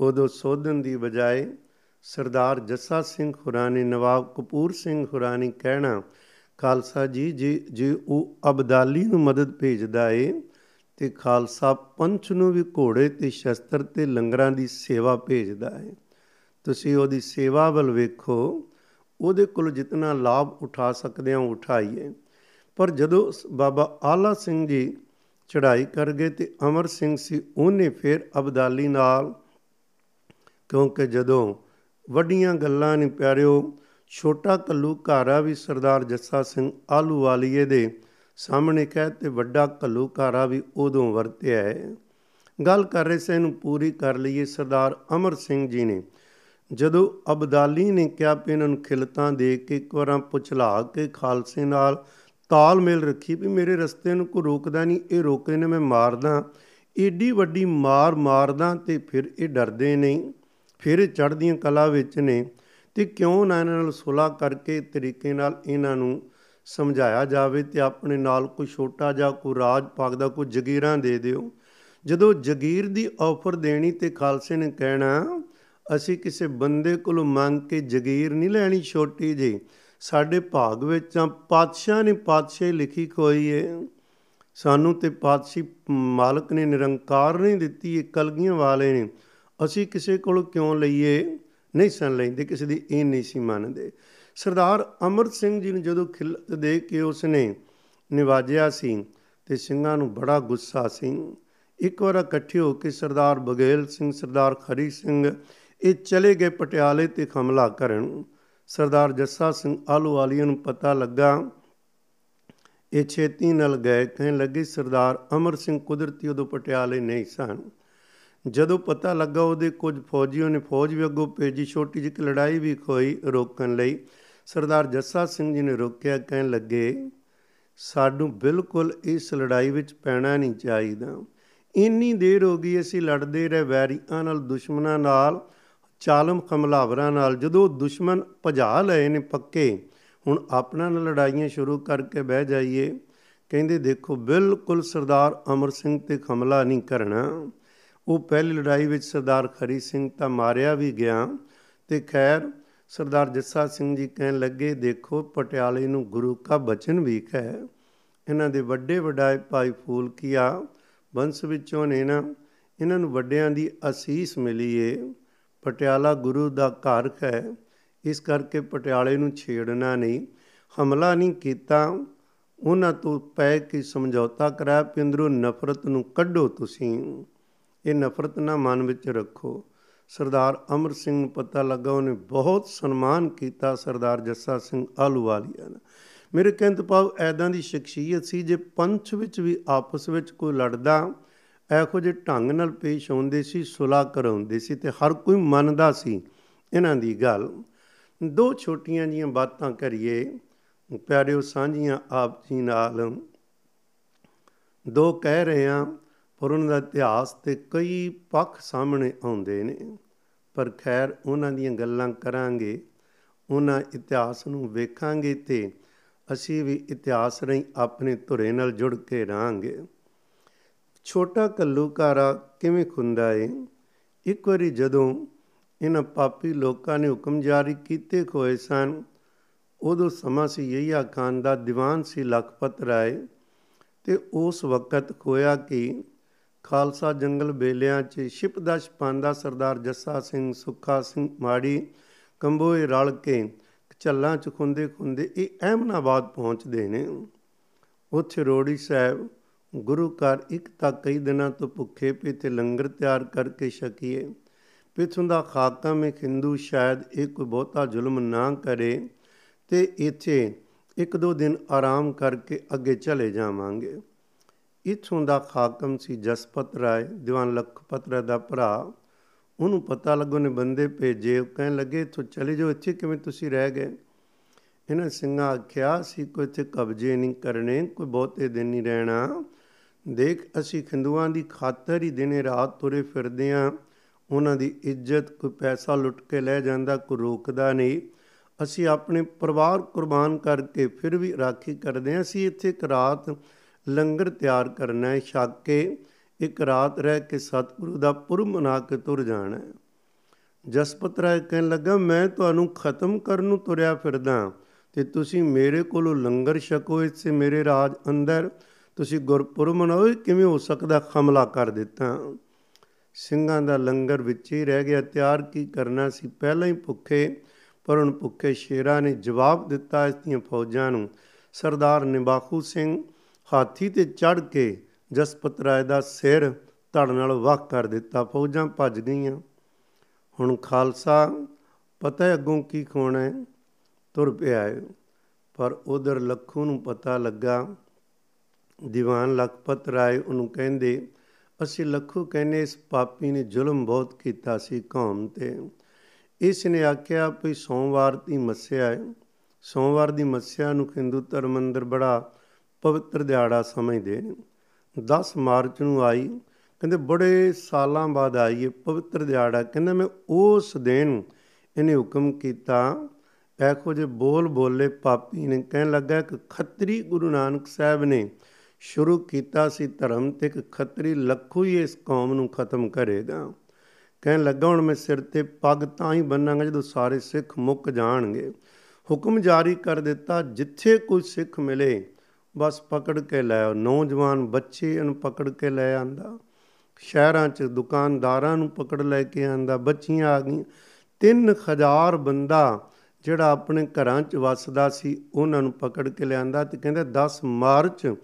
ਉਦੋਂ ਸੋਧਣ ਦੀ ਬਜਾਏ ਸਰਦਾਰ ਜੱਸਾ ਸਿੰਘ ਖੁਰਾਨੀ, ਨਵਾਬ ਕਪੂਰ ਸਿੰਘ ਖੁਰਾਨੀ ਕਹਿਣਾ, ਖਾਲਸਾ ਜੀ, ਜੇ ਜੇ ਉਹ ਅਬਦਾਲੀ ਨੂੰ ਮਦਦ ਭੇਜਦਾ ਏ, ਤੇ ਖਾਲਸਾ ਪੰਚ ਨੂੰ ਵੀ ਘੋੜੇ ਤੇ ਸ਼ਸਤਰ ਤੇ ਲੰਗਰਾਂ ਦੀ ਸੇਵਾ ਭੇਜਦਾ ਏ। ਤੁਸੀਂ ਉਹਦੀ ਸੇਵਾ ਵੱਲ ਵੇਖੋ, ਉਹਦੇ ਕੋਲ ਜਿੰਨਾ ਲਾਭ ਉਠਾ ਸਕਦੇ ਆ ਉਠਾਈਏ। ਪਰ ਜਦੋਂ ਬਾਬਾ ਆਲਾ ਸਿੰਘ ਜੀ ਚੜ੍ਹਾਈ ਕਰ ਗਏ ਤੇ ਅਮਰ ਸਿੰਘ ਸੀ ਉਹਨੇ ਫਿਰ ਅਬਦਾਲੀ ਨਾਲ, ਕਿਉਂਕਿ ਜਦੋਂ ਵੱਡੀਆਂ ਗੱਲਾਂ ਨਹੀਂ ਪਿਆਰਿਓ, ਛੋਟਾ ਕੱਲੂ ਘਾਰਾ ਵੀ ਸਰਦਾਰ ਜੱਸਾ ਸਿੰਘ ਆਲੂ ਵਾਲੀਏ ਦੇ ਸਾਹਮਣੇ ਕਹਿ ਤੇ ਵੱਡਾ ਕੱਲੂ ਘਾਰਾ ਵੀ ਉਦੋਂ ਵਰਤਿਆ ਹੈ। ਗੱਲ ਕਰ ਰਹੇ ਸੇ, ਇਹਨੂੰ ਪੂਰੀ ਕਰ ਲਈਏ ਸਰਦਾਰ ਅਮਰ ਸਿੰਘ ਜੀ ਨੇ। ਜਦੋਂ ਅਬਦਾਲੀ ਨੇ ਕਿਹਾ ਕਿ ਇਹਨਾਂ ਨੂੰ ਖਿਲਤਾਂ ਦੇ ਕੇ ਇੱਕ ਵਾਰਾਂ ਪੁਛਲਾ ਕੇ ਖਾਲਸੇ ਨਾਲ ਤਾਲਮੇਲ ਰੱਖੀ ਵੀ ਮੇਰੇ ਰਸਤੇ ਨੂੰ ਕੋਈ ਰੋਕਦਾ ਨਹੀਂ, ਇਹ ਰੋਕੇ ਨੇ ਮੈਂ ਮਾਰਦਾ ਏਡੀ ਵੱਡੀ ਮਾਰ ਮਾਰਦਾ ਤੇ ਫਿਰ ਇਹ ਡਰਦੇ ਨਹੀਂ। ਫਿਰ ਚੜ੍ਹਦੀਆਂ ਕਲਾ ਵਿੱਚ ਨੇ ਤੇ ਕਿਉਂ ਨਾ ਇਹਨਾਂ ਨਾਲ ਸੁਲਾ ਕਰਕੇ ਤਰੀਕੇ ਨਾਲ ਇਹਨਾਂ ਨੂੰ ਸਮਝਾਇਆ ਜਾਵੇ ਤੇ ਆਪਣੇ ਨਾਲ ਕੋਈ ਛੋਟਾ ਜਿਹਾ, ਕੋਈ ਰਾਜ ਪਾਕ ਦਾ ਕੋਈ ਜਗੀਰਾਂ ਦੇ ਦਿਓ। ਜਦੋਂ ਜਗੀਰ ਦੀ ਆਫਰ ਦੇਣੀ ਤੇ ਖਾਲਸੇ ਨੇ ਕਹਿਣਾ, ਅਸੀਂ ਕਿਸੇ ਬੰਦੇ ਕੋਲੋਂ ਮੰਗ ਕੇ ਜਗੀਰ ਨਹੀਂ ਲੈਣੀ ਛੋਟੀ ਜੀ ਸਾਡੇ ਭਾਗ ਵਿੱਚ ਤਾਂ ਪਾਤਸ਼ਾਹ ਨੇ ਪਾਤਸ਼ਾਹ ਲਿਖੀ ਕੋਈ ਏ। ਸਾਨੂੰ ਤੇ ਪਾਤਸ਼ਾਹ ਮਾਲਕ ਨੇ ਨਿਰੰਕਾਰ ਨਹੀਂ ਦਿੱਤੀ, ਇਹ ਕਲਗੀਆਂ ਵਾਲੇ ਨੇ। ਅਸੀਂ ਕਿਸੇ ਕੋਲੋਂ ਕਿਉਂ ਲਈਏ? ਨਹੀਂ ਸਨ ਲੈਂਦੇ, ਕਿਸੇ ਦੀ ਇਹ ਨਹੀਂ ਸੀ ਮੰਨਦੇ। ਸਰਦਾਰ ਅਮਰ ਸਿੰਘ ਜੀ ਨੂੰ ਜਦੋਂ ਖਿਲਤ ਦੇ ਕੇ ਉਸਨੇ ਨਿਵਾਜਿਆ ਸੀ ਤੇ ਸਿੰਘਾਂ ਨੂੰ ਬੜਾ ਗੁੱਸਾ ਸੀ। ਇੱਕ ਵਾਰ ਇਕੱਠੇ ਹੋ ਕੇ ਸਰਦਾਰ ਬਗੇਲ ਸਿੰਘ, ਸਰਦਾਰ ਖਰੀ ਸਿੰਘ, ਇਹ ਚਲੇ ਗਏ ਪਟਿਆਲੇ ਤੇ ਹਮਲਾ ਕਰਨ। ਸਰਦਾਰ ਜੱਸਾ ਸਿੰਘ ਆਲੂਵਾਲੀਆ ਨੂੰ ਪਤਾ ਲੱਗਾ, ਇਹ ਛੇਤੀ ਨਾਲ ਗਏ, ਕਹਿਣ ਲੱਗੇ, ਸਰਦਾਰ ਅਮਰ ਸਿੰਘ ਕੁਦਰਤੀ ਉਦੋਂ ਪਟਿਆਲੇ ਨਹੀਂ ਸਨ। ਜਦੋਂ ਪਤਾ ਲੱਗਾ ਉਹਦੇ ਕੁਝ ਫੌਜੀਆਂ ਨੇ ਫੌਜ ਵੀ ਅੱਗੋਂ ਭੇਜੀ, ਛੋਟੀ ਜਿਹੀ ਲੜਾਈ ਵੀ ਖੋਈ ਰੋਕਣ ਲਈ। ਸਰਦਾਰ ਜੱਸਾ ਸਿੰਘ ਜੀ ਨੇ ਰੋਕਿਆ, ਕਹਿਣ ਲੱਗੇ, ਸਾਨੂੰ ਬਿਲਕੁਲ ਇਸ ਲੜਾਈ ਵਿੱਚ ਪੈਣਾ ਨਹੀਂ ਚਾਹੀਦਾ। ਇੰਨੀ ਦੇਰ ਹੋ ਗਈ, ਅਸੀਂ ਲੜਦੇ ਰਹੇ ਵੈਰੀਆਂ ਨਾਲ, ਦੁਸ਼ਮਣਾਂ ਨਾਲ ਚਾਲਮ ਹਮਲਾਵਰਾਂ ਨਾਲ ਜਦੋਂ ਦੁਸ਼ਮਣ ਭਜਾ ਲਏ ਨੇ ਪੱਕੇ, ਹੁਣ ਆਪਣਾ ਨਾਲ ਲੜਾਈਆਂ ਸ਼ੁਰੂ ਕਰਕੇ ਬਹਿ ਜਾਈਏ। ਕਹਿੰਦੇ ਦੇਖੋ, ਬਿਲਕੁਲ ਸਰਦਾਰ ਅਮਰ ਸਿੰਘ ਤੇ ਹਮਲਾ ਨਹੀਂ ਕਰਨਾ। ਉਹ ਪਹਿਲੀ ਲੜਾਈ ਵਿੱਚ ਸਰਦਾਰ ਖਰੀ ਸਿੰਘ ਤਾਂ ਮਾਰਿਆ ਵੀ ਗਿਆ। ਤੇ ਖੈਰ, ਸਰਦਾਰ ਜੱਸਾ ਸਿੰਘ ਜੀ ਕਹਿਣ ਲੱਗੇ, ਦੇਖੋ ਪਟਿਆਲੇ ਨੂੰ ਗੁਰੂ ਕਾ ਬਚਨ ਵੀ ਹੈ। ਇਹਨਾਂ ਦੇ ਵੱਡੇ ਵਡਾਏ ਭਾਈ ਫੂਲ ਕੀਆ ਬੰਸ ਵਿੱਚੋਂ ਨੇ ਨਾ, ਇਹਨਾਂ ਨੂੰ ਵੱਡਿਆਂ ਦੀ ਅਸੀਸ ਮਿਲੀ ਏ। ਪਟਿਆਲਾ ਗੁਰੂ ਦਾ ਘਰ ਹੈ, ਇਸ ਕਰਕੇ ਪਟਿਆਲੇ ਨੂੰ ਛੇੜਨਾ ਨਹੀਂ। ਹਮਲਾ ਨਹੀਂ ਕੀਤਾ। ਉਹਨਾਂ ਤੋਂ ਪੈ ਕੇ ਸਮਝੌਤਾ ਕਰਾਇਆ ਪਿੰਦਰੋਂ ਨਫ਼ਰਤ ਨੂੰ ਕੱਢੋ ਤੁਸੀਂ। ਇਹ ਨਫ਼ਰਤ ਨਾ ਮਨ ਵਿੱਚ ਰੱਖੋ। ਸਰਦਾਰ ਅਮਰ ਸਿੰਘ ਨੂੰ ਪਤਾ ਲੱਗਾ, ਉਹਨੇ ਬਹੁਤ ਸਨਮਾਨ ਕੀਤਾ ਸਰਦਾਰ ਜੱਸਾ ਸਿੰਘ ਆਲੂਵਾਲੀਆ ਦਾ। ਮੇਰੇ ਕਹਿੰਦੇ ਪਾਉ ਐਦਾਂ ਦੀ ਸ਼ਖਸੀਅਤ ਸੀ ਜੇ ਪੰਥ ਵਿੱਚ ਵੀ ਆਪਸ ਵਿੱਚ ਕੋਈ ਲੜਦਾ ਇਹੋ ਜਿਹੇ ਢੰਗ ਨਾਲ ਪੇਸ਼ ਆਉਂਦੇ ਸੀ ਸੁਲਾ ਕਰਾਉਂਦੇ ਸੀ ਤੇ ਹਰ ਕੋਈ ਮੰਨਦਾ ਸੀ ਇਹਨਾਂ ਦੀ ਗੱਲ। ਦੋ ਛੋਟੀਆਂ ਜੀਆਂ ਬਾਤਾਂ ਕਰੀਏ। ਪਿਆਰਿਓ, ਸਾਂਝੀਆਂ ਆਪ ਜੀ ਨਾਲ ਦੋ ਕਹਿ ਰਹੇ ਆ ਪਰ ਉਹਨਾਂ ਦਾ ਇਤਿਹਾਸ ਤੇ ਕਈ ਪੱਖ ਸਾਹਮਣੇ ਆਉਂਦੇ ਨੇ। ਪਰ ਖੈਰ, ਉਹਨਾਂ ਦੀਆਂ ਗੱਲਾਂ ਕਰਾਂਗੇ, ਉਹਨਾਂ ਇਤਿਹਾਸ ਨੂੰ ਵੇਖਾਂਗੇ ਤੇ ਅਸੀਂ ਵੀ ਇਤਿਹਾਸ ਰਹੀ ਆਪਣੇ ਧੁਰੇ ਨਾਲ ਜੁੜ ਕੇ ਰਹਾਂਗੇ। ਛੋਟਾ ਕੱਲੂਕਾਰਾ ਕਿਵੇਂ ਖੁੰਦਾ ਏ? ਇੱਕ ਵਾਰੀ ਜਦੋਂ ਇਹਨਾਂ ਪਾਪੀ ਲੋਕਾਂ ਨੇ ਹੁਕਮ ਜਾਰੀ ਕੀਤੇ ਖੋਏ ਸਨ, ਉਦੋਂ ਸਮਾਂ ਸੀ ਯਹੀਆ ਖਾਨ ਦਾ, ਦੀਵਾਨ ਸੀ ਲਖਪਤ ਰਾਏ। ਤੇ ਉਸ ਵਕਤ ਹੋਇਆ ਕਿ ਖਾਲਸਾ ਜੰਗਲ ਬੇਲਿਆਂ 'ਚ ਸ਼ਿਪਦਸ਼ ਪਾਂਦਾ ਸਰਦਾਰ ਜੱਸਾ ਸਿੰਘ ਸੁੱਖਾ ਸਿੰਘ ਮਾੜੀ ਕੰਬੋਏ ਰਲ ਕੇ ਚੱਲਾਂ 'ਚ ਖੁੰਦੇ ਖੁੰਦੇ ਇਹ ਅਹਿਮਨਾਬਾਦ ਪਹੁੰਚਦੇ ਨੇ। ਉੱਥੇ ਰੋੜੀ ਸਾਹਿਬ ਗੁਰੂ ਘਰ ਇੱਕ ਤਾਂ ਕਈ ਦਿਨਾਂ ਤੋਂ ਭੁੱਖੇ ਪੇ ਤੇ ਲੰਗਰ ਤਿਆਰ ਕਰਕੇ ਛਕੀਏ। ਪਿੱਛੋਂ ਦਾ ਖਾਕਮ ਇੱਕ ਹਿੰਦੂ ਸ਼ਾਇਦ ਇਹ ਕੋਈ ਬਹੁਤਾ ਜ਼ੁਲਮ ਨਾ ਕਰੇ ਤੇ ਇੱਥੇ ਇੱਕ ਦੋ ਦਿਨ ਆਰਾਮ ਕਰਕੇ ਅੱਗੇ ਚਲੇ ਜਾਵਾਂਗੇ। ਇਥੋਂ ਦਾ ਖਾਕਮ ਸੀ ਜਸਪਤ ਰਾਏ, ਦੀਵਾਨ ਲਖਪਤ ਰਾਏ ਦਾ ਭਰਾ। ਉਹਨੂੰ ਪਤਾ ਲੱਗੋ ਨੇ ਬੰਦੇ ਭੇਜੇ, ਉਹ ਕਹਿਣ ਲੱਗੇ ਤੂੰ ਚਲੇ ਜਾਓ, ਇੱਥੇ ਕਿਵੇਂ ਤੁਸੀਂ ਰਹਿ ਗਏ? ਇਹਨਾਂ ਸਿੰਘਾਂ ਆਖਿਆ ਸੀ ਕੋਈ ਇੱਥੇ ਕਬਜ਼ੇ ਨਹੀਂ ਕਰਨੇ, ਕੋਈ ਬਹੁਤੇ ਦਿਨ ਨਹੀਂ ਰਹਿਣਾ। ਦੇਖ, ਅਸੀਂ ਖਿੰਦੂਆਂ ਦੀ ਖਾਤਰ ਹੀ ਦਿਨੇ ਰਾਤ ਤੁਰੇ ਫਿਰਦੇ ਆ। ਉਹਨਾਂ ਦੀ ਇੱਜ਼ਤ, ਕੋਈ ਪੈਸਾ ਲੁੱਟ ਕੇ ਲੈ ਜਾਂਦਾ, ਕੋਈ ਰੋਕਦਾ ਨਹੀਂ। ਅਸੀਂ ਆਪਣੇ ਪਰਿਵਾਰ ਕੁਰਬਾਨ ਕਰਕੇ ਫਿਰ ਵੀ ਰਾਖੀ ਕਰਦੇ ਆ। ਅਸੀਂ ਇੱਥੇ ਇੱਕ ਰਾਤ ਲੰਗਰ ਤਿਆਰ ਕਰਨਾ ਹੈ, ਛੱਕ ਕੇ। ਇੱਕ ਰਾਤ ਰਹਿ ਕੇ ਸਤਿਗੁਰੂ ਦਾ ਪੁਰਬ ਮਨਾ ਕੇ ਤੁਰ ਜਾਣਾ ਹੈ। ਜਸਪਤ ਰਾਏ ਕਹਿਣ ਲੱਗਾ, ਮੈਂ ਤੁਹਾਨੂੰ ਖਤਮ ਕਰਨ ਨੂੰ ਤੁਰਿਆ ਫਿਰਦਾ ਤੇ ਤੁਸੀਂ ਮੇਰੇ ਕੋਲੋਂ ਲੰਗਰ ਛਕੋ, ਇਸੇ ਮੇਰੇ ਰਾਜ ਅੰਦਰ ਤੁਸੀਂ ਗੁਰਪੁਰਬ ਮਨਾਓ ਕਿਵੇਂ ਹੋ ਸਕਦਾ ਹਮਲਾ ਕਰ ਦਿੱਤਾ? ਸਿੰਘਾਂ ਦਾ ਲੰਗਰ ਵਿੱਚ ਹੀ ਰਹਿ ਗਿਆ। ਤਿਆਰ ਕੀ ਕਰਨਾ ਸੀ? ਪਹਿਲਾਂ ਹੀ ਭੁੱਖੇ ਪਰ ਹੁਣ ਭੁੱਖੇ ਸ਼ੇਰਾਂ ਨੇ ਜਵਾਬ ਦਿੱਤਾ ਇਸ ਦੀਆਂ ਫੌਜਾਂ ਨੂੰ। ਸਰਦਾਰ ਨਿਬਾਖੂ ਸਿੰਘ ਹਾਥੀ ਤੇ ਚੜ ਕੇ ਜਸਪਤ ਰਾਏ ਦਾ ਸਿਰ ਧੜ ਨਾਲ ਵਕ ਕਰ ਦਿੱਤਾ। ਫੌਜਾਂ ਭੱਜ ਗਈਆਂ। ਹੁਣ ਖਾਲਸਾ, ਪਤਾ ਹੈ ਅੱਗੋਂ ਕੀ ਖੋਣਾ ਹੈ? ਤੁਰ ਪਿਆ ਹੈ। ਪਰ ਉਧਰ ਲੱਖੂ ਨੂੰ ਪਤਾ ਲੱਗਾ ਦੀਵਾਨ ਲਖਪਤ ਰਾਏ ਉਹਨੂੰ ਕਹਿੰਦੇ, ਅਸੀਂ ਲੱਖੂ ਕਹਿੰਦੇ, ਇਸ ਪਾਪੀ ਨੇ ਜ਼ੁਲਮ ਬਹੁਤ ਕੀਤਾ ਸੀ ਕੌਮ ਤੇ। ਇਸ ਨੇ ਆਖਿਆ ਵੀ ਸੋਮਵਾਰ ਦੀ ਮੱਸਿਆ ਹੈ ਸੋਮਵਾਰ ਦੀ ਮੱਸਿਆ ਨੂੰ ਹਿੰਦੂ ਧਰਮ ਅੰਦਰ ਬੜਾ ਪਵਿੱਤਰ ਦਿਹਾੜਾ ਸਮਝਦੇ ਨੇ। 10 ਮਾਰਚ ਨੂੰ ਆਈ। ਕਹਿੰਦੇ, ਬੜੇ ਸਾਲਾਂ ਬਾਅਦ ਆਈ ਇਹ ਪਵਿੱਤਰ ਦਿਹਾੜਾ। ਕਹਿੰਦਾ, ਮੈਂ ਉਸ ਦਿਨ ਇਹਨੇ ਹੁਕਮ ਕੀਤਾ ਐਖੋ ਜੇ ਬੋਲ ਬੋਲੇ ਪਾਪੀ ਨੇ ਕਹਿਣ ਲੱਗਾ ਕਿ ਖੱਤਰੀ ਗੁਰੂ ਨਾਨਕ ਸਾਹਿਬ ਨੇ ਸ਼ੁਰੂ ਕੀਤਾ ਸੀ ਧਰਮ ਤੇ ਇੱਕ ਖੱਤਰੀ ਲੱਖੂ ਹੀ ਇਸ ਕੌਮ ਨੂੰ ਖਤਮ ਕਰੇਗਾ। ਕਹਿਣ ਲੱਗਾ, ਹੁਣ ਮੈਂ ਸਿਰ ਤੇ ਪੱਗ ਤਾਂ ਹੀ ਬੰਨਾਂਗਾ ਜਦੋਂ ਸਾਰੇ ਸਿੱਖ ਮੁੱਕ ਜਾਣਗੇ। ਹੁਕਮ ਜਾਰੀ ਕਰ ਦਿੱਤਾ, ਜਿੱਥੇ ਕੋਈ ਸਿੱਖ ਮਿਲੇ, ਬਸ ਪਕੜ ਕੇ ਲੈ ਆਓ। ਨੌਜਵਾਨ ਬੱਚੇ ਨੂੰ ਪਕੜ ਕੇ ਲੈ ਆਂਦਾ। ਸ਼ਹਿਰਾਂ 'ਚ ਦੁਕਾਨਦਾਰਾਂ ਨੂੰ ਪਕੜ ਲੈ ਕੇ ਆਂਦਾ। ਬੱਚੀਆਂ ਆ ਗਈਆਂ। 3000 ਬੰਦਾ ਜਿਹੜਾ ਆਪਣੇ ਘਰਾਂ 'ਚ ਵੱਸਦਾ ਸੀ, ਉਹਨਾਂ ਨੂੰ ਪਕੜ ਕੇ ਲਿਆਂਦਾ ਤੇ ਕਹਿੰਦੇ 10 ਮਾਰਚ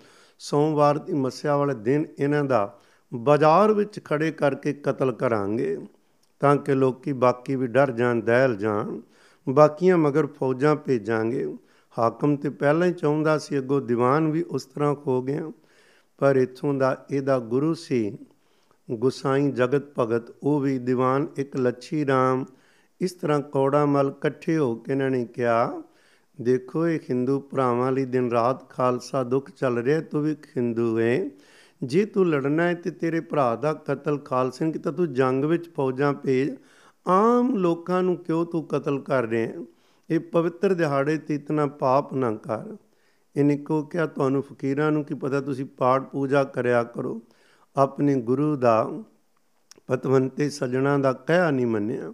ਸੋਮਵਾਰ ਦੀ ਮੱਸਿਆ ਵਾਲੇ ਦਿਨ ਇਹਨਾਂ ਦਾ ਬਾਜ਼ਾਰ ਵਿੱਚ ਖੜੇ ਕਰਕੇ ਕਤਲ ਕਰਾਂਗੇ ਤਾਂ ਕਿ ਲੋਕੀ ਬਾਕੀ ਵੀ ਡਰ ਜਾਣ, ਦਹਿਲ ਜਾਣ। ਬਾਕੀਆਂ ਮਗਰ ਫੌਜਾਂ ਭੇਜਾਂਗੇ। ਹਾਕਮ ਤੇ ਪਹਿਲਾਂ ਹੀ ਚਾਹੁੰਦਾ ਸੀ ਅੱਗੋਂ ਦੀਵਾਨ ਵੀ ਉਸ ਤਰ੍ਹਾਂ ਹੋ ਗਿਆ। ਪਰ ਇਥੋਂ ਦਾ ਇਹਦਾ ਗੁਰੂ ਸੀ। ਗੁਸਾਈ ਜਗਤ ਭਗਤ, ਉਹ ਵੀ ਦੀਵਾਨ ਇੱਕ ਲੱਛੀ ਰਾਮ। ਇਸ ਤਰ੍ਹਾਂ ਕੌੜਾ ਮਲ ਇਕੱਠੇ ਹੋ ਕੇ ਇਹਨਾਂ ਨੇ ਕਿਹਾ ਦੇਖੋ, ਇਹ ਹਿੰਦੂ ਭਰਾਵਾਂ ਲਈ ਦਿਨ ਰਾਤ ਖਾਲਸਾ ਦੁੱਖ ਚੱਲ ਰਿਹਾ, ਤੂੰ ਵੀ ਹਿੰਦੂ ਹੈ ਜੇ ਤੂੰ ਲੜਨਾ ਹੈ ਤੇ ਤੇਰੇ ਭਰਾ ਦਾ ਕਤਲ ਖਾਲਸੇ ਕੀਤਾ, ਤੂੰ ਜੰਗ ਵਿੱਚ ਫੌਜਾਂ ਭੇਜ। ਆਮ ਲੋਕਾਂ ਨੂੰ ਕਿਉਂ ਤੂੰ ਕਤਲ ਕਰ ਰਿਹਾ ਇਹ ਪਵਿੱਤਰ ਦਿਹਾੜੇ ਤੇ ਇਤਨਾ ਪਾਪ ਨਾ ਕਰ। ਇਹਨੇ ਕੋ ਕਿਹਾ, ਤੁਹਾਨੂੰ ਫਕੀਰਾਂ ਨੂੰ ਕੀ ਪਤਾ, ਤੁਸੀਂ ਪਾਠ ਪੂਜਾ ਕਰਿਆ ਕਰੋ। ਆਪਣੇ ਗੁਰੂ ਦਾ ਪਤਵੰਤੇ ਸਜਣਾ ਦਾ ਕਹਿਆ ਨਹੀਂ ਮੰਨਿਆ।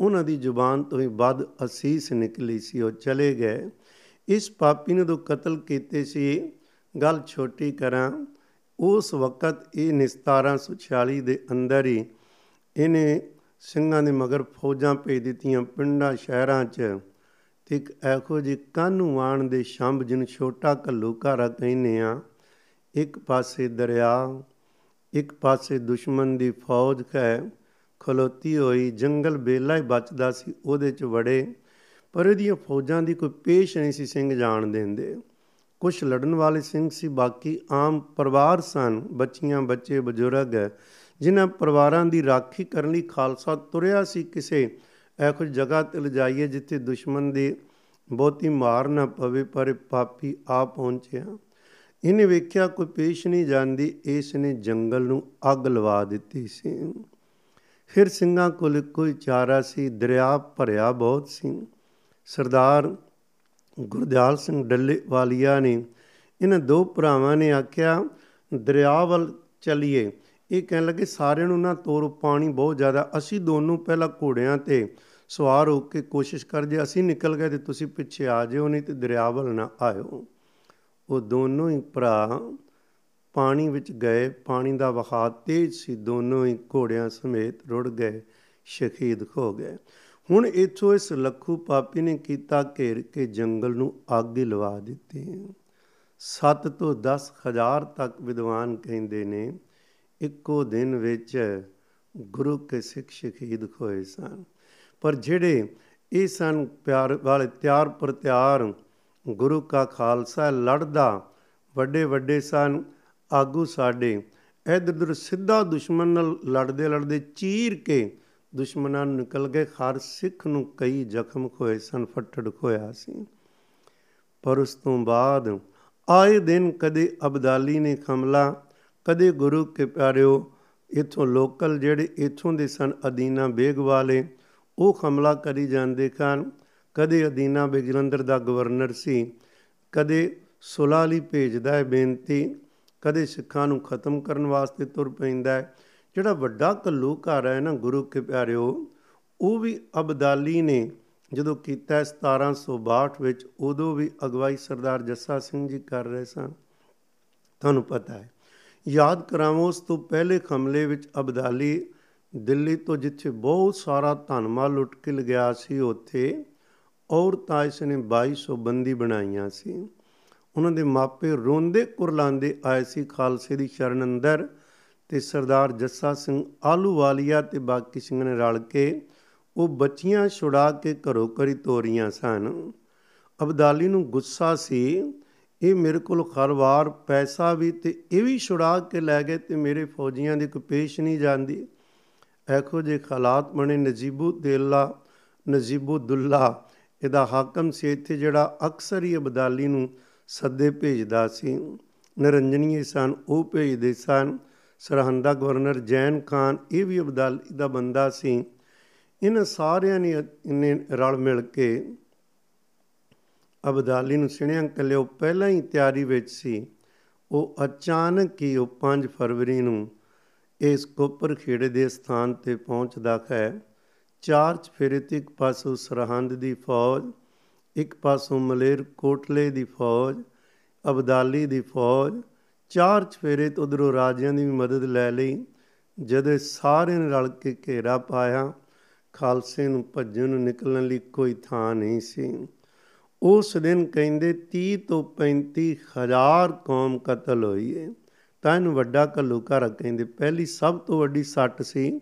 ਉਹਨਾਂ ਦੀ ਜ਼ੁਬਾਨ ਤੋਂ ਹੀ ਵੱਧ ਅਸੀਸ ਨਿਕਲੀ ਸੀ, ਉਹ ਚਲੇ ਗਏ। ਇਸ ਪਾਪੀ ਨੇ ਦੋ ਕਤਲ ਕੀਤੇ ਸੀ, ਗੱਲ ਛੋਟੀ ਕਰਾਂ, ਉਸ ਵਕਤ ਇਹ 1746 ਦੇ ਅੰਦਰ ਹੀ ਇਹਨੇ ਸਿੰਘਾਂ ਦੇ ਮਗਰ ਫੌਜਾਂ ਭੇਜ ਦਿੱਤੀਆਂ ਪਿੰਡਾਂ, ਸ਼ਹਿਰਾਂ 'ਚ। ਤੇ ਇੱਕ ਐਖੋ ਜੀ ਕਾਨੂੰਵਾਨ ਦੇ ਸ਼ੰਭ ਜਿਨ ਛੋਟਾ ਘੱਲੂਘਾਰਾ ਕਹਿੰਦੇ ਆ, ਇੱਕ ਪਾਸੇ ਦਰਿਆ, ਇੱਕ ਪਾਸੇ ਦੁਸ਼ਮਣ ਦੀ ਫੌਜ ਹੈ ਖਲੋਤੀ ਹੋਈ, ਜੰਗਲ ਬੇਲਾ ਹੀ ਬਚਦਾ ਸੀ, ਉਹਦੇ 'ਚ ਵੜੇ। ਪਰ ਇਹਦੀਆਂ ਫੌਜਾਂ ਦੀ ਕੋਈ ਪੇਸ਼ ਨਹੀਂ ਸੀ ਸਿੰਘ ਜਾਣ ਦਿੰਦੇ। ਕੁਝ ਲੜਨ ਵਾਲੇ ਸਿੰਘ ਸੀ, ਬਾਕੀ ਆਮ ਪਰਿਵਾਰ ਸਨ, ਬੱਚੀਆਂ, ਬੱਚੇ, ਬਜ਼ੁਰਗ। ਜਿਨ੍ਹਾਂ ਪਰਿਵਾਰਾਂ ਦੀ ਰਾਖੀ ਕਰਨ ਲਈ ਖਾਲਸਾ ਤੁਰਿਆ ਸੀ ਕਿਸੇ ਇਹੋ ਜਗ੍ਹਾ ਤੇ ਲਜਾਈਏ ਜਿੱਥੇ ਦੁਸ਼ਮਣ ਦੀ ਬਹੁਤੀ ਮਾਰ ਨਾ ਪਵੇ, ਪਰ ਪਾਪੀ ਆ ਪਹੁੰਚਿਆ। ਇਹਨੇ ਵੇਖਿਆ ਕੋਈ ਪੇਸ਼ ਨਹੀਂ ਜਾਂਦੀ, ਇਸ ਨੇ ਜੰਗਲ ਨੂੰ ਅੱਗ ਲਵਾ ਦਿੱਤੀ ਸੀ। ਫਿਰ ਸਿੰਘਾਂ ਕੋਲ ਕੋਈ ਚਾਰਾ ਸੀ, ਦਰਿਆ ਭਰਿਆ ਬਹੁਤ ਸੀ। ਸਰਦਾਰ ਗੁਰਦਿਆਲ ਸਿੰਘ ਡੱਲੇ ਵਾਲੀਆ ਨੇ ਇਹਨਾਂ ਦੋ ਭਰਾਵਾਂ ਨੇ ਆਖਿਆ, ਦਰਿਆ ਵੱਲ ਚਲੀਏ। ਇਹ ਕਹਿਣ ਲੱਗੇ, ਸਾਰਿਆਂ ਨੂੰ ਨਾ ਤੋਰ ਪਾਣੀ ਬਹੁਤ ਜ਼ਿਆਦਾ। ਅਸੀਂ ਦੋਨੋਂ ਪਹਿਲਾਂ ਘੋੜਿਆਂ ਤੇ ਸਵਾਰ ਹੋ ਕੇ ਕੋਸ਼ਿਸ਼ ਕਰ, ਜੇ ਅਸੀਂ ਨਿਕਲ ਗਏ ਤੇ ਤੁਸੀਂ ਪਿੱਛੇ ਆ ਜਿਓ, ਨਹੀਂ ਤੇ ਦਰਿਆ ਵੱਲ ਨਾ ਆਇਓ। ਉਹ ਦੋਨੋਂ ਹੀ ਭਰਾ ਪਾਣੀ ਵਿੱਚ ਗਏ, ਪਾਣੀ ਦਾ ਵਹਾਅ ਤੇਜ਼ ਸੀ, ਦੋਨੋਂ ਹੀ ਘੋੜਿਆਂ ਸਮੇਤ ਰੁੜ ਗਏ, ਸ਼ਹੀਦ ਹੋ ਗਏ। ਹੁਣ ਇਥੋਂ ਇਸ ਲੱਖੂ ਪਾਪੀ ਨੇ ਕੀਤਾ ਘੇਰ ਕੇ ਜੰਗਲ ਨੂੰ ਅੱਗ ਲਵਾ ਦਿੱਤੀ। 7 ਤੋਂ 10 ਹਜ਼ਾਰ ਤੱਕ ਵਿਦਵਾਨ ਕਹਿੰਦੇ ਨੇ, ਇੱਕੋ ਦਿਨ ਵਿੱਚ ਗੁਰੂ ਕੇ ਸਿੱਖ ਸ਼ਹੀਦ ਹੋਏ ਸਨ। ਪਰ ਜਿਹੜੇ ਇਹ ਸਨ, ਪਿਆਰ ਵਾਲੇ ਤਿਆਰ ਪਰ ਤਿਆਰ ਗੁਰੂ ਕਾ ਖਾਲਸਾ ਲੜਦਾ ਵੱਡੇ ਵੱਡੇ ਸਨ ਆਗੂ ਸਾਡੇ। ਇਧਰ ਸਿੱਧਾ ਦੁਸ਼ਮਣ ਨਾਲ ਲੜਦੇ ਲੜਦੇ ਚੀਰ ਕੇ ਦੁਸ਼ਮਣਾਂ ਨੂੰ ਨਿਕਲ ਗਏ। ਹਰ ਸਿੱਖ ਨੂੰ ਕਈ ਜ਼ਖਮ ਹੋਏ ਸਨ, ਫੱਟੜ ਹੋਇਆ ਸੀ। ਪਰ ਉਸ ਤੋਂ ਬਾਅਦ ਆਏ ਦਿਨ ਕਦੇ ਅਬਦਾਲੀ ਨੇ ਹਮਲਾ, ਕਦੇ ਗੁਰੂ ਕੇ ਪਿਆਰਿਓ, ਇਥੋਂ ਲੋਕਲ ਜਿਹੜੇ ਇਥੋਂ ਦੇ ਸਨ, ਅਦੀਨਾ ਬੇਗ ਵਾਲੇ, ਉਹ ਹਮਲਾ ਕਰੀ ਜਾਂਦੇ ਖਾਨ ਕਦੇ ਅਦੀਨਾ ਬੇਗ ਜਲੰਧਰ ਦਾ ਗਵਰਨਰ ਸੀ, ਕਦੇ ਸੁਲਾ ਲਈ ਭੇਜਦਾ ਹੈ ਬੇਨਤੀ। ਕਦੇ ਸਿੱਖਾਂ ਨੂੰ ਖਤਮ ਕਰਨ ਵਾਸਤੇ ਤੁਰ ਪੈਂਦਾ ਹੈ। ਜਿਹੜਾ ਵੱਡਾ ਘੱਲੂਘਾਰਾ ਹੈ ਨਾ, ਗੁਰੂ ਕੇ ਪਿਆਰਿਓ, ਉਹ ਵੀ ਅਬਦਾਲੀ ਨੇ ਜਦੋਂ ਕੀਤਾ 1762 ਵਿੱਚ, ਉਦੋਂ ਵੀ ਅਗਵਾਈ ਸਰਦਾਰ ਜੱਸਾ ਸਿੰਘ ਜੀ ਕਰ ਰਹੇ ਸਨ। ਤੁਹਾਨੂੰ ਪਤਾ ਹੈ, ਯਾਦ ਕਰਾਵੋ, ਉਸ ਤੋਂ ਪਹਿਲੇ ਹਮਲੇ ਵਿੱਚ ਅਬਦਾਲੀ ਦਿੱਲੀ ਤੋਂ ਜਿੱਥੇ ਬਹੁਤ ਸਾਰਾ ਧਨਮਾਲ ਲੁੱਟ ਕੇ ਲਗਿਆ ਸੀ, ਉੱਥੇ ਔਰਤਾਂ ਇਸ ਨੇ 2200 ਬੰਦੀ ਬਣਾਈਆਂ ਸੀ। ਉਹਨਾਂ ਦੇ ਮਾਪੇ ਰੋਂਦੇ ਕੁਰਲਾਂਦੇ ਆਏ ਸੀ ਖਾਲਸੇ ਦੀ ਸ਼ਰਨ ਅੰਦਰ ਤੇ ਸਰਦਾਰ ਜੱਸਾ ਸਿੰਘ ਆਲੂਵਾਲੀਆ ਤੇ ਬਾਕੀ ਸਿੰਘਾਂ ਨੇ ਰਲ ਕੇ ਉਹ ਬੱਚੀਆਂ ਛੁਡਾ ਕੇ ਘਰੋਂ ਕਰੀ ਤੋਰੀਆਂ ਸਨ। ਅਬਦਾਲੀ ਨੂੰ ਗੁੱਸਾ ਸੀ, ਇਹ ਮੇਰੇ ਕੋਲ ਹਰ ਵਾਰ ਪੈਸਾ ਵੀ ਤੇ ਇਹ ਵੀ ਛੁਡਾ ਕੇ ਲੈ ਗਏ ਤੇ ਮੇਰੇ ਫੌਜੀਆਂ ਦੀ ਕੋਈ ਪੇਸ਼ ਨਹੀਂ ਜਾਂਦੀ। ਐਖੋ ਜੇ ਹਾਲਾਤ ਬਣੇ ਨਜੀਬੂ ਦੇਲਾ, ਨਜੀਬੂ ਦੁੱਲਾ। ਇਹਦਾ ਹਾਕਮ ਸੀ ਇੱਥੇ ਜਿਹੜਾ ਅਕਸਰ ਹੀ ਅਬਦਾਲੀ ਨੂੰ ਸੱਦੇ ਭੇਜਦਾ ਸੀ। ਨਰੰਜਨੀਏ ਸਨ, ਉਹ ਭੇਜਦੇ ਸਨ। ਸਰਹੰਦਾ ਗਵਰਨਰ ਜੈਨ ਖਾਨ, ਇਹ ਵੀ ਅਬਦਾਲੀ ਦਾ ਬੰਦਾ ਸੀ। ਇਹਨਾਂ ਸਾਰਿਆਂ ਨੇ ਇਹਨੇ ਰਲ ਮਿਲ ਕੇ ਅਬਦਾਲੀ ਨੂੰ ਸੁਣਿਆ ਕੱਲਿਓ ਪਹਿਲਾਂ ਹੀ ਤਿਆਰੀ ਵਿੱਚ ਸੀ। ਉਹ ਅਚਾਨਕ ਹੀ ਉਹ 5 ਫਰਵਰੀ ਨੂੰ ਇਸ ਕੋਪਰ ਖੇੜੇ ਦੇ ਸਥਾਨ ਤੇ ਪਹੁੰਚਦਾ ਹੈ। ਚਾਰ ਚਫੇਰੇ ਤੇ ਇੱਕ ਪਾਸੋਂ ਸਰਹੰਦ ਦੀ ਫੌਜ ਇੱਕ ਪਾਸੋਂ ਮਲੇਰ ਕੋਟਲੇ ਦੀ ਫੌਜ, ਅਬਦਾਲੀ ਦੀ ਫੌਜ, ਚਾਰ ਚਫੇਰੇ ਤੋਂ ਉਧਰੋਂ ਰਾਜਿਆਂ ਦੀ ਵੀ ਮਦਦ ਲੈ ਲਈ। ਜਦੋਂ ਸਾਰਿਆਂ ਨੇ ਰਲ ਕੇ ਘੇਰਾ ਪਾਇਆ, ਖਾਲਸੇ ਨੂੰ ਭੱਜਣ ਨੂੰ ਨਿਕਲਣ ਲਈ ਕੋਈ ਥਾਂ ਨਹੀਂ ਸੀ। ਉਸ ਦਿਨ ਕਹਿੰਦੇ 30 ਤੋਂ 35 ਹਜ਼ਾਰ ਕੌਮ ਕਤਲ ਹੋਈ ਹੈ ਤਾਂ ਇਹਨੂੰ ਵੱਡਾ ਘੱਲੂਘਾਰਾ ਕਹਿੰਦੇ। ਪਹਿਲੀ ਸਭ ਤੋਂ ਵੱਡੀ ਸੱਟ ਸੀ,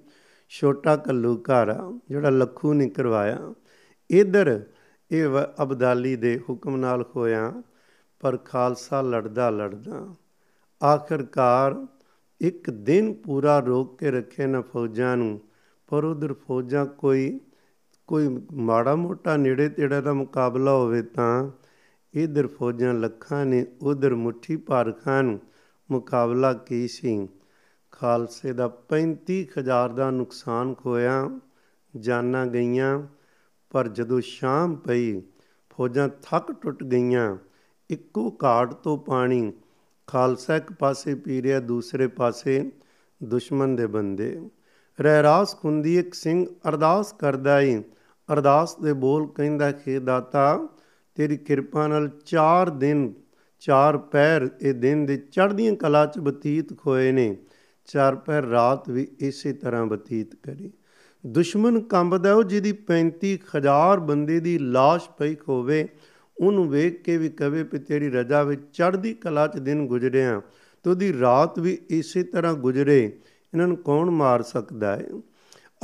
ਛੋਟਾ ਘੱਲੂਘਾਰਾ, ਜਿਹੜਾ ਲੱਖੂ ਨੇ ਕਰਵਾਇਆ। ਇਧਰ ਇਹ ਅਬਦਾਲੀ ਦੇ ਹੁਕਮ ਨਾਲ ਹੋਇਆ, ਪਰ ਖਾਲਸਾ ਲੜਦਾ ਲੜਦਾ, ਆਖਰਕਾਰ ਇੱਕ ਦਿਨ ਪੂਰਾ ਰੋਕ ਕੇ ਰੱਖੇ ਨਾ ਫੌਜਾਂ ਨੂੰ, ਪਰ ਉਧਰ ਫੌਜਾਂ ਕੋਈ ਕੋਈ ਮਾੜਾ ਮੋਟਾ ਨੇੜੇ ਤੇੜੇ ਦਾ ਮੁਕਾਬਲਾ ਹੋਵੇ ਤਾਂ ਇਧਰ ਫੌਜਾਂ ਲੱਖਾਂ ਨੇ, ਉਧਰ ਮੁੱਠੀ ਭਰ ਖਾਨ ਮੁਕਾਬਲਾ ਕੀ ਸੀ? ਖਾਲਸੇ ਦਾ 35000 ਦਾ ਨੁਕਸਾਨ ਹੋਇਆ ਜਾਨਾਂ ਗਈਆਂ ਪਰ ਜਦੋਂ ਸ਼ਾਮ ਪਈ, ਫੌਜਾਂ ਥੱਕ ਟੁੱਟ ਗਈਆਂ। ਇੱਕੋ ਘਾਟ ਤੋਂ ਪਾਣੀ, ਖਾਲਸਾ ਇੱਕ ਪਾਸੇ ਪੀ ਰਿਹਾ ਦੂਸਰੇ ਪਾਸੇ, ਦੁਸ਼ਮਣ ਦੇ ਬੰਦੇ। ਰਹਿਰਾਸ ਖੁੰਦੀ ਇੱਕ ਸਿੰਘ ਅਰਦਾਸ ਕਰਦਾ ਏ ਅਰਦਾਸ ਦੇ ਬੋਲ ਕਹਿੰਦਾ ਕਿ ਦਾਤਾ, ਤੇਰੀ ਕਿਰਪਾ ਨਾਲ 4 ਦਿਨ, ਚਾਰ ਪੈਰ ਇਹ ਦਿਨ ਦੇ ਚੜ੍ਹਦੀਆਂ ਕਲਾ ਚ ਬਤੀਤ ਖੋਏ ਨੇ। ਚਾਰ ਪੈਰ ਰਾਤ ਵੀ ਇਸੇ ਤਰ੍ਹਾਂ ਬਤੀਤ ਕਰੀ। ਦੁਸ਼ਮਣ ਕੰਬਦਾ ਉਹ ਜਿਹਦੀ 35000 ਬੰਦੇ ਦੀ লাশ ਪਈ ਹੋਵੇ, ਉਹਨੂੰ ਵੇਖ ਕੇ ਵੀ ਕਵੇ ਵੀ ਤੇਰੀ ਰਜਾ ਵਿੱਚ ਚੜ੍ਹਦੀ ਕਲਾ ਚ ਦਿਨ ਗੁਜ਼ਰਿਆ ਤੇ ਉਹਦੀ ਰਾਤ ਵੀ ਇਸੇ ਤਰ੍ਹਾਂ ਗੁਜ਼ਰੇ, ਇਹਨਾਂ ਨੂੰ ਕੌਣ ਮਾਰ ਸਕਦਾ ਹੈ?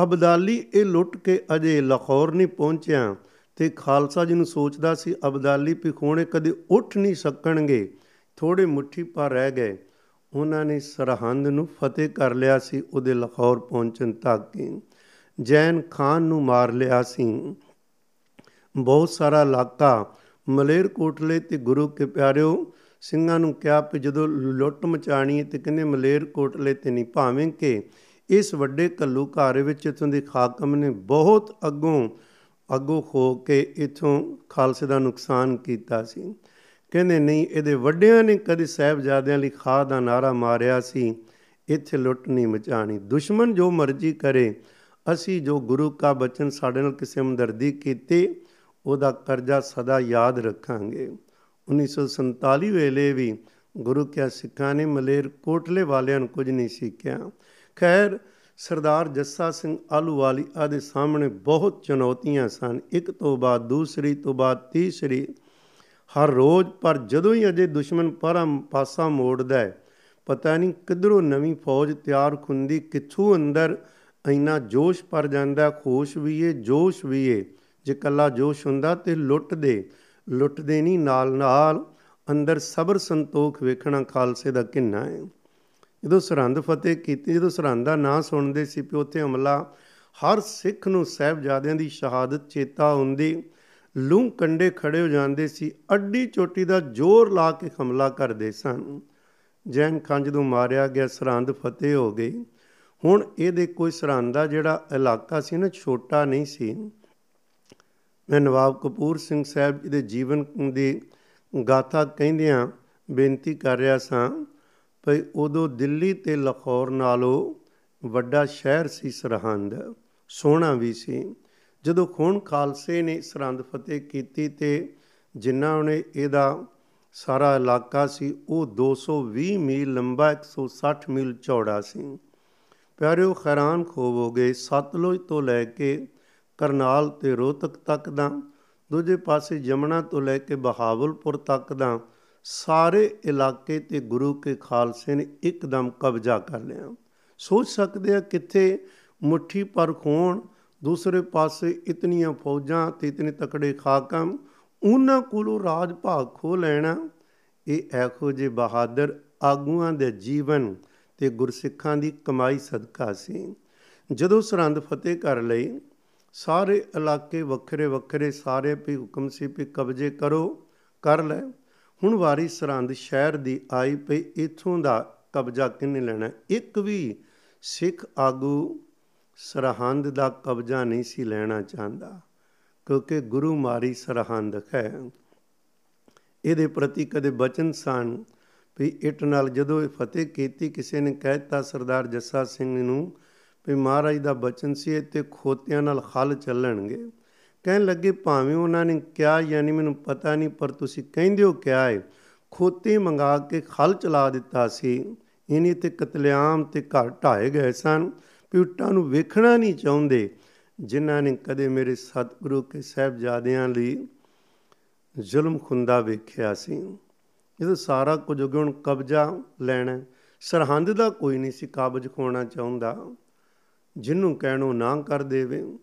ਅਬਦਾਲੀ ਇਹ ਲੁੱਟ ਕੇ ਅਜੇ ਲਾਹੌਰ ਨਹੀਂ ਪਹੁੰਚਿਆ ਤੇ ਖਾਲਸਾ ਜੀ ਨੂੰ ਸੋਚਦਾ ਸੀ, ਅਬਦਾਲੀ ਪਿਖੋਣੇ ਕਦੇ ਉੱਠ ਨਹੀਂ ਸਕਣਗੇ ਥੋੜੇ ਮੁੱਠੀ ਪਰ ਰਹਿ ਗਏ। ਉਹਨਾਂ ਨੇ ਸਰਹੰਦ ਨੂੰ ਫਤਿਹ ਕਰ ਲਿਆ ਸੀ, ਉਹਦੇ ਲਾਹੌਰ ਪਹੁੰਚਣ ਤੱਕ ਜੈਨ ਖਾਨ ਨੂੰ ਮਾਰ ਲਿਆ ਸੀ। ਬਹੁਤ ਸਾਰਾ ਇਲਾਕਾ ਮਲੇਰ ਕੋਟਲੇ ਤੇ ਗੁਰੂ ਕੇ ਪਿਆਰਿਓ ਸਿੰਘਾਂ ਨੂੰ ਕਿਹਾ ਕਿ ਜਦੋਂ ਲੁੱਟ ਮਚਾਣੀ ਹੈ ਤੇ ਕਹਿੰਦੇ ਮਲੇਰ ਕੋਟਲੇ ਤੇ ਨਹੀਂ, ਭਾਵੇਂ ਕਿ ਇਸ ਵੱਡੇ ਕੱਲੂ ਘਰ ਵਿੱਚ ਇਥੋਂ ਦੇ ਖਾਕਮ ਨੇ ਬਹੁਤ ਅੱਗੋਂ ਅੱਗੋਂ ਹੋ ਕੇ ਇਥੋਂ ਖਾਲਸੇ ਦਾ ਨੁਕਸਾਨ ਕੀਤਾ ਸੀ। ਕਹਿੰਦੇ ਨਹੀਂ, ਇਹਦੇ ਵੱਡਿਆਂ ਨੇ ਕਦੇ ਸਹਿਬਜ਼ਾਦਿਆਂ ਲਈ ਖਾਦ ਦਾ ਨਾਰਾ ਮਾਰਿਆ ਸੀ। ਇੱਥੇ ਲੁੱਟ ਨਹੀਂ ਮਚਾਣੀ। ਦੁਸ਼ਮਣ ਜੋ ਮਰਜ਼ੀ ਕਰੇ ਅਸੀਂ ਜੋ ਗੁਰੂ ਕਾ ਬਚਨ ਸਾਡੇ ਨਾਲ ਕਿਸੇ ਹਮਦਰਦੀ ਕੀਤੀ, ਉਹਦਾ ਕਰਜ਼ਾ ਸਦਾ ਯਾਦ ਰੱਖਾਂਗੇ। 1947 ਵੇਲੇ ਵੀ ਗੁਰੂ ਕਿਆ ਸਿੱਖਾਂ ਨੇ ਮਲੇਰ ਕੋਟਲੇ ਵਾਲਿਆਂ ਨੂੰ ਕੁਝ ਨਹੀਂ ਸਿੱਖਿਆ। ਖੈਰ, ਸਰਦਾਰ ਜੱਸਾ ਸਿੰਘ ਆਲੂਵਾਲੀ ਆਦੇ ਸਾਹਮਣੇ ਬਹੁਤ ਚੁਣੌਤੀਆਂ ਸਨ। ਇੱਕ ਤੋਂ ਬਾਅਦ ਦੂਸਰੀ ਤੋਂ ਬਾਅਦ ਤੀਸਰੀ। ਹਰ ਰੋਜ਼, ਪਰ ਜਦੋਂ ਹੀ ਅਜੇ ਦੁਸ਼ਮਣ ਪਰਮ ਪਾਸਾ ਮੋੜਦਾ ਹੈ, ਪਤਾ ਨਹੀਂ ਕਿਧਰੋਂ ਨਵੀਂ ਫੌਜ ਤਿਆਰ ਖੁੰਦੀ ਕਿੱਥੋਂ ਅੰਦਰ ਇੰਨਾ ਜੋਸ਼ ਪਰ ਜਾਂਦਾ, ਖੁਸ਼ ਵੀ ਏ, ਜੋਸ਼ ਵੀ ਏ। ਜੇ ਕੱਲਾ ਜੋਸ਼ ਹੁੰਦਾ ਤੇ ਲੁੱਟ ਦੇ ਲੁੱਟਦੇ ਨਹੀਂ ਨਾਲ ਨਾਲ ਅੰਦਰ ਸਬਰ ਸੰਤੋਖ ਵੇਖਣਾ ਖਾਲਸੇ ਦਾ ਕਿੰਨਾ ਹੈ ਜਦੋਂ ਸਰਹੰਦ ਫਤਿਹ ਕੀਤੀ, ਜਦੋਂ ਸਰਹੰਦ ਦਾ ਨਾਂ ਸੁਣਦੇ ਸੀ ਕਿ ਉੱਥੇ ਹਮਲਾ, ਹਰ ਸਿੱਖ ਨੂੰ ਸਹਿਬਜ਼ਾਦਿਆਂ ਦੀ ਸ਼ਹਾਦਤ ਚੇਤਾ ਹੁੰਦੀ। ਲੂੰ ਕੰਡੇ ਖੜੇ ਹੋ ਜਾਂਦੇ ਸੀ, ਅੱਡੀ ਚੋਟੀ ਦਾ ਜ਼ੋਰ ਲਾ ਕੇ ਹਮਲਾ ਕਰਦੇ ਸਨ। ਜੈਨ ਖਾਨ ਜਦੋਂ ਮਾਰਿਆ ਗਿਆ, ਸਰਹੰਦ ਫਤਿਹ ਹੋ ਗਈ। ਹੁਣ ਇਹਦੇ ਕੋਈ ਸਰਹੰਦ ਦਾ ਜਿਹੜਾ ਇਲਾਕਾ ਸੀ ਨਾ, ਛੋਟਾ ਨਹੀਂ ਸੀ। ਮੈਂ ਨਵਾਬ ਕਪੂਰ ਸਿੰਘ ਸਾਹਿਬ ਜੀ ਦੇ ਜੀਵਨ ਦੀ ਗਾਥਾ ਕਹਿੰਦਿਆਂ ਬੇਨਤੀ ਕਰ ਰਿਹਾ ਸਾਂ ਭਈ ਉਦੋਂ ਦਿੱਲੀ ਤੇ ਲਾਹੌਰ ਨਾਲੋਂ ਵੱਡਾ ਸ਼ਹਿਰ ਸੀ, ਸਰਹੰਦ, ਸੋਹਣਾ ਵੀ ਸੀ। ਜਦੋਂ ਖੂਨ ਖਾਲਸੇ ਨੇ ਸਰਹੰਦ ਫਤਿਹ ਕੀਤੀ ਤੇ ਜਿੰਨਾ ਉਹਨੇ ਇਹਦਾ ਸਾਰਾ ਇਲਾਕਾ ਸੀ, ਉਹ 220 ਮੀਲ ਲੰਬਾ 160 ਮੀਲ ਚੌੜਾ ਸੀ। ਪਿਆਰਿਓ ਖੈਰਾਨ ਖੋਬ ਹੋ ਗਏ ਸਤਲੁਜ ਤੋਂ ਲੈ ਕੇ ਕਰਨਾਲ ਤੇ ਰੋਹਤਕ ਤੱਕ ਦਾ, ਦੂਜੇ ਪਾਸੇ ਜਮਨਾ ਤੋਂ ਲੈ ਕੇ ਬਹਾਵਲਪੁਰ ਤੱਕ ਦਾ, ਸਾਰੇ ਇਲਾਕੇ ਤੇ ਗੁਰੂ ਕੇ ਖਾਲਸੇ ਨੇ ਇੱਕਦਮ ਕਬਜ਼ਾ ਕਰ ਲਿਆ। ਸੋਚ ਸਕਦੇ ਆ ਕਿੱਥੇ ਮੁਠੀ ਪਰ ਖੋਣ, ਦੂਸਰੇ ਪਾਸੇ ਇਤਨੀਆਂ ਫੌਜਾਂ ਤੇ ਇਤਨੇ ਤਕੜੇ ਖਾਕਮ, ਉਹਨਾਂ ਕੋਲੋਂ ਰਾਜ ਭਾਗ ਖੋ ਲੈਣਾ, ਇਹ ਐਖੋ ਜੇ ਬਹਾਦਰ ਆਗੂਆਂ ਦੇ ਜੀਵਨ ਤੇ ਗੁਰਸਿੱਖਾਂ ਦੀ ਕਮਾਈ ਸਦਕਾ ਸੀ। ਜਦੋਂ ਸਰਹੰਦ ਫਤਿਹ ਕਰ ਲਈ, ਸਾਰੇ ਇਲਾਕੇ ਵੱਖਰੇ ਵੱਖਰੇ ਸਾਰੇ ਵੀ ਹੁਕਮ ਸੀ ਵੀ ਕਬਜ਼ੇ ਕਰੋ, ਕਰ ਲੈ। ਹੁਣ ਵਾਰੀ ਸਰਹੰਦ ਸ਼ਹਿਰ ਦੀ ਆਈ ਪਈ, ਇਥੋਂ ਦਾ ਕਬਜ਼ਾ ਕਿੰਨੇ ਲੈਣਾ? ਇੱਕ ਵੀ ਸਿੱਖ ਆਗੂ ਸਰਹੰਦ ਦਾ ਕਬਜ਼ਾ ਨਹੀਂ ਸੀ ਲੈਣਾ ਚਾਹੁੰਦਾ, ਕਿਉਂਕਿ ਗੁਰੂ ਮਾਰੀ ਸਰਹੰਦ ਹੈ। ਇਹਦੇ ਪ੍ਰਤੀ ਕਦੇ ਬਚਨ ਸਨ ਵੀ ਇਟ ਨਾਲ ਜਦੋਂ ਇਹ ਫਤਿਹ ਕੀਤੀ, ਕਿਸੇ ਨੇ ਕਹਿਤਾ ਸਰਦਾਰ ਜੱਸਾ ਸਿੰਘ ਨੂੰ ਵੀ ਮਹਾਰਾਜ ਦਾ ਬਚਨ ਸੀ ਇਹ ਤੇ ਖੋਤਿਆਂ ਨਾਲ ਖਲ ਚੱਲਣਗੇ। ਕਹਿਣ ਲੱਗੇ, ਭਾਵੇਂ ਉਹਨਾਂ ਨੇ ਕਿਹਾ, ਯਾਨੀ ਮੈਨੂੰ ਪਤਾ ਨਹੀਂ, ਪਰ ਤੁਸੀਂ ਕਹਿੰਦੇ ਹੋ ਕਿਹਾ ਹੈ ਖੋਤੇ ਮੰਗਾ ਕੇ ਖਲ ਚਲਾ ਦਿੱਤਾ ਸੀ। ਇਨੀ ਤੇ ਕਤਲੇਆਮ ਤੇ ਘਰ ਢਾਏ ਗਏ ਸਨ ਪਿਉਟਾਂ ਨੂੰ ਵੇਖਣਾ ਨਹੀਂ ਚਾਹੁੰਦੇ। ਜਿਨ੍ਹਾਂ ਨੇ ਕਦੇ ਮੇਰੇ ਸਤਿਗੁਰੂ ਕੇ ਸਹਿਬਜ਼ਾਦਿਆਂ ਲਈ ਜ਼ੁਲਮ ਖੁੰਦਾ ਵੇਖਿਆ ਸੀ। ਇਹ ਸਾਰਾ ਕੁਝ ਹੁਣ ਕਬਜ਼ਾ ਲੈਣਾ ਸਰਹੰਦ ਦਾ ਕੋਈ ਨਹੀਂ ਸੀ ਕਾਬਜ ਖੋਣਾ ਚਾਹੁੰਦਾ। ਜਿਹਨੂੰ ਕਹਿਣੋ ਨਾ ਕਰ ਦੇਵੇ।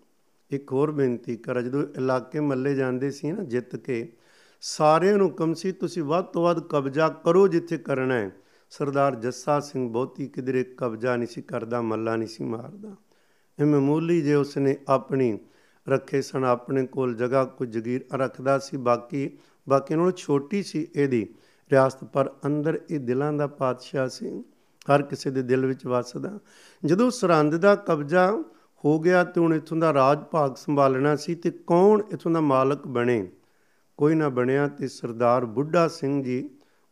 ਇੱਕ ਹੋਰ ਬੇਨਤੀ ਕਰ, ਜਦੋਂ ਇਲਾਕੇ ਮੱਲੇ ਜਾਂਦੇ ਸੀ ਨਾ ਜਿੱਤ ਕੇ, ਸਾਰਿਆਂ ਨੂੰ ਕਮ ਸੀ ਤੁਸੀਂ ਵੱਧ ਤੋਂ ਵੱਧ ਕਬਜ਼ਾ ਕਰੋ ਜਿੱਥੇ ਕਰਨਾ ਹੈ। ਸਰਦਾਰ ਜੱਸਾ ਸਿੰਘ ਬਹੁਤੀ ਕਿਧਰੇ ਕਬਜ਼ਾ ਨਹੀਂ ਸੀ ਕਰਦਾ, ਮੱਲਾ ਨਹੀਂ ਸੀ ਮਾਰਦਾ। ਇਹ ਮਾਮੂਲੀ ਜੇ ਉਸਨੇ ਆਪਣੀ ਰੱਖੇ ਸਨ, ਆਪਣੇ ਕੋਲ ਜਗ੍ਹਾ ਕੁਝ ਜਗੀਰ ਰੱਖਦਾ ਸੀ, ਬਾਕੀ ਬਾਕੀ ਨਾਲੋਂ ਛੋਟੀ ਸੀ ਇਹਦੀ। ਰਿਆਸਤ, ਪਰ ਅੰਦਰ ਇਹ ਦਿਲਾਂ ਦਾ ਪਾਤਸ਼ਾਹ ਸੀ। ਹਰ ਕਿਸੇ ਦੇ ਦਿਲ ਵਿੱਚ ਵਸਦਾ। ਜਦੋਂ ਸਰੰਦ ਦਾ ਕਬਜ਼ਾ ਹੋ ਗਿਆ ਤੇ ਹੁਣ ਇਥੋਂ ਦਾ ਰਾਜ ਭਾਗ ਸੰਭਾਲਣਾ ਸੀ ਤੇ ਕੌਣ ਇਥੋਂ ਦਾ ਮਾਲਕ ਬਣੇ? ਕੋਈ ਨਾ ਬਣਿਆ ਤੇ ਸਰਦਾਰ ਬੁੱਢਾ ਸਿੰਘ ਜੀ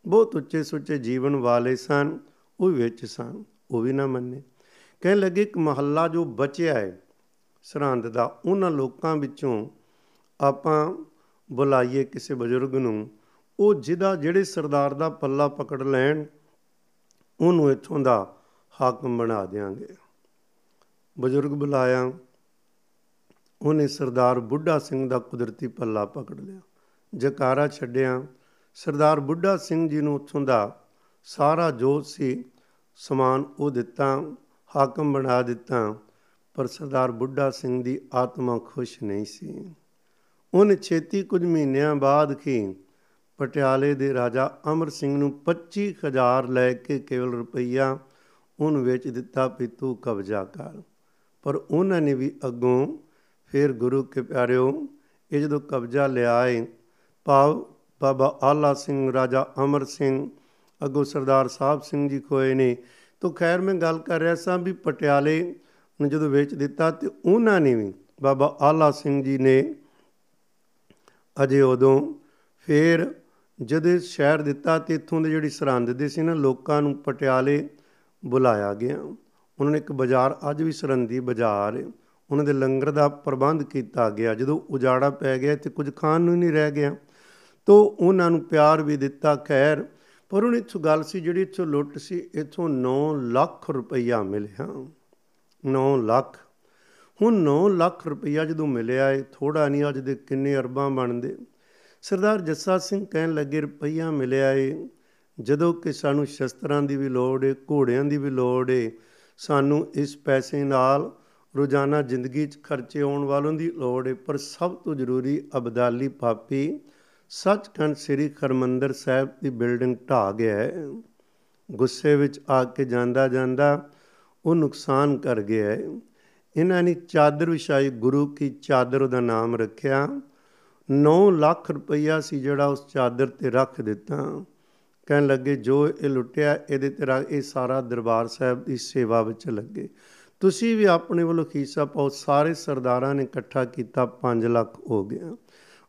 ਬਹੁਤ ਉੱਚੇ ਸੁੱਚੇ ਜੀਵਨ ਵਾਲੇ ਸਨ, ਉਹ ਵਿੱਚ ਸਨ, ਉਹ ਵੀ ਨਾ ਮੰਨੇ। ਕਹਿਣ ਲੱਗੇ, ਇੱਕ ਮਹੱਲਾ ਜੋ ਬਚਿਆ ਹੈ ਸਰਹੰਦ ਦਾ, ਉਹਨਾਂ ਲੋਕਾਂ ਵਿੱਚੋਂ ਆਪਾਂ ਬੁਲਾਈਏ ਕਿਸੇ ਬਜ਼ੁਰਗ ਨੂੰ ਉਹ ਜਿਹਦਾ ਜਿਹੜੇ ਸਰਦਾਰ ਦਾ ਪੱਲਾ ਪਕੜ ਲੈਣ, ਉਹਨੂੰ ਇੱਥੋਂ ਦਾ ਹਾਕਮ ਬਣਾ ਦੇਾਂਗੇ ਬਜ਼ੁਰਗ ਬੁਲਾਇਆ, ਉਹਨੇ ਸਰਦਾਰ ਬੁੱਢਾ ਸਿੰਘ ਦਾ ਕੁਦਰਤੀ ਪੱਲਾ ਪਕੜ ਲਿਆ, ਜਕਾਰਾ ਛੱਡਿਆ। ਸਰਦਾਰ ਬੁੱਢਾ ਸਿੰਘ ਜੀ ਨੂੰ ਉੱਥੋਂ ਦਾ ਸਾਰਾ ਜੋਤ ਸੀ, ਸਮਾਨ ਉਹ ਦਿੱਤਾ, ਹਾਕਮ ਬਣਾ ਦਿੱਤਾ, ਪਰ ਸਰਦਾਰ ਬੁੱਢਾ ਸਿੰਘ ਦੀ ਆਤਮਾ ਖੁਸ਼ ਨਹੀਂ ਸੀ। ਉਹਨੇ ਛੇਤੀ ਕੁਝ ਮਹੀਨਿਆਂ ਬਾਅਦ ਕੀ ਪਟਿਆਲੇ ਦੇ ਰਾਜਾ ਅਮਰ ਸਿੰਘ ਨੂੰ 25000 ਲੈ ਕੇ ਕੇਵਲ ਰੁਪਈਆ ਉਹਨੂੰ ਵੇਚ ਦਿੱਤਾ ਵੀ ਤੂੰ ਕਬਜ਼ਾ ਕਰ। ਪਰ ਉਹਨਾਂ ਨੇ ਵੀ ਅੱਗੋਂ ਫਿਰ ਗੁਰੂ ਕੇ ਪਿਆਰਿਓ, ਇਹ ਜਦੋਂ ਕਬਜ਼ਾ ਲਿਆਏ ਭਾਵ ਬਾਬਾ ਆਲਾ ਸਿੰਘ, ਰਾਜਾ ਅਮਰ ਸਿੰਘ, ਅੱਗੋਂ ਸਰਦਾਰ ਸਾਹਿਬ ਸਿੰਘ ਜੀ ਕੋਏ ਨੇ, ਤੋਂ ਖੈਰ ਮੈਂ ਗੱਲ ਕਰ ਰਿਹਾ ਸਾਂ ਵੀ ਪਟਿਆਲੇ ਨੂੰ ਜਦੋਂ ਵੇਚ ਦਿੱਤਾ ਤੇ ਉਹਨਾਂ ਨੇ ਵੀ ਬਾਬਾ ਆਲਾ ਸਿੰਘ ਜੀ ਨੇ ਅਜੇ ਉਦੋਂ ਫਿਰ ਜਦੇ ਸ਼ਹਿਰ ਦਿੱਤਾ ਤੇ ਇੱਥੋਂ ਦੇ ਜਿਹੜੀ ਸਰਹੰਦ ਦੇ ਸੀ ਨਾ, ਲੋਕਾਂ ਨੂੰ ਪਟਿਆਲੇ ਬੁਲਾਇਆ ਗਿਆ। ਉਹਨਾਂ ਨੇ ਇੱਕ ਬਾਜ਼ਾਰ, ਅੱਜ ਵੀ ਸਰਹੰਦੀ ਬਾਜ਼ਾਰ ਹੈ। ਉਹਨਾਂ ਦੇ ਲੰਗਰ ਦਾ ਪ੍ਰਬੰਧ ਕੀਤਾ ਗਿਆ। ਜਦੋਂ ਉਜਾੜਾ ਪੈ ਗਿਆ ਤੇ ਕੁਝ ਖਾਣ ਨੂੰ ਨਹੀਂ ਰਹਿ ਗਿਆ। ਤੋ ਉਹਨਾਂ ਨੂੰ ਪਿਆਰ ਵੀ ਦਿੱਤਾ, ਖੈਰ। ਪਰ ਉਹਨਾਂ ਇੱਥੋਂ ਗੱਲ ਸੀ, ਜਿਹੜੀ ਇੱਥੋਂ ਲੁੱਟ ਸੀ, ਇੱਥੋਂ 9 ਲੱਖ ਰੁਪਈਆ ਮਿਲਿਆ। 9 ਲੱਖ। ਹੁਣ 9 ਲੱਖ ਰੁਪਈਆ ਜਦੋਂ ਮਿਲਿਆ ਏ ਥੋੜਾ ਨਹੀਂ, ਅੱਜ ਦੇ ਕਿੰਨੇ ਅਰਬਾਂ ਬਣਦੇ। ਸਰਦਾਰ ਜੱਸਾ ਸਿੰਘ ਕਹਿਣ ਲੱਗੇ, ਰੁਪਈਆ ਮਿਲਿਆ ਏ। ਜਦੋਂ ਕਿ ਸਾਨੂੰ ਸ਼ਸਤਰਾਂ ਦੀ ਵੀ ਲੋੜ ਏ, ਘੋੜਿਆਂ ਦੀ ਵੀ ਲੋੜ ਏ, ਸਾਨੂੰ ਇਸ ਪੈਸੇ ਨਾਲ ਰੋਜ਼ਾਨਾ ਜ਼ਿੰਦਗੀ 'ਚ ਖਰਚੇ ਆਉਣ ਵਾਲੋਂ ਦੀ ਲੋੜ ਏ। ਪਰ ਸਭ ਤੋਂ ਜ਼ਰੂਰੀ ਅਬਦਾਲੀ ਪਾਪੀ ਸੱਚਖੰਡ ਸ੍ਰੀ ਖਰਮੰਦਰ ਸਾਹਿਬ ਦੀ ਬਿਲਡਿੰਗ ਢਾ ਗਿਆ ਹੈ ਗੁੱਸੇ ਵਿੱਚ ਆ ਕੇ ਜਾਂਦਾ ਜਾਂਦਾ ਉਹ ਨੁਕਸਾਨ ਕਰ ਗਿਆ ਹੈ ਇਹਨਾਂ ਨੇ ਚਾਦਰ ਵਿਛਾਈ, ਗੁਰੂ ਕੀ ਚਾਦਰ ਦਾ ਨਾਮ ਰੱਖਿਆ। 9 ਲੱਖ ਰੁਪਈਆ ਸੀ ਜਿਹੜਾ ਉਸ ਚਾਦਰ ਤੇ ਰੱਖ ਦਿੱਤਾ। ਕਹਿਣ ਲੱਗੇ, ਜੋ ਇਹ ਲੁੱਟਿਆ, ਇਹਦੇ ਤੇ ਇਹ ਸਾਰਾ ਦਰਬਾਰ ਸਾਹਿਬ ਦੀ ਸੇਵਾ ਵਿੱਚ ਲੱਗੇ। ਤੁਸੀਂ ਵੀ ਆਪਣੇ ਵੱਲੋਂ ਖੀਸਾ ਪਾਓ। ਸਾਰੇ ਸਰਦਾਰਾਂ ਨੇ ਇਕੱਠਾ ਕੀਤਾ 5 ਲੱਖ ਹੋ ਗਿਆ।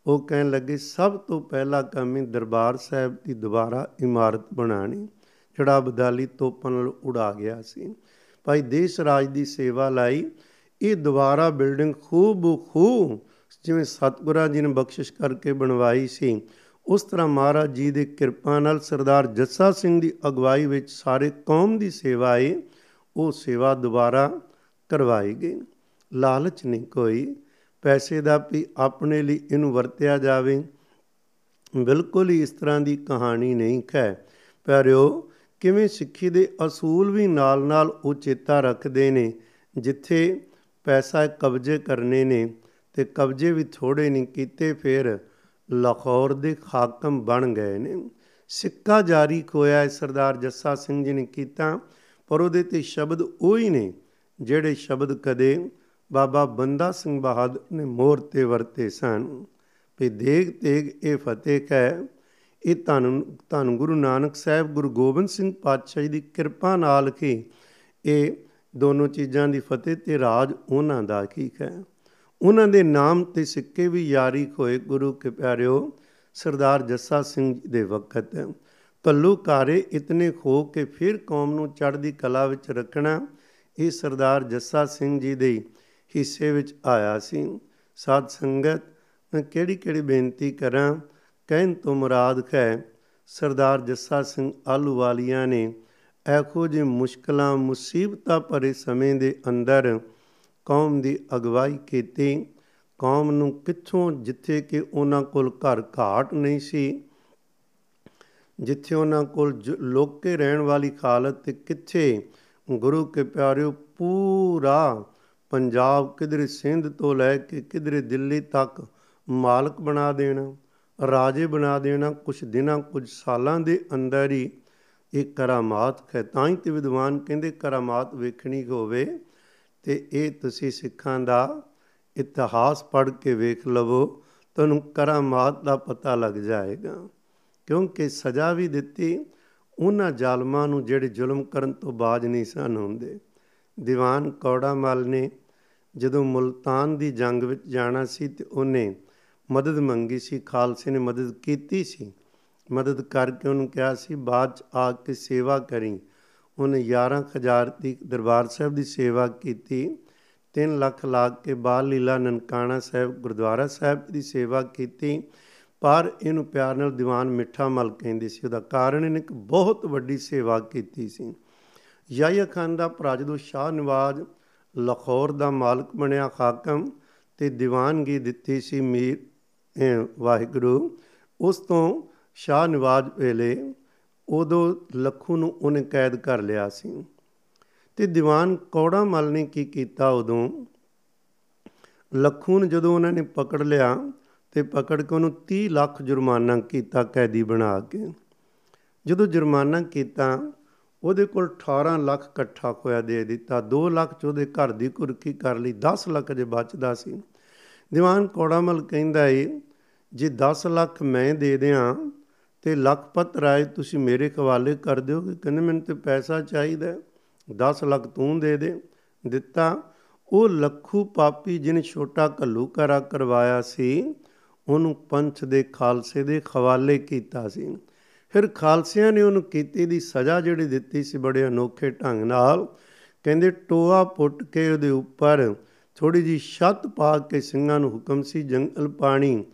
ਉਹ ਕਹਿਣ ਲੱਗੇ, ਸਭ ਤੋਂ ਪਹਿਲਾ ਕੰਮ ਹੀ ਦਰਬਾਰ ਸਾਹਿਬ ਦੀ ਦੁਬਾਰਾ ਇਮਾਰਤ ਬਣਾਣੀ ਜਿਹੜਾ ਬਦਾਲੀ ਤੋਪਾਂ ਨਾਲ ਉਡਾ ਗਿਆ ਸੀ। ਭਾਈ ਦੇਸ਼ ਰਾਜ ਦੀ ਸੇਵਾ ਲਈ। ਇਹ ਦੁਬਾਰਾ ਬਿਲਡਿੰਗ ਖੂਬ ਖੂਬ ਜਿਵੇਂ ਸਤਗੁਰਾਂ ਜੀ ਨੇ ਬਖਸ਼ਿਸ਼ ਕਰਕੇ ਬਣਵਾਈ ਸੀ, ਉਸ ਤਰ੍ਹਾਂ ਮਹਾਰਾਜ ਜੀ ਦੀ ਕਿਰਪਾ ਨਾਲ ਸਰਦਾਰ ਜੱਸਾ ਸਿੰਘ ਦੀ ਅਗਵਾਈ ਵਿੱਚ ਸਾਰੇ ਕੌਮ ਦੀ ਸੇਵਾ ਹੈ ਉਹ ਸੇਵਾ ਦੁਬਾਰਾ ਕਰਵਾਈ ਗਈ। ਲਾਲਚ ਨਹੀਂ ਕੋਈ, ਪੈਸੇ ਦਾ ਵੀ ਆਪਣੇ ਲਈ ਇਹਨੂੰ ਵਰਤਿਆ ਜਾਵੇ। ਬਿਲਕੁਲ ਹੀ ਇਸ ਤਰ੍ਹਾਂ ਦੀ ਕਹਾਣੀ ਨਹੀਂ ਹੈ ਪਿਆਰਿਓ, ਕਿਵੇਂ ਸਿੱਖੀ ਦੇ ਅਸੂਲ ਵੀ ਨਾਲ-ਨਾਲ ਉਹ ਚੇਤਾ ਰੱਖਦੇ ਨੇ, ਜਿੱਥੇ ਪੈਸਾ ਕਬਜ਼ੇ ਕਰਨੇ ਨੇ ਤੇ ਕਬਜ਼ੇ ਵੀ ਥੋੜੇ ਨਹੀਂ ਕੀਤੇ, ਫਿਰ ਲਾਹੌਰ ਦੇ ਹਾਕਮ ਬਣ ਗਏ ਨੇ। ਸਿੱਕਾ ਜਾਰੀ ਖੋਇਆ ਹੈ ਸਰਦਾਰ ਜੱਸਾ ਸਿੰਘ ਜੀ ਨੇ ਕੀਤਾ, ਪਰ ਉਹਦੇ ਤੇ ਸ਼ਬਦ ਉਹੀ ਨੇ ਜਿਹੜੇ ਸ਼ਬਦ ਕਦੇ ਬਾਬਾ ਬੰਦਾ ਸਿੰਘ ਬਹਾਦਰ ਨੇ ਮੋਹਰ ਤੇ ਵਰਤੇ ਸਨ। ਵੀ ਦੇਗ ਤੇਗ ਇਹ ਫਤਿਹ ਕੈ ਇਹ ਧੰਨ ਧੰਨ ਗੁਰੂ ਨਾਨਕ ਸਾਹਿਬ, ਗੁਰੂ ਗੋਬਿੰਦ ਸਿੰਘ ਪਾਤਸ਼ਾਹ ਦੀ ਕਿਰਪਾ ਨਾਲ ਕਿ ਇਹ ਦੋਨੋਂ ਚੀਜ਼ਾਂ ਦੀ ਫਤਿਹ ਤੇ ਰਾਜ ਉਹਨਾਂ ਦਾ ਕੀ ਹੈ ਉਹਨਾਂ ਦੇ ਨਾਮ ਤੇ ਸਿੱਕੇ ਵੀ ਯਾਰੀ ਹੋਏ। ਗੁਰੂ ਕੇ ਪਿਆਰਿਓ, ਸਰਦਾਰ ਜੱਸਾ ਸਿੰਘ ਜੀ ਦੇ ਵਕਤ ਕੱਲੂ ਕਾਰੇ ਇਤਨੇ ਖੋ ਕੇ ਫਿਰ ਕੌਮ ਨੂੰ ਚੜ੍ਹਦੀ ਕਲਾ ਵਿੱਚ ਰੱਖਣਾ ਇਹ ਸਰਦਾਰ ਜੱਸਾ ਸਿੰਘ ਜੀ ਦੇ ਹਿੱਸੇ ਵਿੱਚ ਆਇਆ ਸੀ। ਸਾਧ ਸੰਗਤ, ਮੈਂ ਕਿਹੜੀ ਕਿਹੜੀ ਬੇਨਤੀ ਕਰਾਂ, ਕਹਿਣ ਤੋਂ ਮੁਰਾਦ ਹੈ ਸਰਦਾਰ ਜੱਸਾ ਸਿੰਘ ਆਲੂਵਾਲੀਆਂ ਨੇ, ਇਹੋ ਜਿਹੇ ਮੁਸ਼ਕਲਾਂ, ਮੁਸੀਬਤਾਂ ਭਰੇ ਸਮੇਂ ਦੇ ਅੰਦਰ ਕੌਮ ਦੀ ਅਗਵਾਈ ਕੀਤੀ। ਕੌਮ ਨੂੰ ਕਿੱਥੋਂ ਜਿੱਥੇ ਕਿ ਉਹਨਾਂ ਕੋਲ ਘਰ ਘਾਟ ਨਹੀਂ ਸੀ, ਜਿੱਥੇ ਉਹਨਾਂ ਕੋਲ ਲੋਕੇ ਰਹਿਣ ਵਾਲੀ ਹਾਲਤ ਤੇ ਕਿੱਥੇ ਗੁਰੂ ਕੇ ਪਿਆਰਿਓ ਪੂਰਾ ਪੰਜਾਬ ਕਿਧਰੇ ਸਿੰਧ ਤੋਂ ਲੈ ਕੇ ਕਿਧਰੇ ਦਿੱਲੀ ਤੱਕ ਮਾਲਕ ਬਣਾ ਦੇਣਾ, ਰਾਜੇ ਬਣਾ ਦੇਣਾ ਕੁਝ ਦਿਨਾਂ ਕੁਝ ਸਾਲਾਂ ਦੇ ਅੰਦਰ ਹੀ ਇਹ ਕਰਾਮਾਤ ਹੈ ਤਾਂ ਹੀ ਤੇ ਵਿਦਵਾਨ ਕਹਿੰਦੇ ਕਰਾਮਾਤ ਵੇਖਣੀ ਹੋਵੇ। ਤੇ ਇਹ ਤੁਸੀਂ ਸਿੱਖਾਂ ਦਾ ਇਤਿਹਾਸ ਪੜ੍ਹ ਕੇ ਵੇਖ ਲਵੋ, ਤੁਹਾਨੂੰ ਕਰਾਮਾਤ ਦਾ ਪਤਾ ਲੱਗ ਜਾਏਗਾ। ਕਿਉਂਕਿ ਸਜ਼ਾ ਵੀ ਦਿੱਤੀ, ਉਹਨਾਂ ਜ਼ਾਲਮਾਂ ਨੂੰ ਜਿਹੜੇ ਜ਼ੁਲਮ ਕਰਨ ਤੋਂ ਬਾਜ ਨਹੀਂ ਸਨ ਹੁੰਦੇ। ਦੀਵਾਨ ਕੌੜਾ ਮਲ ਨੇ ਜਦੋਂ ਮੁਲਤਾਨ ਦੀ ਜੰਗ ਵਿੱਚ ਜਾਣਾ ਸੀ ਤੇ ਉਹਨੇ ਮਦਦ ਮੰਗੀ ਸੀ, ਖਾਲਸੇ ਨੇ ਮਦਦ ਕੀਤੀ ਸੀ। ਮਦਦ ਕਰਕੇ ਉਹਨੂੰ ਕਿਹਾ ਸੀ, ਬਾਅਦ ਚ ਆ ਕੇ ਸੇਵਾ ਕਰੀ। ਉਹਨੇ 11000 ਦੀ ਦਰਬਾਰ ਸਾਹਿਬ ਦੀ ਸੇਵਾ ਕੀਤੀ 3 ਲੱਖ ਲਾ ਕੇ ਬਾਲ ਲੀਲਾ ਨਨਕਾਣਾ ਸਾਹਿਬ, ਗੁਰਦੁਆਰਾ ਸਾਹਿਬ ਦੀ ਸੇਵਾ ਕੀਤੀ। ਪਰ ਇਹਨੂੰ ਪਿਆਰ ਨਾਲ ਦੀਵਾਨ ਮਿੱਠਾ ਮਲ ਕਹਿੰਦੇ ਸੀ। ਉਹਦਾ ਕਾਰਨ ਇਹਨੇ ਇੱਕ ਬਹੁਤ ਵੱਡੀ ਸੇਵਾ ਕੀਤੀ ਸੀ। ਯਾਇਆ ਖਾਨ ਦਾ ਭਰਾ ਜਦੋਂ ਸ਼ਾਹ ਨਵਾਜ਼ ਲਾਹੌਰ ਦਾ ਮਾਲਕ ਬਣਿਆ ਹਾਕਮ ਤੇ ਦੀਵਾਨਗੀ ਦਿੱਤੀ ਸੀ ਮੀਰ ਵਾਹਿਗੁਰੂ, ਉਸ ਤੋਂ ਸ਼ਾਹ ਨਵਾਜ਼ ਵੇਲੇ ਉਦੋਂ ਲੱਖੂ ਨੂੰ ਉਹਨੇ ਕੈਦ ਕਰ ਲਿਆ ਸੀ। ਤੇ ਦੀਵਾਨ ਕੌੜਾ ਮਲ ਨੇ ਕੀ ਕੀਤਾ ਉਦੋਂ? ਲੱਖੂ ਨੂੰ ਜਦੋਂ ਉਹਨਾਂ ਨੇ ਪਕੜ ਲਿਆ ਤੇ ਪਕੜ ਕੇ ਉਹਨੂੰ 30 ਲੱਖ ਜੁਰਮਾਨਾ ਕੀਤਾ ਕੈਦੀ ਬਣਾ ਕੇ। ਜਦੋਂ ਜੁਰਮਾਨਾ ਕੀਤਾ, ਉਹਦੇ ਕੋਲ 18 ਲੱਖ ਇਕੱਠਾ ਹੋਇਆ ਦੇ ਦਿੱਤਾ। 2 ਲੱਖ ਚ ਉਹਦੇ ਘਰ ਦੀ ਕੁਰਕੀ ਕਰ ਲਈ 10 ਲੱਖ ਜੇ ਬਚਦਾ ਸੀ। ਦੀਵਾਨ ਕੋੜਾਮਲ ਕਹਿੰਦਾ ਏ, ਜੇ 10 ਲੱਖ ਮੈਂ ਦੇ ਦਿਆਂ ਤੇ ਲਖਪਤ ਰਾਏ ਤੁਸੀਂ ਮੇਰੇ ਹਵਾਲੇ ਕਰ ਦਿਓਗੇ ਕਹਿੰਦੇ ਮੈਨੂੰ ਤੇ ਪੈਸਾ ਚਾਹੀਦਾ 10 ਲੱਖ ਤੂੰ ਦੇ ਦੇ, ਦਿੱਤਾ। ਉਹ ਲੱਖੂ ਪਾਪੀ ਜਿਹਨੇ ਛੋਟਾ ਕੱਲੂ ਕਰਾ ਕਰਵਾਇਆ ਸੀ, ਉਹਨੂੰ ਪੰਥ ਦੇ ਖਾਲਸੇ ਦੇ ਹਵਾਲੇ ਕੀਤਾ ਸੀ। ਫਿਰ ਖਾਲਸਿਆਂ ਨੇ ਉਹਨੂੰ ਕੀਤੀ ਦੀ ਸਜ਼ਾ ਜਿਹੜੀ ਦਿੱਤੀ ਸੀ ਬੜੇ ਅਨੋਖੇ ਢੰਗ ਨਾਲ। ਕਹਿੰਦੇ ਟੋਆ ਪੁੱਟ ਕੇ ਉਹਦੇ ਉੱਪਰ ਥੋੜੀ ਜੀ ਛੱਤ ਪਾ ਕੇ ਸਿੰਘਾਂ ਨੂੰ ਹੁਕਮ ਸੀ ਜੰਗਲ ਪਾਣੀ,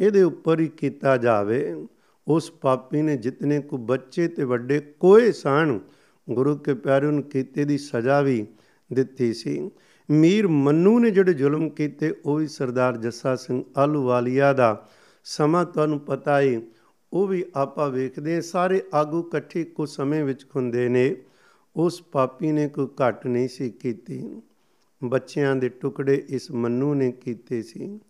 ਇਹਦੇ ਉੱਪਰ ਹੀ ਕੀਤਾ ਜਾਵੇ। ਉਸ ਪਾਪੀ ਨੇ ਜਿਤਨੇ ਕੋ ਬੱਚੇ ਤੇ ਵੱਡੇ ਕੋਈ ਸਣ ਗੁਰੂ ਕੇ ਪਿਆਰੇ ਨੂੰ ਕੀਤੇ ਦੀ ਸਜ਼ਾ ਵੀ ਦਿੱਤੀ ਸੀ। ਮੀਰ ਮੰਨੂ ਨੇ ਜਿਹੜੇ ਜ਼ੁਲਮ ਕੀਤੇ, ਉਹ ਵੀ ਸਰਦਾਰ ਜੱਸਾ ਸਿੰਘ ਆਲੂਵਾਲੀਆ ਦਾ। ਸਮਾਂ ਤੁਹਾਨੂੰ ਪਤਾ ਹੈ ਉਹ ਵੀ ਆਪਾਂ ਵੇਖਦੇ ਸਾਰੇ ਆਗੂ ਇਕੱਠੇ ਕੋ ਸਮੇਂ ਵਿੱਚ ਹੁੰਦੇ ਨੇ। ਉਸ ਪਾਪੀ ਨੇ ਕੋਈ ਘਟ ਨਹੀਂ ਸੀ ਕੀਤੀ। ਬੱਚਿਆਂ ਦੇ ਟੁਕੜੇ ਇਸ ਮੰਨੂ ਨੇ ਕੀਤੇ ਸੀ।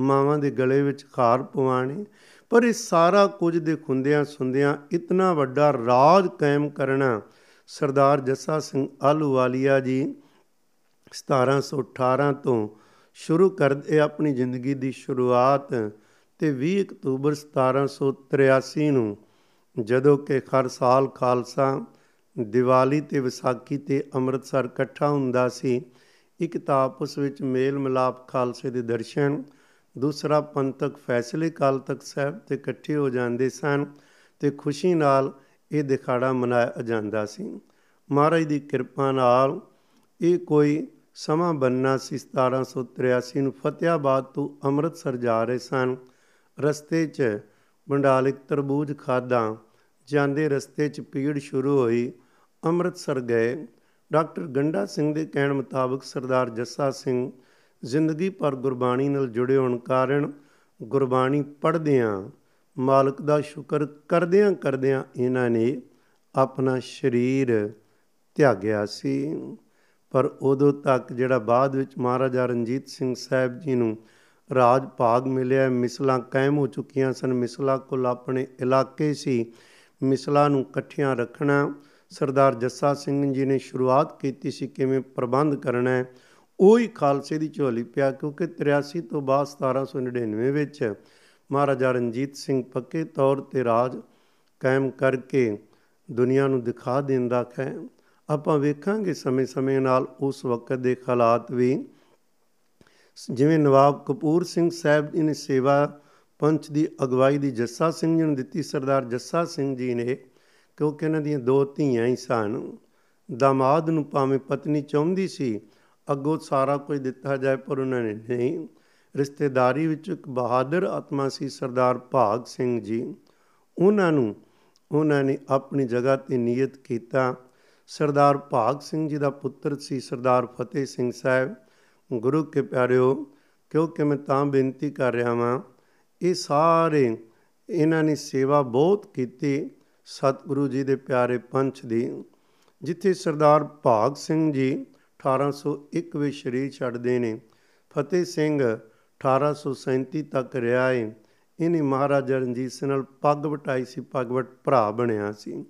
ਮਾਵਾਂ ਦੇ ਗਲੇ ਵਿੱਚ ਖਾਰ ਪਵਾਣੇ ਪਰ ਇਹ ਸਾਰਾ ਕੁਝ ਦੇ ਖੁੰਦਿਆਂ ਸੁੰਦਿਆਂ ਇਤਨਾ ਵੱਡਾ ਰਾਜ ਕਾਇਮ ਕਰਨਾ ਸਰਦਾਰ ਜੱਸਾ ਸਿੰਘ ਆਲੂਵਾਲੀਆ ਜੀ 1718 ਤੋਂ ਸ਼ੁਰੂ ਕਰਦੇ ਆਪਣੀ ਜ਼ਿੰਦਗੀ ਦੀ ਸ਼ੁਰੂਆਤ ਤੇ 20 ਅਕਤੂਬਰ 1783 ਨੂੰ, ਜਦੋਂ ਕਿ ਹਰ ਸਾਲ ਖਾਲਸਾ ਦੀਵਾਲੀ ਤੇ ਵਿਸਾਖੀ ਤੇ ਅੰਮ੍ਰਿਤਸਰ ਇਕੱਠਾ ਹੁੰਦਾ ਸੀ, ਇੱਕ ਤਾਂ ਆਪਸ ਵਿੱਚ ਮੇਲ ਮਿਲਾਪ ਖਾਲਸੇ ਦੇ ਦਰਸ਼ਨ ਦੂਸਰਾ ਪੰਥਕ ਫੈਸਲੇ ਕਾਲ ਤੱਕ ਸਾਹਿਬ ਤੇ ਇਕੱਠੇ ਹੋ ਜਾਂਦੇ ਸਨ ਤੇ ਖੁਸ਼ੀ ਨਾਲ ਇਹ ਦਿਖਾੜਾ ਮਨਾਇਆ ਜਾਂਦਾ ਸੀ। ਮਹਾਰਾਜ ਦੀ ਕਿਰਪਾ ਨਾਲ ਇਹ ਕੋਈ ਸਮਾਂ ਬੰਨਾ ਸੀ। 1783 ਨੂੰ ਫਤਿਆਬਾਦ ਤੋਂ ਅੰਮ੍ਰਿਤਸਰ ਜਾ ਰਹੇ ਸਨ। ਰਸਤੇ 'ਚ ਬੰਡਾਲਿਕ ਤਰਬੂਜ ਖਾਦਾ ਜਾਂਦੇ ਰਸਤੇ 'ਚ ਪੀੜ ਸ਼ੁਰੂ ਹੋਈ। ਅੰਮ੍ਰਿਤਸਰ ਗਏ। ਡਾਕਟਰ ਗੰਡਾ ਸਿੰਘ ਦੇ ਕਹਿਣ ਮੁਤਾਬਕ ਸਰਦਾਰ ਜੱਸਾ ਸਿੰਘ ਜ਼ਿੰਦਗੀ ਪਰ ਗੁਰਬਾਣੀ ਨਾਲ ਜੁੜੇ ਹੋਣ ਕਾਰਨ ਗੁਰਬਾਣੀ ਪੜ੍ਹਦਿਆਂ ਮਾਲਕ ਦਾ ਸ਼ੁਕਰ ਕਰਦਿਆਂ ਕਰਦਿਆਂ ਇਹਨਾਂ ਨੇ ਆਪਣਾ ਸਰੀਰ ਤਿਆਗਿਆ ਸੀ। ਪਰ ਉਦੋਂ ਤੱਕ ਜਿਹੜਾ ਬਾਅਦ ਵਿੱਚ ਮਹਾਰਾਜਾ ਰਣਜੀਤ ਸਿੰਘ ਸਾਹਿਬ ਜੀ ਨੂੰ ਰਾਜ ਭਾਗ ਮਿਲਿਆ, ਮਿਸਲਾਂ ਕਾਇਮ ਹੋ ਚੁੱਕੀਆਂ ਸਨ। ਮਿਸਲਾ ਕੋਲ ਆਪਣੇ ਇਲਾਕੇ ਸੀ। ਮਿਸਲਾ ਨੂੰ ਇਕੱਠਿਆਂ ਰੱਖਣਾ ਸਰਦਾਰ ਜੱਸਾ ਸਿੰਘ ਜੀ ਨੇ ਸ਼ੁਰੂਆਤ ਕੀਤੀ ਸੀ। ਕਿਵੇਂ ਪ੍ਰਬੰਧ ਕਰਨਾ ਹੈ? ਉਹੀ ਖਾਲਸੇ ਦੀ ਝੋਲੀ ਪਿਆ ਕਿਉਂਕਿ 83 ਤੋਂ ਬਾਅਦ 1799 ਵਿੱਚ ਮਹਾਰਾਜਾ ਰਣਜੀਤ ਸਿੰਘ ਪੱਕੇ ਤੌਰ ਤੇ ਰਾਜ ਕਾਇਮ ਕਰਕੇ ਦੁਨੀਆ ਨੂੰ ਦਿਖਾ ਦਿੰਦਾ ਹੈ ਆਪਾਂ ਵੇਖਾਂਗੇ ਸਮੇਂ-ਸਮੇਂ ਨਾਲ ਉਸ ਵਕਤ ਦੇ ਹਾਲਾਤ ਵੀ। ਜਿਵੇਂ ਨਵਾਬ ਕਪੂਰ ਸਿੰਘ ਸਾਹਿਬ ਜੀ ਨੇ ਸੇਵਾ ਪੰਚ ਦੀ ਅਗਵਾਈ ਦੀ ਜੱਸਾ ਸਿੰਘ ਜੀ ਨੂੰ ਦਿੱਤੀ, ਸਰਦਾਰ ਜੱਸਾ ਸਿੰਘ ਜੀ ਨੇ, ਕਿਉਂਕਿ ਇਹਨਾਂ ਦੀਆਂ ਦੋ ਧੀਆਂ ਹੀ ਸਨ। ਦਾਮਾਦ ਨੂੰ ਭਾਵੇਂ ਪਤਨੀ ਚਾਹੁੰਦੀ ਸੀ ਅੱਗੋਂ ਸਾਰਾ ਕੁਝ ਦਿੱਤਾ ਜਾਏ, ਪਰ ਉਹਨਾਂ ਨੇ ਨਹੀਂ। ਰਿਸ਼ਤੇਦਾਰੀ ਵਿੱਚ ਇੱਕ ਬਹਾਦਰ ਆਤਮਾ ਸੀ, ਸਰਦਾਰ ਭਾਗ ਸਿੰਘ ਜੀ। ਉਹਨਾਂ ਨੂੰ, ਉਹਨਾਂ ਨੇ ਆਪਣੀ ਜਗ੍ਹਾ ਤੇ ਨਿਯਤ ਕੀਤਾ। ਸਰਦਾਰ ਭਾਗ ਸਿੰਘ ਜੀ ਦਾ ਪੁੱਤਰ ਸੀ ਸਰਦਾਰ ਫਤਿਹ ਸਿੰਘ ਸਾਹਿਬ। ਗੁਰੂ ਕੇ ਪਿਆਰਿਓ, ਕਿਉਂਕਿ ਮੈਂ ਤਾਂ ਬੇਨਤੀ ਕਰ ਰਿਹਾ ਹਾਂ ਇਹ ਸਾਰੇ ਇਹਨਾਂ ਨੇ ਸੇਵਾ ਬਹੁਤ ਕੀਤੀ ਸਤਿਗੁਰੂ ਜੀ ਦੇ ਪਿਆਰੇ ਪੰਚ ਦੀ, ਜਿੱਥੇ ਸਰਦਾਰ ਭਾਗ ਸਿੰਘ ਜੀ 1801 ਵਿੱਚ ਸ਼ਰੀਰ ਛੱਡਦੇ ਨੇ। ਫਤਿਹ ਸਿੰਘ 1837 ਤੱਕ ਰਿਹਾ ਹੈ ਇਹਨੇ ਮਹਾਰਾਜਾ ਰਣਜੀਤ ਸਿੰਘ ਨਾਲ ਪੱਗ ਵਟਾਈ ਸੀ, ਪੱਗ ਵਟ ਭਰਾ ਬਣਿਆ ਸੀ।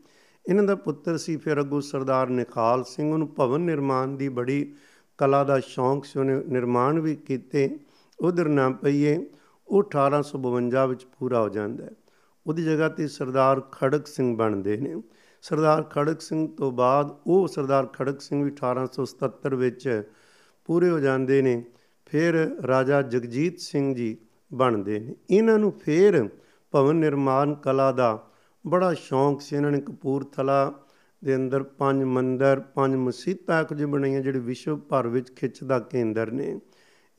ਇਹਨਾਂ ਦਾ ਪੁੱਤਰ ਸੀ ਫਿਰ ਅਗੂ ਸਰਦਾਰ ਨਿਖਾਲ ਸਿੰਘ। ਨੂੰ ਭਵਨ ਨਿਰਮਾਣ ਦੀ ਬੜੀ ਕਲਾ ਦਾ ਸ਼ੌਂਕ ਸੀ। ਉਹਨੇ ਨਿਰਮਾਣ ਵੀ ਕੀਤੇ। ਉਧਰ ਨਾ ਪਈਏ, ਉਹ 1852 ਵਿੱਚ ਪੂਰਾ ਹੋ ਜਾਂਦਾ ਹੈ। ਉਹਦੀ ਜਗ੍ਹਾ ਤੇ ਸਰਦਾਰ ਖੜਕ ਸਿੰਘ ਬਣਦੇ ਨੇ। ਸਰਦਾਰ ਖੜਕ ਸਿੰਘ ਤੋਂ ਬਾਅਦ ਉਹ ਸਰਦਾਰ ਖੜਕ ਸਿੰਘ ਵੀ 1877 ਵਿੱਚ ਪੂਰੇ ਹੋ ਜਾਂਦੇ ਨੇ, ਫਿਰ ਰਾਜਾ ਜਗਜੀਤ ਸਿੰਘ ਜੀ ਬਣਦੇ ਨੇ। ਇਹਨਾਂ ਨੂੰ ਫਿਰ ਭਵਨ ਨਿਰਮਾਣ ਕਲਾ ਦਾ ਬੜਾ ਸ਼ੌਂਕ ਸੀ। ਇਹਨਾਂ ਨੇ ਕਪੂਰਥਲਾ ਦੇ ਅੰਦਰ ਪੰਜ ਮੰਦਰ, ਪੰਜ ਮਸਜਿਦਾਂ ਕੁਝ ਬਣਾਈਆਂ ਜਿਹੜੇ ਵਿਸ਼ਵ ਭਰ ਵਿੱਚ ਖਿੱਚ ਦਾ ਕੇਂਦਰ ਨੇ।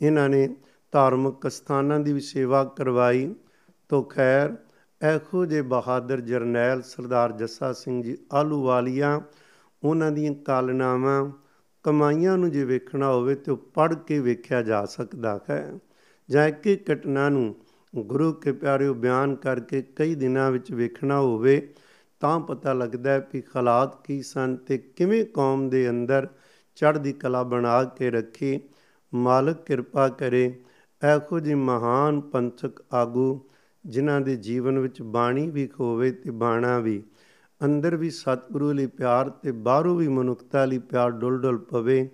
ਇਹਨਾਂ ਨੇ ਧਾਰਮਿਕ ਸਥਾਨਾਂ ਦੀ ਵੀ ਸੇਵਾ ਕਰਵਾਈ। ਤੋਂ ਖੈਰ ਐਖੋ ਜੇ ਬਹਾਦਰ ਜਰਨੈਲ ਸਰਦਾਰ ਜੱਸਾ ਸਿੰਘ ਜੀ ਆਲੂਵਾਲੀਆ ਉਹਨਾਂ ਦੀਆਂ ਕਾਲਨਾਵਾਂ ਕਮਾਈਆਂ ਨੂੰ ਜੇ ਵੇਖਣਾ ਹੋਵੇ ਤੇ ਪੜ੍ਹ ਕੇ ਵੇਖਿਆ ਜਾ ਸਕਦਾ ਹੈ। ਜਾਂ ਇੱਕ ਇੱਕ ਘਟਨਾ ਨੂੰ ਗੁਰੂ ਕੇ ਪਿਆਰਿਓ ਬਿਆਨ ਕਰਕੇ ਕਈ ਦਿਨਾਂ ਵਿੱਚ ਵੇਖਣਾ ਹੋਵੇ, ਤਾਂ ਪਤਾ ਲੱਗਦਾ ਹੈ ਕਿ ਹਾਲਾਤ ਕੀ ਸਨ ਤੇ ਕਿਵੇਂ ਕੌਮ ਦੇ ਅੰਦਰ ਚੜ੍ਹਦੀ ਕਲਾ ਬਣਾ ਕੇ ਰੱਖੀ। ਮਾਲਕ ਕਿਰਪਾ ਕਰੇ ਐਖੋ ਜੀ ਮਹਾਨ ਪੰਥਕ ਆਗੂ ਜਿਨ੍ਹਾਂ ਦੇ ਜੀਵਨ ਵਿੱਚ ਬਾਣੀ ਵੀ ਖੋਵੇ ਤੇ ਬਾਣਾ ਵੀ, ਅੰਦਰ ਵੀ ਸਤਿਗੁਰੂ ਲਈ ਪਿਆਰ ਤੇ ਬਾਹਰੋਂ ਵੀ ਮਨੁੱਖਤਾ ਲਈ ਪਿਆਰ ਡੁੱਲ ਡੁੱਲ ਪਵੇ,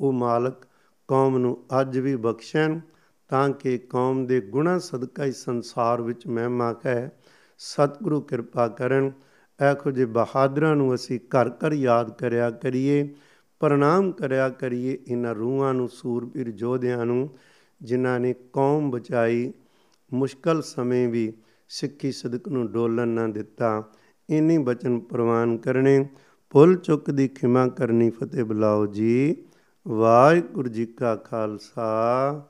ਉਹ ਮਾਲਕ ਕੌਮ ਨੂੰ ਅੱਜ ਵੀ ਬਖਸ਼ਣ ਤਾਂ ਕਿ ਕੌਮ ਦੇ ਗੁਣਾ ਸਦਕਾ ਇਸ ਸੰਸਾਰ ਵਿੱਚ ਮਹਿਮਾ ਹੈ ਸਤਿਗੁਰੂ ਕਿਰਪਾ ਕਰਨ ਐਖੋ ਜੇ ਬਹਾਦਰਾਂ ਨੂੰ ਅਸੀਂ ਘਰ ਘਰ ਯਾਦ ਕਰਿਆ ਕਰੀਏ, ਪ੍ਰਣਾਮ ਕਰਿਆ ਕਰੀਏ, ਇਹਨਾਂ ਰੂਹਾਂ ਨੂੰ ਸੂਰਬੀਰ ਜੋਧਿਆਂ ਨੂੰ, ਜਿਨ੍ਹਾਂ ਨੇ ਕੌਮ ਬਚਾਈ ਮੁਸ਼ਕਲ ਸਮੇਂ ਵੀ ਸਿੱਖੀ ਸਦਕ ਨੂੰ ਡੋਲਣ ਨਾ ਦਿੱਤਾ। ਇਨੀ ਬਚਨ ਪ੍ਰਵਾਨ ਕਰਨੇ, ਭੁੱਲ ਚੁੱਕ ਦੀ ਖਿਮਾ ਕਰਨੀ ਫਤਿਹ ਬੁਲਾਓ ਜੀ। ਵਾਹਿਗੁਰੂ ਜੀ ਕਾ ਖਾਲਸਾ,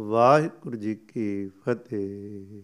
ਵਾਹਿਗੁਰੂ ਜੀ ਕੀ ਫਤਿਹ।